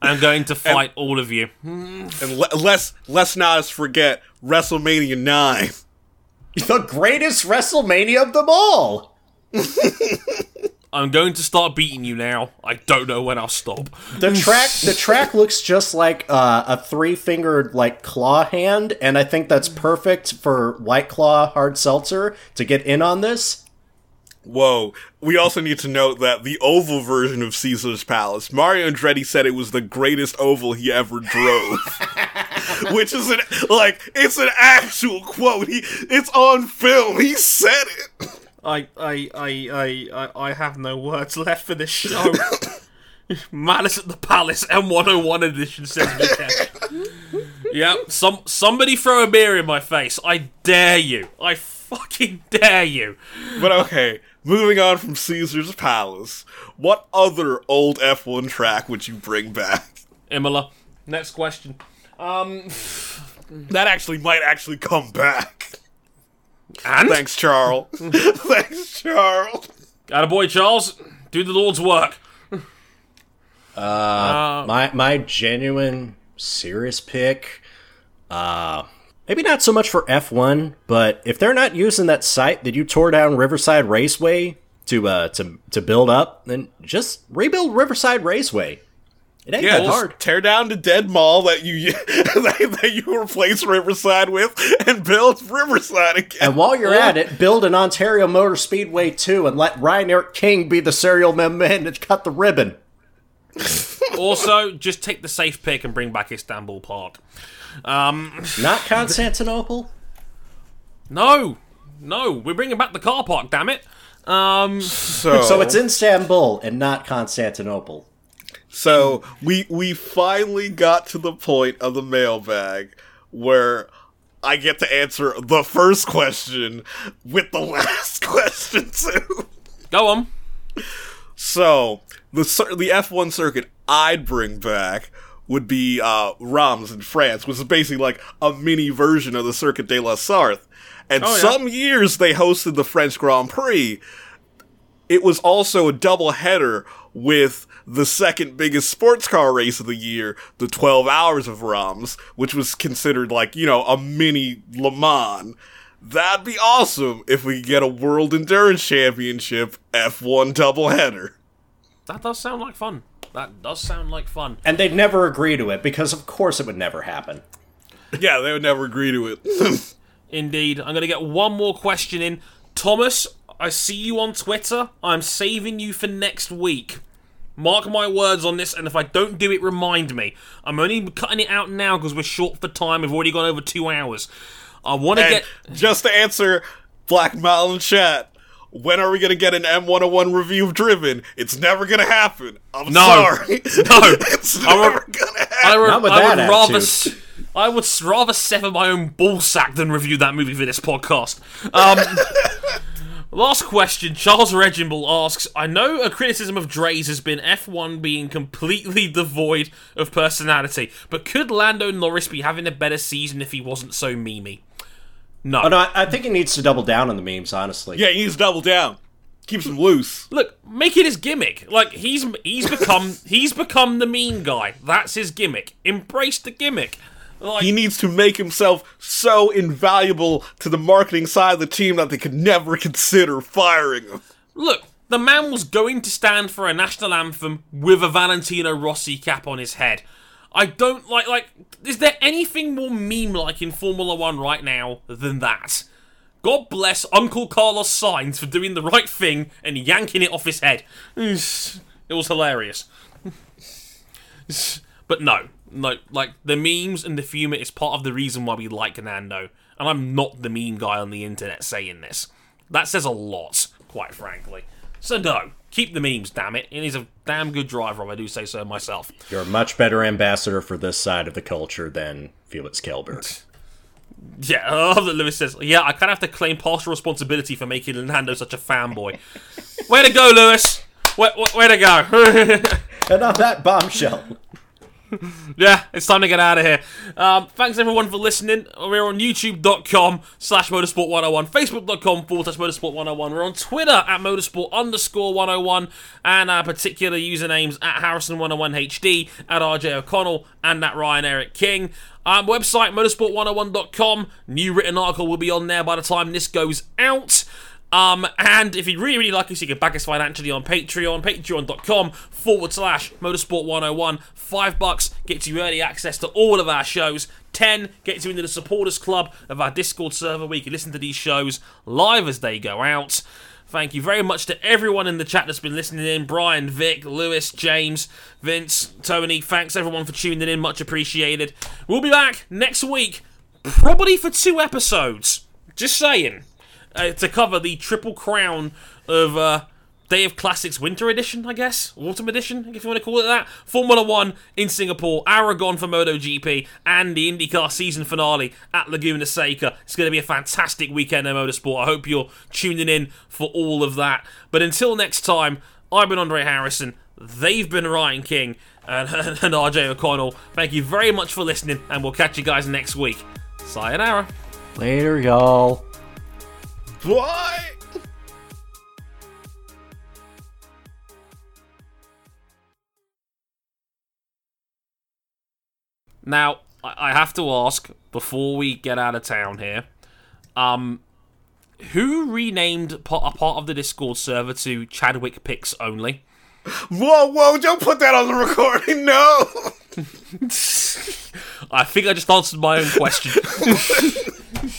I'm going to fight all of you. and le- let's let's not forget WrestleMania nine. The greatest WrestleMania of them all. I'm going to start beating you now. I don't know when I'll stop. The track, the track looks just like uh, a three-fingered like claw hand, and I think that's perfect for White Claw Hard Seltzer to get in on this. Whoa. We also need to note that the oval version of Caesar's Palace, Mario Andretti said it was the greatest oval he ever drove. Which is an like it's an actual quote. He it's on film. He said it. I, I, I, I, I, have no words left for this show. Malice at the Palace M101 edition says Vikesh. yeah, some somebody throw a beer in my face. I dare you. I fucking dare you. But okay, moving on from Caesar's Palace, what other old F1 track would you bring back? Imola. Next question. Um, That actually might actually come back. and Thanks, Charles. Thanks, Charles. Got a boy, Charles. Do the Lord's work. Uh my my genuine serious pick uh maybe not so much for F1 but if they're not using that site that you tore down Riverside Raceway to uh to to build up then just rebuild Riverside Raceway it ain't Yeah, that just hard tear down the dead mall that you that, that you replace Riverside with and build Riverside again. and while you're at it build an Ontario Motor Speedway too and let Ryan Eric King be the serial man to cut the ribbon Also, just take the safe pick and bring back Istanbul Park. Um, not Constantinople no, no, we're bringing back the car park. Damn it. Um, so, so it's in Istanbul and not Constantinople So we we finally got to the point of the mailbag where I get to answer the first question with the last question too. go on. So the cir- the F1 circuit I'd bring back would be uh, Reims in France, which is basically like a mini version of the Circuit de la Sarthe. And Oh, yeah. some years they hosted the French Grand Prix. It was also a double header with the second biggest sports car race of the year, the 12 Hours of Reims, which was considered like, you know, a mini Le Mans. That'd be awesome if we could get a World Endurance Championship F1 doubleheader. That does sound like fun. That does sound like fun. and they'd never agree to it because of course it would never happen Yeah, they would never agree to it. Indeed. I'm going to get one more question in. Thomas, I see you on Twitter. I'm saving you for next week. Mark my words on this, and if I don't do it, remind me. I'm only cutting it out now because we're short for time. We've already gone over two hours. I want to get. just to answer Black Mountain chat, when are we gonna get an M101 review of Driven? It's never gonna happen. I'm No. sorry. No. it's I never re- gonna I, happen. Not with I that would rather. attitude. s- I would rather sever my own ballsack than review that movie for this podcast. Um, last question. Charles Reginald asks I know a criticism of Dre's has been F1 being completely devoid of personality, but could Lando Norris be having a better season if he wasn't so memey? No. Oh no, I, I think he needs to double down on the memes. Honestly, yeah, he needs to double down. Keeps him loose. Look, make it his gimmick. Like he's he's become he's become the mean guy. That's his gimmick. Embrace the gimmick. Like, He needs to make himself so invaluable to the marketing side of the team that they could never consider firing him. Look, the man was going to stand for a national anthem with a Valentino Rossi cap on his head. I don't like like is there anything more meme like in Formula 1 right now than that? God bless Uncle Carlos Sainz for doing the right thing and yanking it off his head. It was hilarious. But no, no, like the memes and the humor is part of the reason why we like Lando. And I'm not the meme guy on the internet saying this. That says a lot, quite frankly. So no, keep the memes, damn it. And he's a damn good driver, if I do say so myself. you're a much better ambassador for this side of the culture than Felix Kjellberg. Yeah, I love that Lewis says, yeah, I kind of have to claim partial responsibility for making Lando such a fanboy. way to go, Lewis! Way, way, way to go. And on that bombshell, Yeah, it's time to get out of here. Um, thanks everyone for listening. We're on youtube.com slash motorsport101, facebook.com forward slash motorsport101. We're on Twitter at motorsport underscore 101, and our particular usernames at Harrison101HD, at RJ O'Connell, and at Ryan Eric King. Um, website motorsport101.com. New written article will be on there by the time this goes out. Um, and if you'd really, really like us, you can back us financially on Patreon, patreon.com forward slash motorsport101. Five bucks gets you early access to all of our shows. Ten gets you into the supporters club of our Discord server where you can listen to these shows live as they go out. Thank you very much to everyone in the chat that's been listening in. Brian, Vic, Lewis, James, Vince, Tony. Thanks everyone for tuning in. Much appreciated. We'll be back next week, probably for two episodes. Just saying uh, to cover the triple crown of uh, Day of Classics Winter Edition, I guess, Autumn Edition, if you want to call it that. Formula One in Singapore, Aragon for MotoGP, and the IndyCar season finale at Laguna Seca. It's going to be a fantastic weekend in motorsport. I hope you're tuning in for all of that. But until next time, I've been Andre Harrison. They've been Ryan King and, and RJ O'Connell. Thank you very much for listening, and we'll catch you guys next week. Sayonara. later, y'all. Bye. Now, I have to ask before we get out of town here, um, who renamed a part of the Discord server to Chadwick Picks Only? Whoa, whoa! Don't put that on the recording. No. I think I just answered my own question.